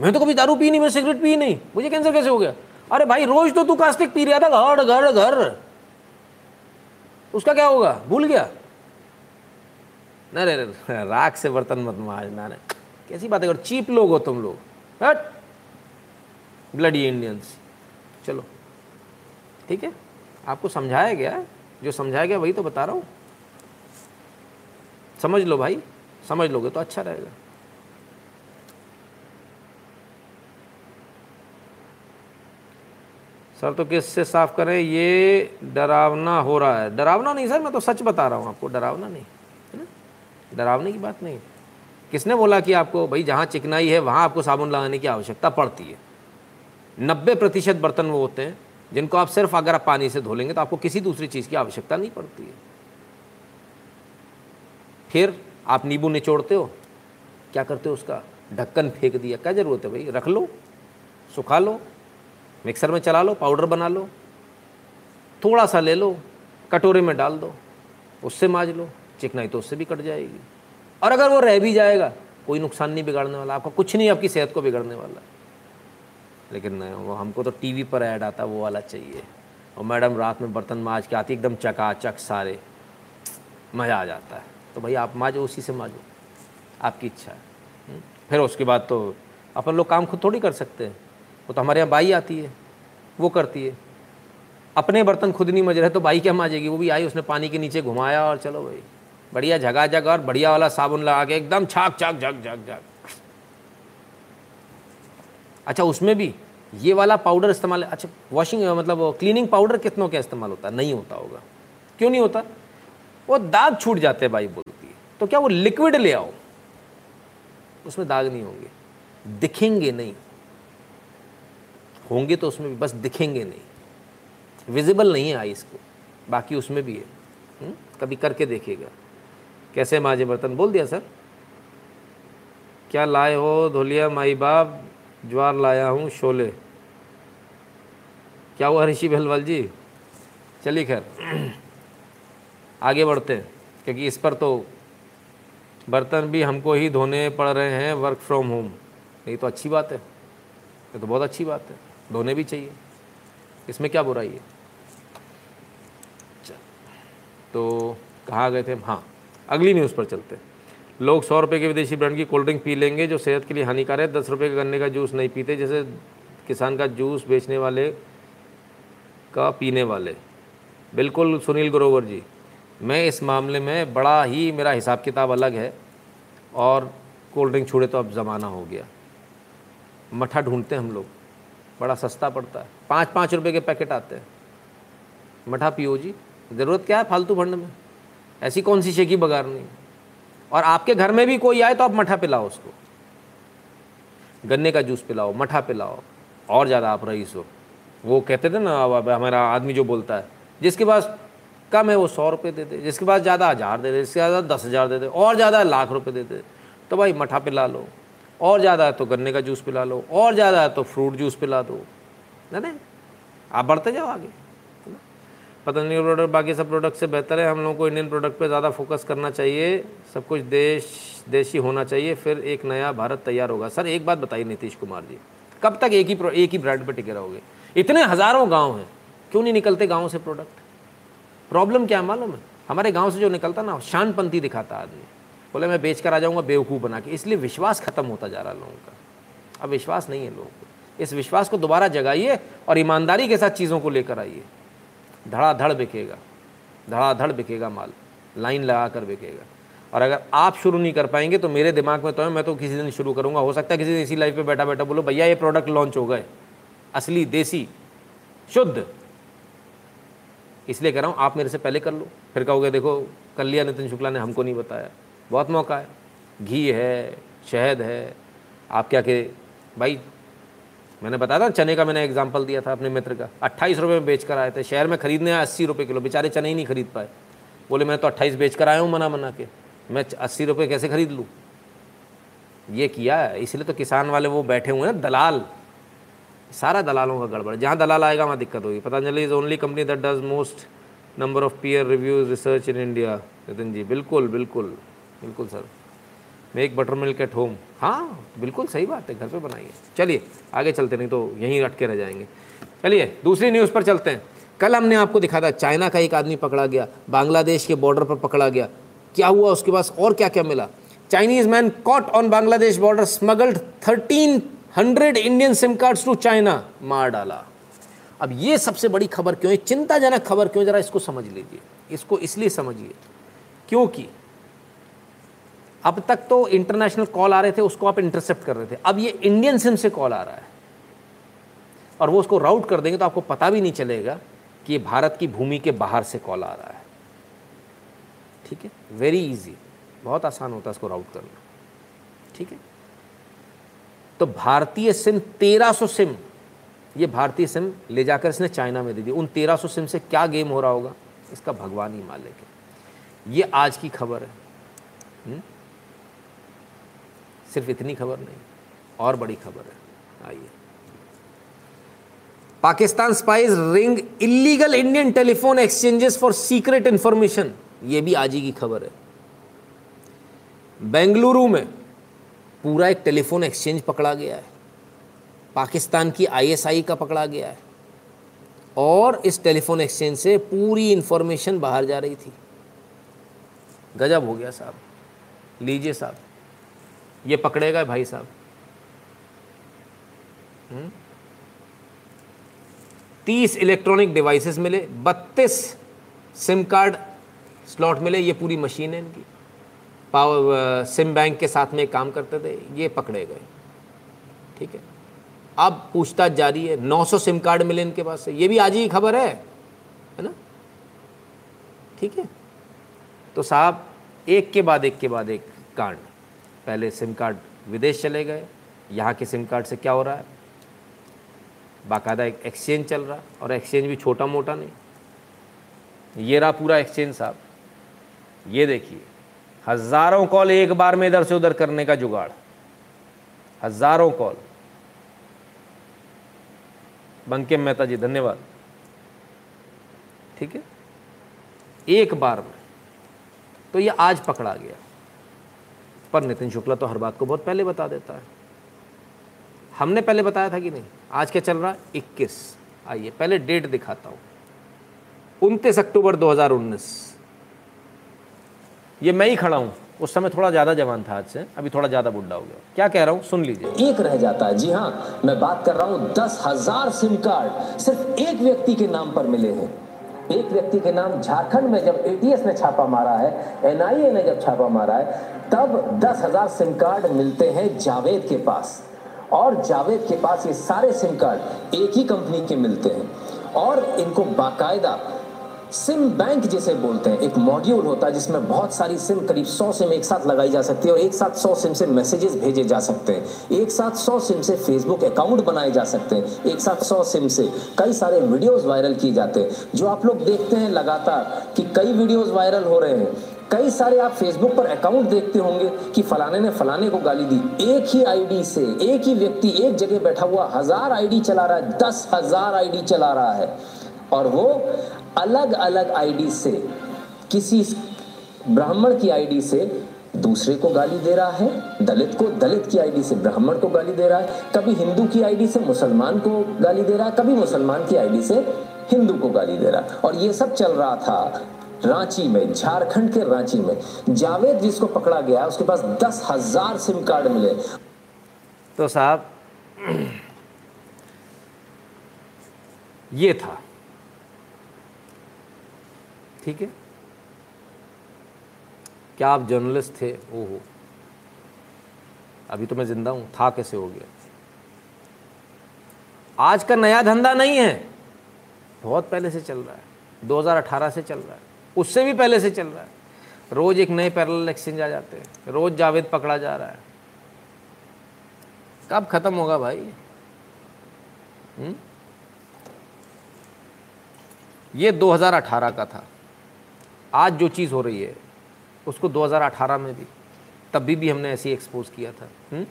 मैंने तो कभी दारू पी नहीं मैं सिगरेट पी नहीं। मुझे कैंसर कैसे हो गया? अरे भाई, रोज तो तू कास्टिक पी रहा था, घर घर घर। उसका क्या होगा? भूल गया? नहीं राख से बर्तन मत माजना कैसी बातें करो चीप लोग हो तुम लोग। ब्लडी इंडियंस चलो। ठीक है? आपको समझाया गया जो समझाया गया वही तो बता रहा हूँ। समझ लो भाई, समझ लोगे तो अच्छा रहेगा। सर तो किससे साफ़ करें? ये डरावना हो रहा है। डरावना नहीं सर, मैं तो सच बता रहा हूँ आपको, डरावना नहीं, है ना? डरावने की बात नहीं। किसने बोला कि आपको, भाई जहाँ चिकनाई है, वहाँ आपको साबुन लगाने की आवश्यकता पड़ती है। नब्बे प्रतिशत बर्तन वो होते हैं। जिनको आप सिर्फ़ अगर आप पानी से धो लेंगे तो आपको किसी दूसरी चीज़ की आवश्यकता नहीं पड़ती है। फिर आप नींबू निचोड़ते हो, क्या करते हो उसका? ढक्कन फेंक दिया। क्या ज़रूरत है भाई? रख लो, सुखा लो, मिक्सर में चला लो, पाउडर बना लो, थोड़ा सा ले लो, कटोरे में डाल दो, उससे माज लो, चिकनाई तो उससे भी कट जाएगी। और अगर वो रह भी जाएगा, कोई नुकसान नहीं बिगाड़ने वाला, आपका कुछ नहीं, आपकी सेहत को बिगड़ने वाला। लेकिन वो हमको तो टीवी पर ऐड आता, वो वाला चाहिए। और मैडम रात में बर्तन माज के आती, एकदम चकाचक सारे। मज़ा आ जाता है। तो भाई आप माजो, उसी से माजो। आपकी इच्छा है। हम्म? फिर उसके बाद तो अपन लोग काम खुद थोड़ी कर सकते हैं। वो तो हमारे यहाँ बाई आती है। वो करती है। अपने बर्तन खुद नहीं मज रहे तो बाई क्या माजेगी? वो भी आई, उसने पानी के नीचे घुमाया और चलो भाई। बढ़िया जगह जगह और बढ़िया वाला साबुन लगा के एकदम छाक छाक झक झक झक अच्छा उसमें भी ये वाला पाउडर इस्तेमाल अच्छा वॉशिंग मतलब क्लीनिंग पाउडर कितनों का इस्तेमाल होता नहीं होता होगा। क्यों नहीं होता? वो दाग छूट जाते हैं भाई बोलती है। तो क्या वो लिक्विड ले आओ? उसमें दाग नहीं होंगे। दिखेंगे नहीं। होंगे तो उसमें भी, बस दिखेंगे नहीं। विजिबल नहीं है आइस को। बाकी उसमें भी है। हुँ? हम्म? कभी करके देखिएगा। कैसे माजे बर्तन? बोल दिया, सर। क्या लाए हो धोलिया, माई बाप? ज्वार लाया हूँ शोले। क्या हुआ ऋषि बहलवाल जी? चलिए खैर। आगे बढ़ते हैं, क्योंकि इस पर तो बर्तन भी हमको ही धोने पड़ रहे हैं वर्क फ्रॉम होम ये तो अच्छी बात है, ये तो बहुत अच्छी बात है, धोने भी चाहिए। इसमें क्या बुराई है? तो कहाँ गए थे? हाँ अगली न्यूज़ पर चलते हैं। लोग सौ रुपये के विदेशी ब्रांड की कोल्ड ड्रिंक पी लेंगे, जो सेहत के लिए हानिकारक है। दस रुपये के गन्ने का जूस नहीं पीते, जैसे किसान का जूस बेचने वाले का पीने वाले। बिल्कुल सुनील ग्रोवर जी, मैं इस मामले में बड़ा ही, मेरा हिसाब किताब अलग है और कोल्ड ड्रिंक छोड़े तो अब ज़माना हो गया। मठा ढूंढते हैं हम लोग, बड़ा सस्ता पड़ता है। पाँच पाँच रुपये के पैकेट आते हैं। मठा पियो जी, ज़रूरत क्या है फालतू फंड में? ऐसी कौन सी शेकी बगारनी? और आपके घर में भी कोई आए तो आप मठा पिलाओ उसको। गन्ने का जूस पिलाओ, मठा पिलाओ, और ज़्यादा आप रईस। हो वो कहते थे ना, अब हमारा आदमी जो बोलता है, जिसके पास कम है वो सौ रुपये दे दे, जिसके पास ज़्यादा हज़ार दे दे, जिसके पास दस हज़ार दे दे, और ज़्यादा लाख रुपये दे दे तो भाई मठा पिला लो, और ज़्यादा है तो गन्ने का जूस पिला लो, और ज़्यादा है तो फ्रूट जूस पिला दो। है ना आप बढ़ते जाओ आगे। पतंजलि प्रोडक्ट बाकी सब प्रोडक्ट से बेहतर है। हम लोगों को इंडियन प्रोडक्ट पे ज़्यादा फोकस करना चाहिए। सब कुछ देश, देशी होना चाहिए। फिर एक नया भारत तैयार होगा। सर, एक बात बताइए नीतीश कुमार जी, कब तक एक ही एक ही ब्रांड पर टिके रहोगे? इतने हज़ारों गाँव हैं। क्यों नहीं निकलते गाँव से प्रोडक्ट प्रॉब्लम क्या है? मालूम है? हमारे गाँव से जो निकलता ना शानपंथी दिखाता आदमी। बोले, मैं बेच कर आ जाऊँगा बेवकूफ़ बना के। इसलिए विश्वास खत्म होता जा रहा लोगों का। अब विश्वास नहीं है लोगों को। इस विश्वास को दोबारा जगाइए और ईमानदारी के साथ चीज़ों को लेकर आइए। धड़ाधड़ बिकेगा धड़ाधड़ बिकेगा माल, लाइन लगा कर बिकेगा। और अगर आप शुरू नहीं कर पाएँगे तो मेरे दिमाग में तो है, मैं तो किसी दिन शुरू करूँगा। हो सकता है किसी दिन इसी लाइफ पे बैठा बैठा बोलो, भैया, ये प्रोडक्ट लॉन्च हो गए। असली देसी, शुद्ध। इसलिए कह रहा हूँ, आप मेरे से पहले कर लो। फिर कहोगे, देखो, कर लिया नितिन शुक्ला ने, हमको नहीं बताया। बहुत मौका है। घी है, शहद है। आप क्या के भाई मैंने बताया था चने का मैंने एग्ज़ाम्पल दिया था अपने मित्र का। अट्ठाईस रुपये में बेच कर आए थे। शहर में खरीदने आए अस्सी रुपये किलो। बेचारे चने ही नहीं खरीद पाए। बोले मैं तो अट्ठाईस बेच कर आया हूँ मना मना के। मैं अस्सी रुपये कैसे खरीद लूँ? ये किया है। इसलिए तो किसान वाले वो बैठे हुए हैं। दलाल। सारा दलालों का गड़बड़। जहाँ दलाल आएगा, वहाँ दिक्कत होगी। Patanjali is only company that does most number of peer reviews research in India Nitin ji, बिल्कुल बिल्कुल। बिल्कुल, sir. Make butter milk at home हाँ बिल्कुल सही बात है, घर पे बनाइए। चलिए, आगे चलते नहीं तो यहीं अटके रह जाएँगे। चलिए, दूसरी न्यूज़ पर चलते हैं। कल हमने आपको दिखा था, चाइना का एक आदमी पकड़ा गया, बांग्लादेश के बॉर्डर पर पकड़ा गया। क्या हुआ, उसके पास और क्या क्या मिला? Chinese man caught on Bangladesh border smuggled thirteen hundred Indian SIM cards to China मार डाला। अब ये सबसे बड़ी खबर क्यों है? चिंताजनक खबर क्यों जरा इसको समझ लीजिए। इसको इसलिए समझिए। क्योंकि अब तक तो इंटरनेशनल कॉल आ रहे थे, उसको आप इंटरसेप्ट कर रहे थे। अब ये इंडियन सिम से कॉल आ रहा है। और वो उसको राउट कर देंगे तो आपको पता भी नहीं चलेगा कि ये भारत की भूमि के बाहर से कॉल आ रहा है। ठीक है? वेरी इजी बहुत आसान होता है इसको राउट करना। ठीक है? तो भारतीय सिम 1300 सिम ये भारतीय सिम ले जाकर इसने चाइना में दे दी। उन 1300 सिम से क्या गेम हो रहा होगा? इसका भगवान ही मालिक है। ये आज की खबर है। हुँ? सिर्फ़ इतनी खबर नहीं, और बड़ी खबर है। आइए। Pakistan spies ring illegal Indian telephone exchanges for secret information ये भी आज ही की खबर है। बेंगलुरु में पूरा एक टेलीफोन एक्सचेंज पकड़ा गया है। पाकिस्तान की आईएसआई का पकड़ा गया है। और इस टेलीफोन एक्सचेंज से पूरी इंफॉर्मेशन बाहर जा रही थी। गजब हो गया साहब। लीजिए साहब। ये पकड़ेगा भाई साहब। हम्म? तीस इलेक्ट्रॉनिक डिवाइसेस मिले, बत्तीस सिम कार्ड स्लॉट मिले, ये पूरी मशीन है इनकी। पावर सिम बैंक के साथ में काम करते थे, ये पकड़े गए। ठीक है? अब पूछताछ जारी है 900 सिम कार्ड मिले इनके पास से। ये भी आज ही खबर है है ना? ठीक है? तो साहब, एक के बाद एक के बाद एक कांड। पहले सिम कार्ड विदेश चले गए। यहाँ के सिम कार्ड से क्या हो रहा है? बाकायदा एक एक्सचेंज चल रहा और एक्सचेंज भी छोटा मोटा नहीं। ये रहा पूरा एक्सचेंज साहब। ये देखिए, हज़ारों कॉल एक बार में इधर से उधर करने का जुगाड़। हज़ारों कॉल बंकिम मेहता जी धन्यवाद। ठीक है? एक बार में। तो ये आज पकड़ा गया। पर नितिन शुक्ला तो हर बात को बहुत पहले बता देता है। हमने पहले बताया था कि नहीं? आज क्या चल रहा है? इक्कीस। आइए, पहले डेट दिखाता हूँ। उनतीस अक्टूबर 2019 ये मैं ही खड़ा हूँ। उस समय थोड़ा ज़्यादा जवान था आज से। अभी थोड़ा ज़्यादा बुढ़ा हो गया क्या कह रहा हूँ? सुन लीजिए। एक रह जाता है। जी हाँ मैं बात कर रहा हूँ। दस हज़ार सिम कार्ड सिर्फ़ एक व्यक्ति के नाम पर मिले हैं। एक व्यक्ति के नाम झारखंड में जब एटीएस ने छापा मारा है एनआईए ने जब छापा मारा है, तब दस हज़ार सिम कार्ड मिलते हैं जावेद के पास। और जावेद के पास ये सारे सिम कार्ड एक ही कंपनी के मिलते हैं। और इनको बाकायदा सिम बैंक जिसे बोलते हैं, एक मॉड्यूल होता है जिसमें बहुत सारी सिम करीब 100 सिम एक साथ लगाई जा सकती है और एक साथ 100 सिम से मैसेजेस भेजे जा सकते हैं। एक साथ 100 सिम से फेसबुक अकाउंट बनाए जा सकते हैं। एक साथ 100 सिम से कई सारे वीडियोस वायरल किए जाते हैं। जो आप लोग देखते हैं लगातार कि कई वीडियोस वायरल हो रहे हैं। कई सारे आप फेसबुक पर अकाउंट देखते होंगे कि फलाने ने फलाने को गाली दी। एक ही आईडी से एक ही व्यक्ति एक जगह बैठा हुआ हज़ार आईडी चला रहा है, दस हज़ार आईडी चला रहा है। और वो अलग अलग आईडी से, किसी ब्राह्मण की आईडी से दूसरे को गाली दे रहा है, दलित को, दलित की आईडी से ब्राह्मण को गाली दे रहा है, कभी हिंदू की आईडी से मुसलमान को गाली दे रहा है, कभी मुसलमान की आईडी से हिंदू को गाली दे रहा है। और ये सब चल रहा था रांची में, झारखंड के रांची में। जावेद जिसको पकड़ा गया, उसके पास दस हज़ार सिम कार्ड मिले। तो साहब, ये था। ठीक है? क्या आप जर्नलिस्ट थे? ओहो। अभी तो मैं ज़िंदा हूँ। था कैसे हो गया? आज का नया धंधा नहीं है। बहुत पहले से चल रहा है। 2018 से चल रहा है। उससे भी पहले से चल रहा है। रोज एक नए पैरल एक्सचेंज आ जाते हैं। रोज जावेद पकड़ा जा रहा है। कब खत्म होगा भाई? हुँ? ये 2018 का था। आज जो चीज़ हो रही है उसको 2018 में भी तब भी, भी हमने ऐसे एक्सपोज किया था। हुँ?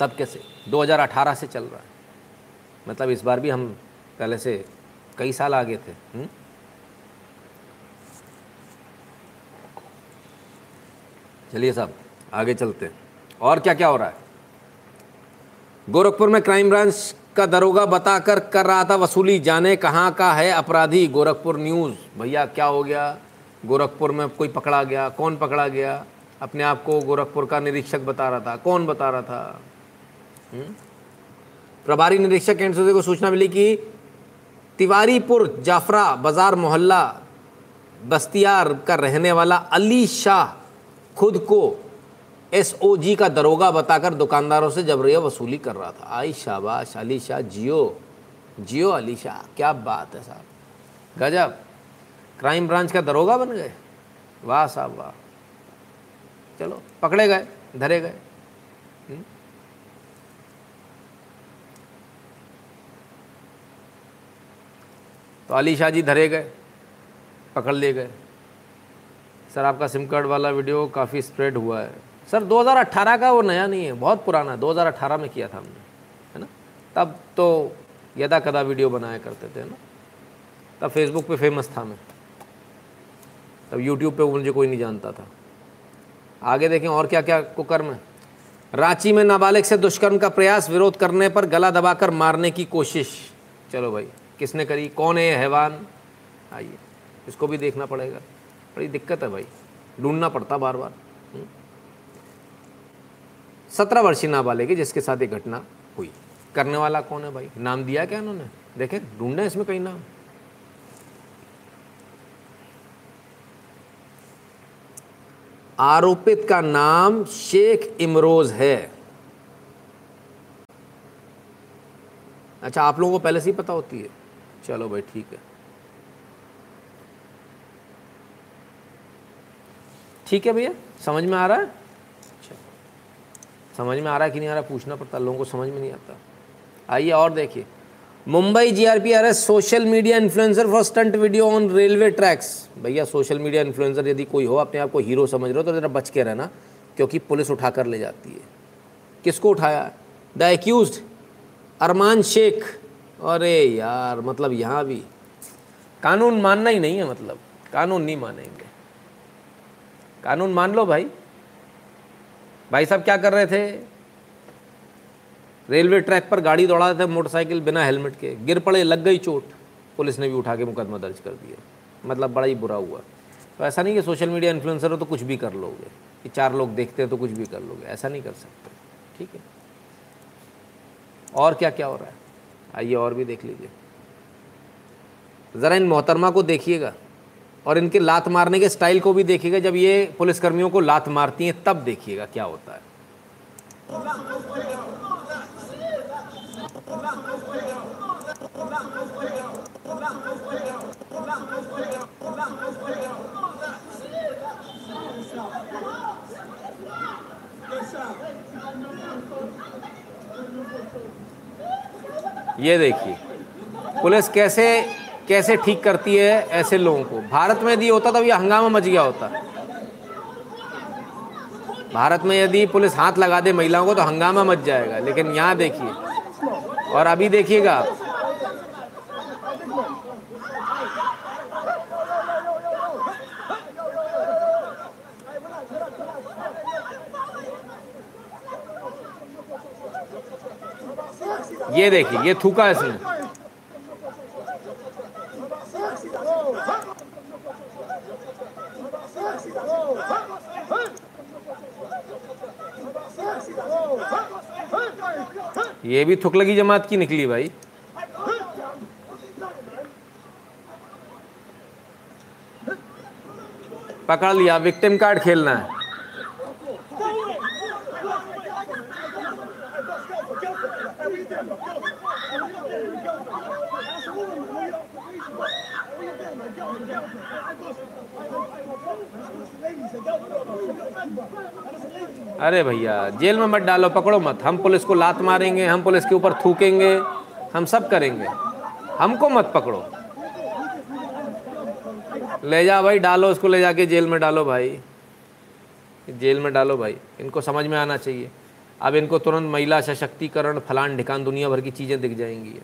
तब कैसे? 2018 से चल रहा है। मतलब इस बार भी हम पहले से कई साल आगे थे। हुँ? चलिए साहब आगे चलते हैं। और क्या क्या हो रहा है? गोरखपुर में क्राइम ब्रांच का दरोगा बताकर कर रहा था, वसूली जाने कहाँ का है अपराधी? गोरखपुर न्यूज़। भैया, क्या हो गया? गोरखपुर में कोई पकड़ा गया? कौन पकड़ा गया? अपने आप को गोरखपुर का निरीक्षक बता रहा था। कौन बता रहा था? हुँ? प्रभारी निरीक्षक एनसीसी को सूचना मिली कि तिवारीपुर जाफरा बाज़ार मोहल्ला बस्तियार का रहने वाला अली शाह खुद को एसओजी का दरोगा बताकर दुकानदारों से जबरिया वसूली कर रहा था। आई शाबाश, अली शाह, जियो। जियो, अली शाह, क्या बात है साहब। गजब। क्राइम ब्रांच का दरोगा बन गए। वाह साहब, वाह। चलो, पकड़े गए, धरे गए। तो अली शाह जी धरे गए, पकड़ लिए गए। सर, आपका सिम कार्ड वाला वीडियो काफ़ी स्प्रेड हुआ है। सर 2018 का वो नया नहीं है, बहुत पुराना 2018 में किया था हमने, है ना? तब तो यदा कदा वीडियो बनाया करते थे ना? तब फेसबुक पे फ़ेमस था मैं। तब यूट्यूब पे मुझे कोई नहीं जानता था। आगे देखें और क्या क्या कुकर्म है। रांची में नाबालिग से दुष्कर्म का प्रयास, विरोध करने पर गला दबाकर मारने की कोशिश। चलो भाई, किसने करी? कौन है हैवान? आइए, इसको भी देखना पड़ेगा। बड़ी दिक्कत है भाई, ढूंढना पड़ता बार बार सत्रह वर्षीय नाबालिग है जिसके साथ ये घटना हुई। करने वाला कौन है भाई? नाम दिया क्या उन्होंने? देखे, ढूंढे इसमें कहीं नाम। आरोपित का नाम शेख इमरोज है। अच्छा आप लोगों को पहले से ही पता होती है। चलो भाई, ठीक है। ठीक है भैया? समझ में आ रहा है? समझ में आ रहा है कि नहीं आ रहा? पूछना पड़ता, लोगों को समझ में नहीं आता। आइए और देखिए। Mumbai GRP arrest social media influencer for stunt video on railway tracks भैया सोशल मीडिया इन्फ्लुएंसर यदि कोई हो, अपने आप को हीरो समझ रहे हो तो ज़रा बच के रहना, क्योंकि पुलिस उठा कर ले जाती है। किसको उठाया? The accused Arman Shaikh. अरे यार मतलब यहाँ भी। कानून मानना ही नहीं है मतलब। कानून नहीं मानेंगे। कानून मान लो भाई। भाई साहब क्या कर रहे थे? रेलवे ट्रैक पर गाड़ी दौड़ा रहे थे मोटरसाइकिल बिना हेलमेट के। गिर पड़े, लग गई चोट। पुलिस ने भी उठा के मुकदमा दर्ज कर दिया। मतलब बड़ा ही बुरा हुआ। तो ऐसा नहीं कि सोशल मीडिया इन्फ्लुएंसर हो तो कुछ भी कर लोगे। कि चार लोग देखते हैं तो कुछ भी कर लोगे। ऐसा नहीं कर सकते। ठीक है? और क्या क्या हो रहा है? आइए और भी देख लीजिए। ज़रा इन मोहतरमा को देखिएगा। और इनके लात मारने के स्टाइल को भी देखिएगा, जब ये पुलिसकर्मियों को लात मारती हैं, तब देखिएगा क्या होता है। ये देखिए, पुलिस कैसे कैसे ठीक करती है ऐसे लोगों को? भारत में यदि होता, तब यह हंगामा मच गया होता। भारत में यदि पुलिस हाथ लगा दे महिलाओं को तो हंगामा मच जाएगा। लेकिन यहाँ देखिए, और अभी देखिएगा, ये देखिए, ये थूका इसने ये भी थुकलगी जमात की निकली भाई। पकड़ लिया विक्टिम कार्ड खेलना है। अरे भैया, जेल में मत डालो, पकड़ो मत। हम पुलिस को लात मारेंगे, हम पुलिस के ऊपर थूकेंगे, हम सब करेंगे। हमको मत पकड़ो। ले जा भाई, डालो उसको, ले जाके जेल में डालो भाई। जेल में डालो भाई। इनको समझ में आना चाहिए। अब इनको तुरंत महिला सशक्तिकरण, फलान ढिकान, दुनिया भर की चीज़ें दिख जाएँगी।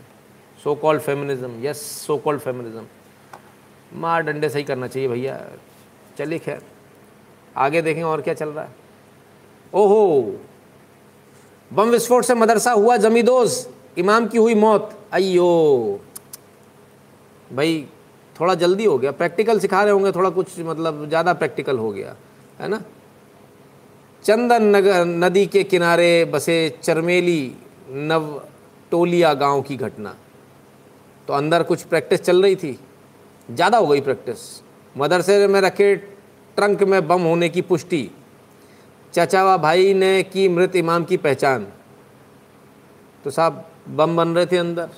So called feminism yes so called feminism मार डंडे सही करना चाहिए भैया। चलिए खैर। आगे देखें और क्या चल रहा है। ओहो। बम विस्फोट से मदरसा हुआ जमीदोज। इमाम की हुई मौत। अयो भाई, थोड़ा जल्दी हो गया। प्रैक्टिकल सिखा रहे होंगे, थोड़ा कुछ मतलब ज़्यादा प्रैक्टिकल हो गया, है ना? चंदन नगर, नदी के किनारे बसे चरमेली नव टोलिया गाँव की घटना। तो अंदर कुछ प्रैक्टिस चल रही थी? ज़्यादा हो गई प्रैक्टिस। मदरसे में रखे ट्रंक में बम होने की पुष्टि। चचावा भाई ने की मृत इमाम की पहचान। तो साहब, बम बन रहे थे अंदर,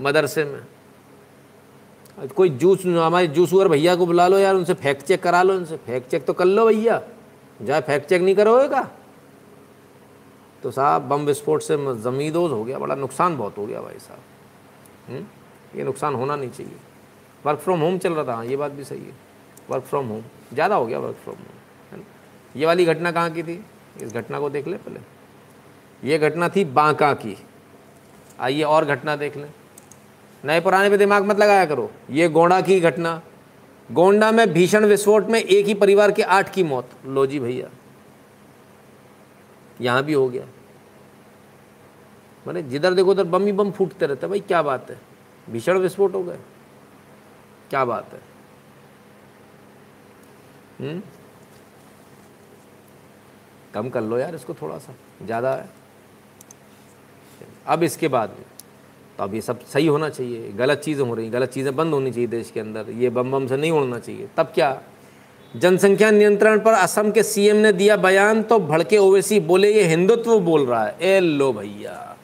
मदरसे में। कोई जूस, हमारे जूसवर भैया को बुला लो यार, उनसे फैक्ट चेक करा लो, उनसे फैक्ट चेक तो कर लो भैया। जाए फैक्ट चेक नहीं करोगे तो साहब, बम विस्फोट से जमींदोज हो गया, बड़ा नुकसान बहुत हो गया भाई साहब। हम्म? ये नुकसान होना नहीं चाहिए। वर्क फ्रॉम होम चल रहा था हाँ ये बात भी सही है। वर्क फ्रॉम होम ज़्यादा हो गया वर्क फ्रॉम होम ये वाली घटना कहाँ की थी? इस घटना को देख ले पहले। ये घटना थी बांका की। आइए और घटना देख लें। नए पुराने पे दिमाग मत लगाया करो। ये गोंडा की घटना। गोंडा में भीषण विस्फोट में एक ही परिवार के आठ की मौत। लो जी भैया। यहाँ भी हो गया। मैंने जिधर देखो उधर बम ही बम फूटते रहते भाई, क्या बात है? भीषण विस्फोट हो गए। क्या बात है? हम्म? कम कर लो यार इसको थोड़ा सा, ज़्यादा है। अब इसके बाद में तो अब ये सब सही होना चाहिए, गलत चीज़ें हो रही गलत चीज़ें बंद होनी चाहिए देश के अंदर, ये बम बम से नहीं उड़ना चाहिए। तब क्या? जनसंख्या नियंत्रण पर असम के सीएम ने दिया बयान तो भड़के ओवैसी बोले, ये हिंदुत्व बोल रहा है। ए लो भैया।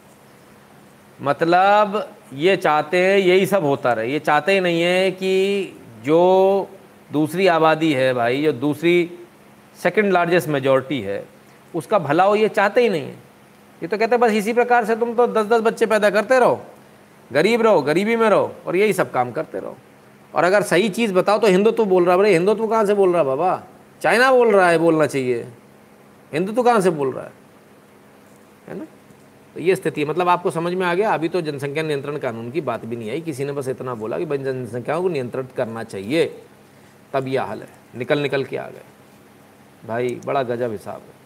मतलब ये चाहते हैं, यही सब होता रहे। ये चाहते ही नहीं है कि जो दूसरी आबादी है भाई, जो दूसरी सेकंड लार्जेस्ट मेजॉरिटी है उसका भला हो, ये चाहते ही नहीं है। ये तो कहते हैं, बस इसी प्रकार से तुम तो दस दस बच्चे पैदा करते रहो। गरीब रहो, गरीबी में रहो और यही सब काम करते रहो। और अगर सही चीज़ बताओ तो हिंदुत्व बोल रहा है हिंदुत्व कहाँ से बोल रहा है बाबा? चाइना बोल रहा है बोलना चाहिए। हिंदुत्व कहाँ से बोल रहा है? है ना? तो ये स्थिति है। मतलब आपको समझ में आ गया, अभी तो जनसंख्या नियंत्रण कानून की बात भी नहीं आई। किसी ने बस इतना बोला कि भाई जनसंख्याओं को नियंत्रित करना चाहिए। तब यह हाल है। निकल निकल के आ गए। भाई, बड़ा गजब हिसाब है।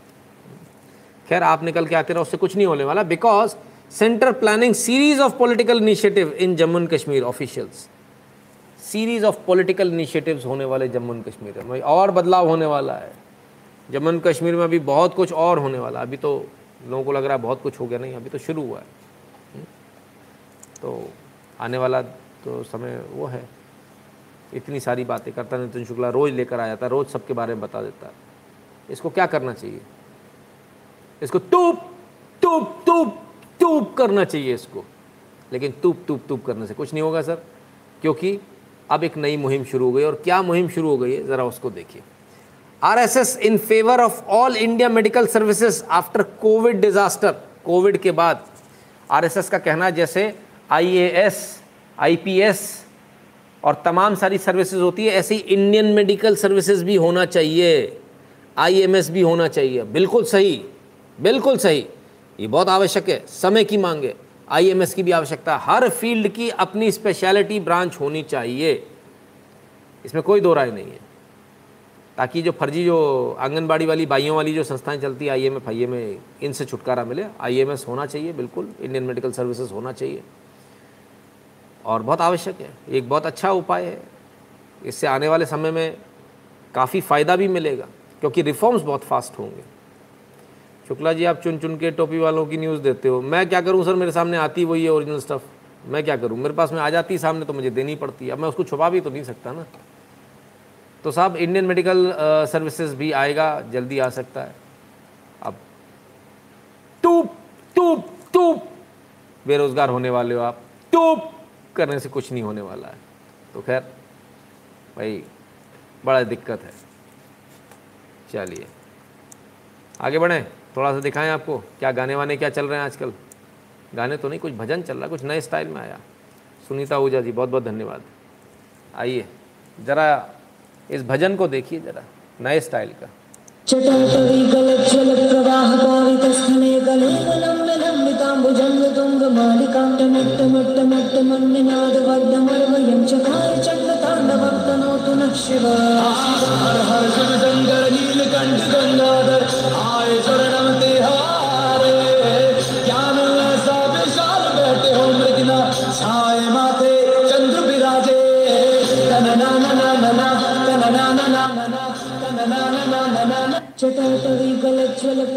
खैर, आप निकल के आते रहो, उससे कुछ नहीं होने वाला because centre planning series of political initiative in Jammu and Kashmir officials series of political initiatives होने वाले जम्मू एंड कश्मीर में। और बदलाव होने वाला है। जम्मू एंड कश्मीर में अभी बहुत कुछ और होने वाला अभी तो लोगों को लग रहा है बहुत कुछ हो गया नहीं, अभी तो शुरू हुआ है। हम्म? तो आने वाला तो समय वो है। इतनी सारी बातें करता नितिन शुक्ला रोज़ लेकर आ जाता है रोज़ सबके बारे में बता देता है। इसको क्या करना चाहिए? इसको टूप टूप टूप टूप करना चाहिए इसको। लेकिन टूप टूप टूप करने से कुछ नहीं होगा, सर, क्योंकि अब एक नई मुहिम शुरू हो गई और क्या मुहिम शुरू हो गई है, ज़रा उसको देखिए। R S S in favour of all India medical services after covid disaster, covid के बाद। आर एस एस का कहना जैसे I A S I P S और तमाम सारी सर्विसेज़ होती है, ऐसे इंडियन मेडिकल सर्विसेज़ भी होना चाहिए आई एम एस भी होना चाहिए। बिल्कुल सही। बिल्कुल सही। ये बहुत आवश्यक है, समय की मांग है। आईएमएस की भी आवश्यकता, हर फ़ील्ड की अपनी स्पेशलिटी ब्रांच होनी चाहिए। इसमें कोई दो राय नहीं है। ताकि जो फर्जी, जो आंगनबाड़ी वाली, बाइयों वाली जो संस्थाएँ चलती है I M F I M A इनसे छुटकारा मिले। आई एम एस होना चाहिए, बिल्कुल। इंडियन मेडिकल सर्विसेज़ होना चाहिए। और बहुत आवश्यक है। एक बहुत अच्छा उपाय है। इससे आने वाले समय में काफ़ी फ़ायदा भी मिलेगा, क्योंकि रिफॉर्म्स बहुत फास्ट होंगे। शुक्ला जी, आप चुन चुन के टोपी वालों की न्यूज़ देते हो। मैं क्या करूँ, सर? मेरे सामने आती वही है ओरिजिनल स्टफ़ मैं क्या करूँ? मेरे पास में आ जाती सामने तो मुझे देनी पड़ती है। अब मैं उसको छुपा भी तो नहीं सकता ना। तो साहब इंडियन मेडिकल सर्विसेज़ भी आएगा, जल्दी आ सकता है। अब टूप टूप टूप, बेरोज़गार होने वाले हो आप। टूप करने से कुछ नहीं होने वाला है। तो खैर, भाई, बड़ा दिक्कत है। चलिए, आगे बढ़ें। थोड़ा सा दिखाएँ आपको क्या गाने वाने क्या चल रहे हैं आजकल? गाने तो नहीं कुछ भजन चल रहा है कुछ नए स्टाइल में आया। सुनीता ऊजा जी बहुत बहुत धन्यवाद। आइए ज़रा इस भजन को देखिए ज़रा नए स्टाइल का। प्रवाह गले चकार नः शिव हर हर शिव शङ्कर नीलकण्ठ गङ्गाधर आए शरणं तिहारे। ज्ञान ऐसा विशाल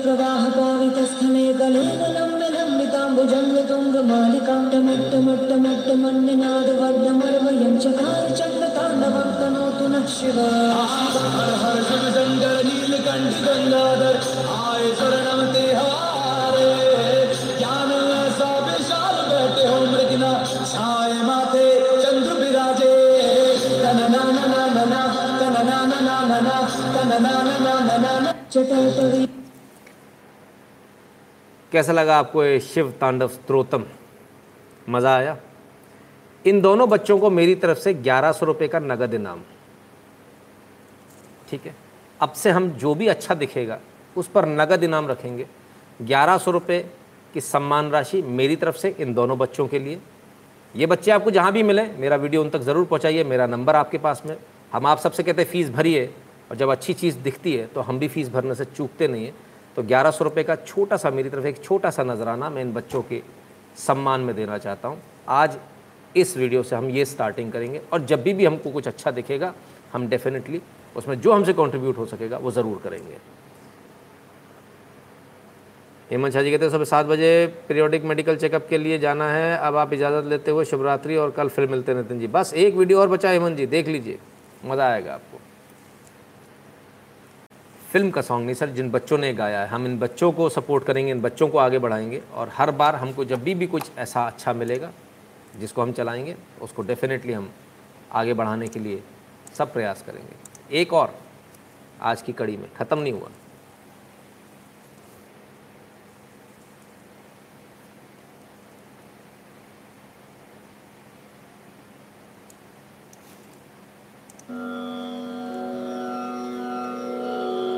प्रवाह पावितस्थले गले लम्ब लम्बिताम्बुजङ्ग तुङ्ग चकार चण्डताण्डवं तनोतु नः कैसा लगा आपको ये शिव तांडव स्त्रोतम? मज़ा आया? इन दोनों बच्चों को मेरी तरफ़ से ग्यारह सौ रुपये का नगद इनाम। ठीक है? अब से हम जो भी अच्छा दिखेगा, उस पर नगद इनाम रखेंगे। ग्यारह सौ रुपये की सम्मान राशि मेरी तरफ़ से इन दोनों बच्चों के लिए। ये बच्चे आपको जहाँ भी मिले, मेरा वीडियो उन तक ज़रूर पहुँचाइए। मेरा नंबर आपके पास में। हम आप सबसे कहते हैं, फ़ीस भरिए। और जब अच्छी चीज़ दिखती है तो हम भी फ़ीस भरने से चूकते नहीं हैं। तो ग्यारह सौ रुपये का छोटा सा, मेरी तरफ़ एक छोटा सा नजराना मैं इन बच्चों के सम्मान में देना चाहता हूँ। आज इस वीडियो से हम ये स्टार्टिंग करेंगे। और जब भी भी हमको कुछ अच्छा दिखेगा, हम डेफिनेटली उसमें जो हमसे कंट्रीब्यूट हो सकेगा, वो ज़रूर करेंगे। हेमंत शाह जी कहते हैं, सुबह सात बजे पीरियोडिक मेडिकल चेकअप के लिए जाना है। अब आप इजाज़त लेते हुए शिवरात्रि और कल फिर मिलते नितिन जी। बस एक वीडियो और बचा हेमंत जी, देख लीजिए। मज़ा आएगा आपको। फ़िल्म का सॉन्ग नहीं, सर, जिन बच्चों ने गाया है, हम इन बच्चों को सपोर्ट करेंगे, इन बच्चों को आगे बढ़ाएँगे और हर बार हमको जब भी भी कुछ ऐसा अच्छा मिलेगा, जिसको हम चलाएँगे, उसको डेफिनेटली हम आगे बढ़ाने के लिए सब प्रयास करेंगे। एक और आज की कड़ी में ख़त्म नहीं हुआ।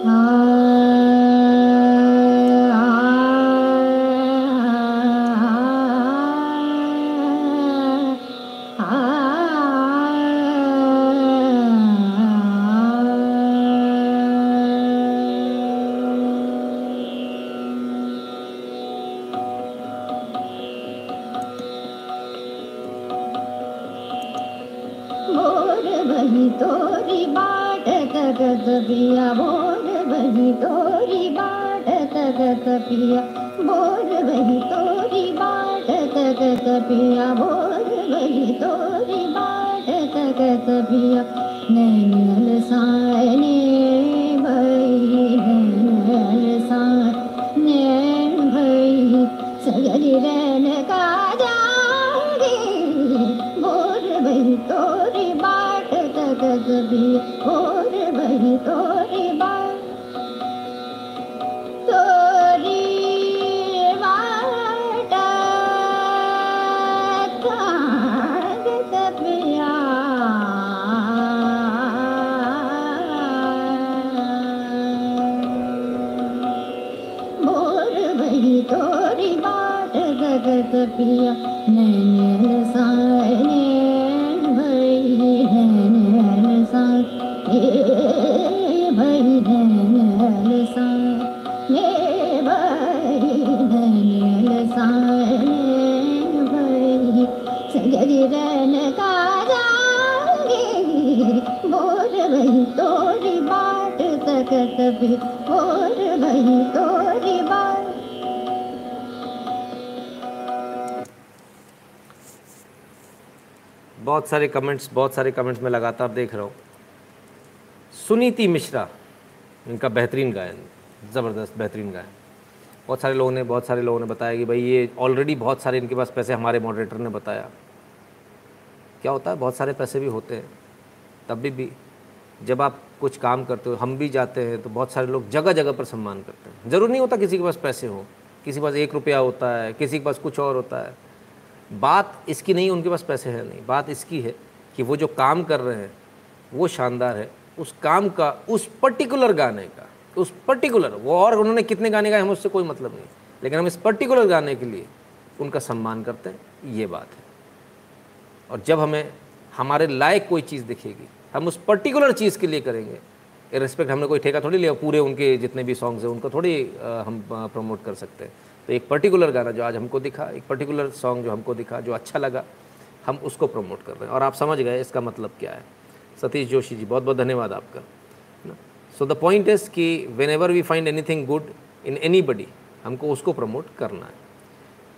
Ah बहुत सारे कमेंट्स बहुत सारे कमेंट्स मैं लगातार देख रहा हूँ। सुनीति मिश्रा इनका बेहतरीन गायन ज़बरदस्त बेहतरीन गायन। बहुत सारे लोगों ने बहुत सारे लोगों ने बताया कि भाई ये ऑलरेडी बहुत सारे इनके पास पैसे हमारे मॉडरेटर ने बताया। क्या होता है बहुत सारे पैसे भी होते हैं तब भी, भी। जब आप कुछ काम करते हो हम भी जाते हैं तो बहुत सारे लोग जगह जगह पर सम्मान करते हैं। ज़रूर नहीं होता किसी के पास पैसे हो किसी के पास एक रुपया होता है किसी के पास कुछ और होता है। बात इसकी नहीं, उनके पास पैसे हैं नहीं। बात इसकी है कि वो जो काम कर रहे हैं, वो शानदार है। उस काम का, उस पर्टिकुलर गाने का, उस पर्टिकुलर वो और उन्होंने कितने गाने गाए हम उससे कोई मतलब नहीं। लेकिन हम इस पर्टिकुलर गाने के लिए उनका सम्मान करते हैं, ये बात है। और जब हमें, हमारे लायक कोई चीज़ दिखेगी, हम उस पर्टिकुलर चीज़ के लिए करेंगे रिस्पेक्ट हमने कोई ठेका थोड़ी लिया, पूरे उनके जितने भी सॉन्ग्स हैं, उनको थोड़ी हम प्रमोट कर सकते हैं। तो एक पर्टिकुलर गाना जो आज हमको दिखा, एक पर्टिकुलर सॉन्ग जो हमको दिखा, जो अच्छा लगा, हम उसको प्रमोट कर रहे हैं। और आप समझ गए इसका मतलब क्या है। सतीश जोशी जी बहुत बहुत धन्यवाद आपका। ना? सो द पॉइंट इज़ कि whenever we find anything good in anybody हमको उसको प्रमोट करना है।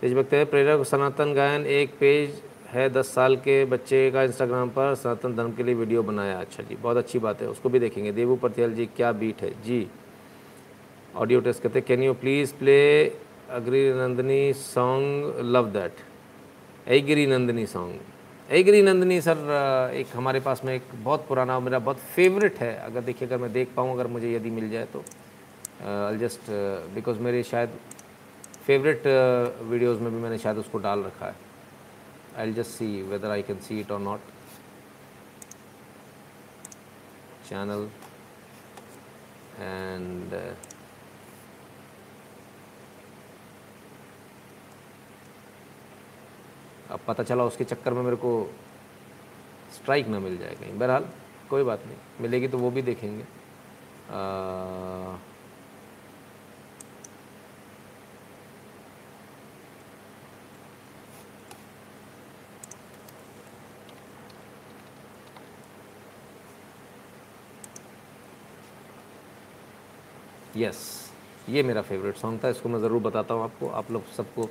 देशभक्त है, प्रेरक सनातन गायन एक पेज है दस साल के बच्चे का इंस्टाग्राम पर, सनातन धर्म के लिए वीडियो बनाया। अच्छा जी, बहुत अच्छी बात है, उसको भी देखेंगे। देवू पटियाल जी, क्या बीट है? जी ऑडियो टेस्ट करते can you please play Aigiri Nandini song love that Aigiri Nandini song Aigiri Nandini sir एक हमारे पास में एक बहुत पुराना मेरा बहुत फेवरेट है। अगर देखिए, अगर मैं देख पाऊँ, अगर मुझे यदि मिल जाए तो आई जस्ट बिकॉज़ मेरे शायद फेवरेट वीडियोज़ में भी मैंने शायद उसको डाल रखा है। I just see whether I can see it or not channel and अब पता चला उसके चक्कर में मेरे को स्ट्राइक ना मिल जाए कहीं। बहरहाल कोई बात नहीं। मिलेगी तो वो भी देखेंगे। आ, यस yes, ये मेरा फेवरेट सॉन्ग था। इसको मैं ज़रूर बताता हूँ आपको। आप लोग सबको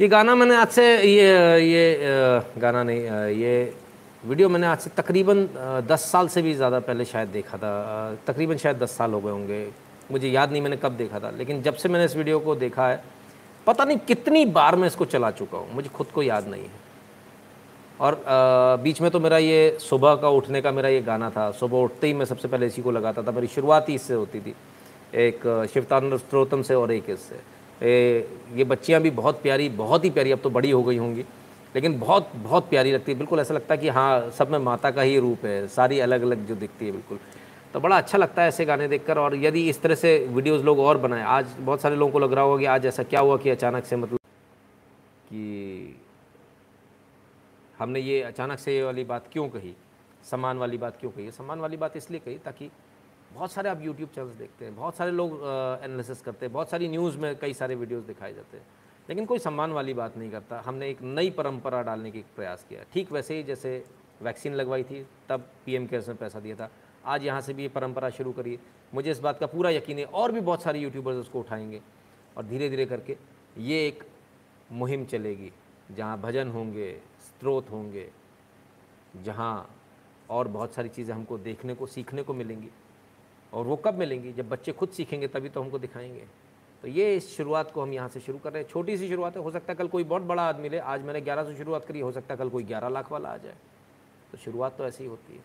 ये गाना मैंने आज से ये ये गाना नहीं ये वीडियो मैंने आज से तकरीबन दस साल से भी ज़्यादा पहले शायद देखा था। तकरीबन शायद दस साल हो गए होंगे। मुझे याद नहीं मैंने कब देखा था लेकिन जब से मैंने इस वीडियो को देखा है पता नहीं कितनी बार मैं इसको चला चुका हूँ। मुझे खुद को याद नहीं है। और अ, बीच में तो मेरा ये सुबह का उठने का मेरा ये गाना था। सुबह उठते ही मैं सबसे पहले इसी को लगाता था। मेरी शुरुआत ही इससे होती थी। एक शिवतानंद स्त्रोतम से और एक इससे। ए, ये बच्चियाँ भी बहुत प्यारी बहुत ही प्यारी अब तो बड़ी हो गई होंगी लेकिन बहुत बहुत प्यारी लगती है। बिल्कुल ऐसा लगता है कि हाँ सब में माता का ही रूप है सारी अलग अलग जो दिखती है बिल्कुल। तो बड़ा अच्छा लगता है ऐसे गाने देखकर और यदि इस तरह से वीडियोस लोग और बनाएँ आज बहुत सारे लोगों को लग रहा होगा कि आज ऐसा क्या हुआ कि अचानक से मतलब कि हमने ये अचानक से ये वाली बात क्यों कही? सम्मान वाली बात क्यों कही? सम्मान वाली बात इसलिए कही ताकि बहुत सारे आप यूट्यूब चैनल्स देखते हैं, बहुत सारे लोग एनालिसिस करते हैं, बहुत सारी न्यूज़ में कई सारे वीडियोस दिखाए जाते हैं। लेकिन कोई सम्मान वाली बात नहीं करता। हमने एक नई परंपरा डालने की प्रयास किया ठीक वैसे ही जैसे वैक्सीन लगवाई थी, तब पीएम केयर्स में पैसा दिया था। आज यहाँ से भी ये परंपरा शुरू करिए। मुझे इस बात का पूरा यकीन है, और भी बहुत सारे यूट्यूबर्स उसको उठाएँगे। और धीरे धीरे करके ये एक मुहिम चलेगी, जहाँ भजन होंगे, स्त्रोत होंगे, जहाँ और बहुत सारी चीज़ें हमको देखने को, सीखने को मिलेंगी। और वो कब मिलेंगी? जब बच्चे खुद सीखेंगे, तभी तो हमको दिखाएँगे। तो ये इस शुरुआत को हम यहाँ से शुरू कर रहे हैं। छोटी सी शुरुआत है। हो सकता है कल कोई बहुत बड़ा आदमी ले। आज मैंने ग्यारह से शुरुआत करी, हो सकता है कल कोई ग्यारह लाख वाला आ जाए। तो शुरुआत तो ऐसी ही होती है।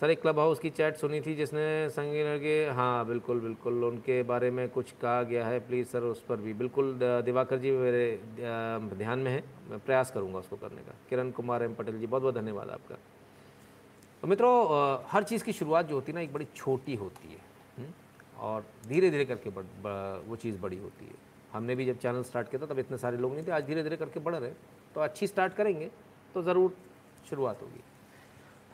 सर, एक क्लब हाउस की चैट सुनी थी जिसने संगीन के हाँ बिल्कुल बिल्कुल। उनके बारे में कुछ कहा गया है। प्लीज़ सर, उस पर भी। बिल्कुल दिवाकर जी मेरे ध्यान में है। मैं प्रयास करूँगा उसको करने का। किरण कुमार एम पटेल जी बहुत बहुत धन्यवाद आपका। तो मित्रों हर चीज़ की शुरुआत जो होती है ना, एक बड़ी छोटी होती है और धीरे धीरे करके बढ़ ब- वो चीज़ बड़ी होती है। हमने भी जब चैनल स्टार्ट किया था, तब इतने सारे लोग नहीं थे, आज धीरे धीरे करके बढ़ रहे तो अच्छी स्टार्ट करेंगे तो ज़रूर शुरुआत होगी।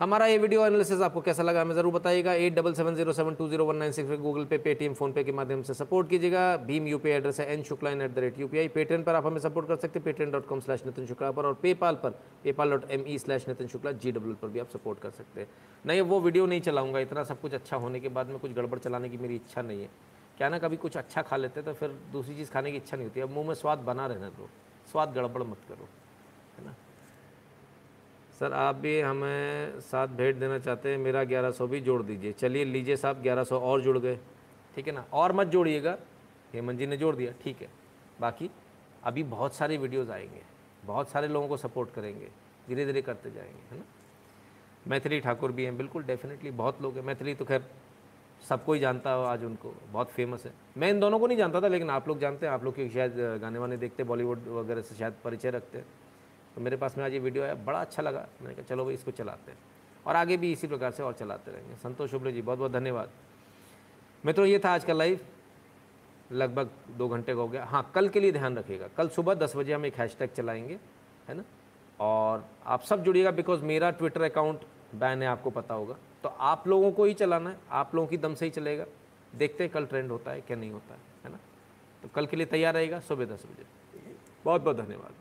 हमारा ये वीडियो एनालिसिस आपको कैसा लगा, हमें ज़रूर बताइएगा। Eight double seven zero seven two zero one nine six पे गूगल पे पेटीएम फ़ोन पे के माध्यम से सपोर्ट कीजिएगा। भीम यूपीआई एड्रेस है N Shukla at the rate U P UPI Paytm पर आप हमें सपोर्ट कर सकते हैं। Paytm dot com slash Nitin Shukla पर और पेपाल पर। PayPal dot M E slash Nitin Shukla G W पर भी आप सपोर्ट कर सकते हैं। नहीं वो वीडियो नहीं चलाऊँगा। इतना सब कुछ अच्छा होने के बाद में कुछ गड़बड़ चलाने की मेरी इच्छा नहीं है। क्या ना, कभी कुछ अच्छा खा लेते तो फिर दूसरी चीज़ खाने की इच्छा नहीं होती। अब मुँह में स्वाद बना रहने दो। स्वाद गड़बड़ मत करो। सर, आप भी हमें साथ भेंट देना चाहते हैं, मेरा ग्यारह सौ भी जोड़ दीजिए। चलिए, लीजिए साहब, ग्यारह सौ और जुड़ गए। ठीक है ना? और मत जोड़िएगा। हेमंत जी ने जोड़ दिया। ठीक है। बाकी अभी बहुत सारे वीडियोस आएँगे। बहुत सारे लोगों को सपोर्ट करेंगे। धीरे धीरे करते जाएँगे, है ना? मैथिली ठाकुर भी हैं, बिल्कुल, डेफिनेटली बहुत लोग हैं। मैथिली तो खैर सबको ही जानता हो आज उनको। बहुत फ़ेमस है। मैं इन दोनों को नहीं जानता था, लेकिन आप लोग जानते हैं। आप लोग के शायद गाने वाने देखते, बॉलीवुड वगैरह से शायद परिचय रखते हैं। तो मेरे पास में आज ये वीडियो आया, बड़ा अच्छा लगा। मैंने कहा, चलो भाई, इसको चलाते हैं। और आगे भी इसी प्रकार से और चलाते रहेंगे। संतोष शुक्ल जी बहुत बहुत धन्यवाद। मित्रों, ये था आज का लाइव लगभग दो घंटे का हो गया। हाँ कल के लिए ध्यान रखिएगा। कल सुबह दस बजे हम एक हैशटैग चलाएँगे, है ना? और आप सब जुड़िएगा बिकॉज़ मेरा ट्विटर अकाउंट बैन है, आपको पता होगा। तो आप लोगों को ही चलाना है। आप लोगों की दम से ही चलेगा। देखते हैं कल ट्रेंड होता है क्या नहीं होता है है ना? तो कल के लिए तैयार रहेगा सुबह दस बजे। बहुत बहुत धन्यवाद।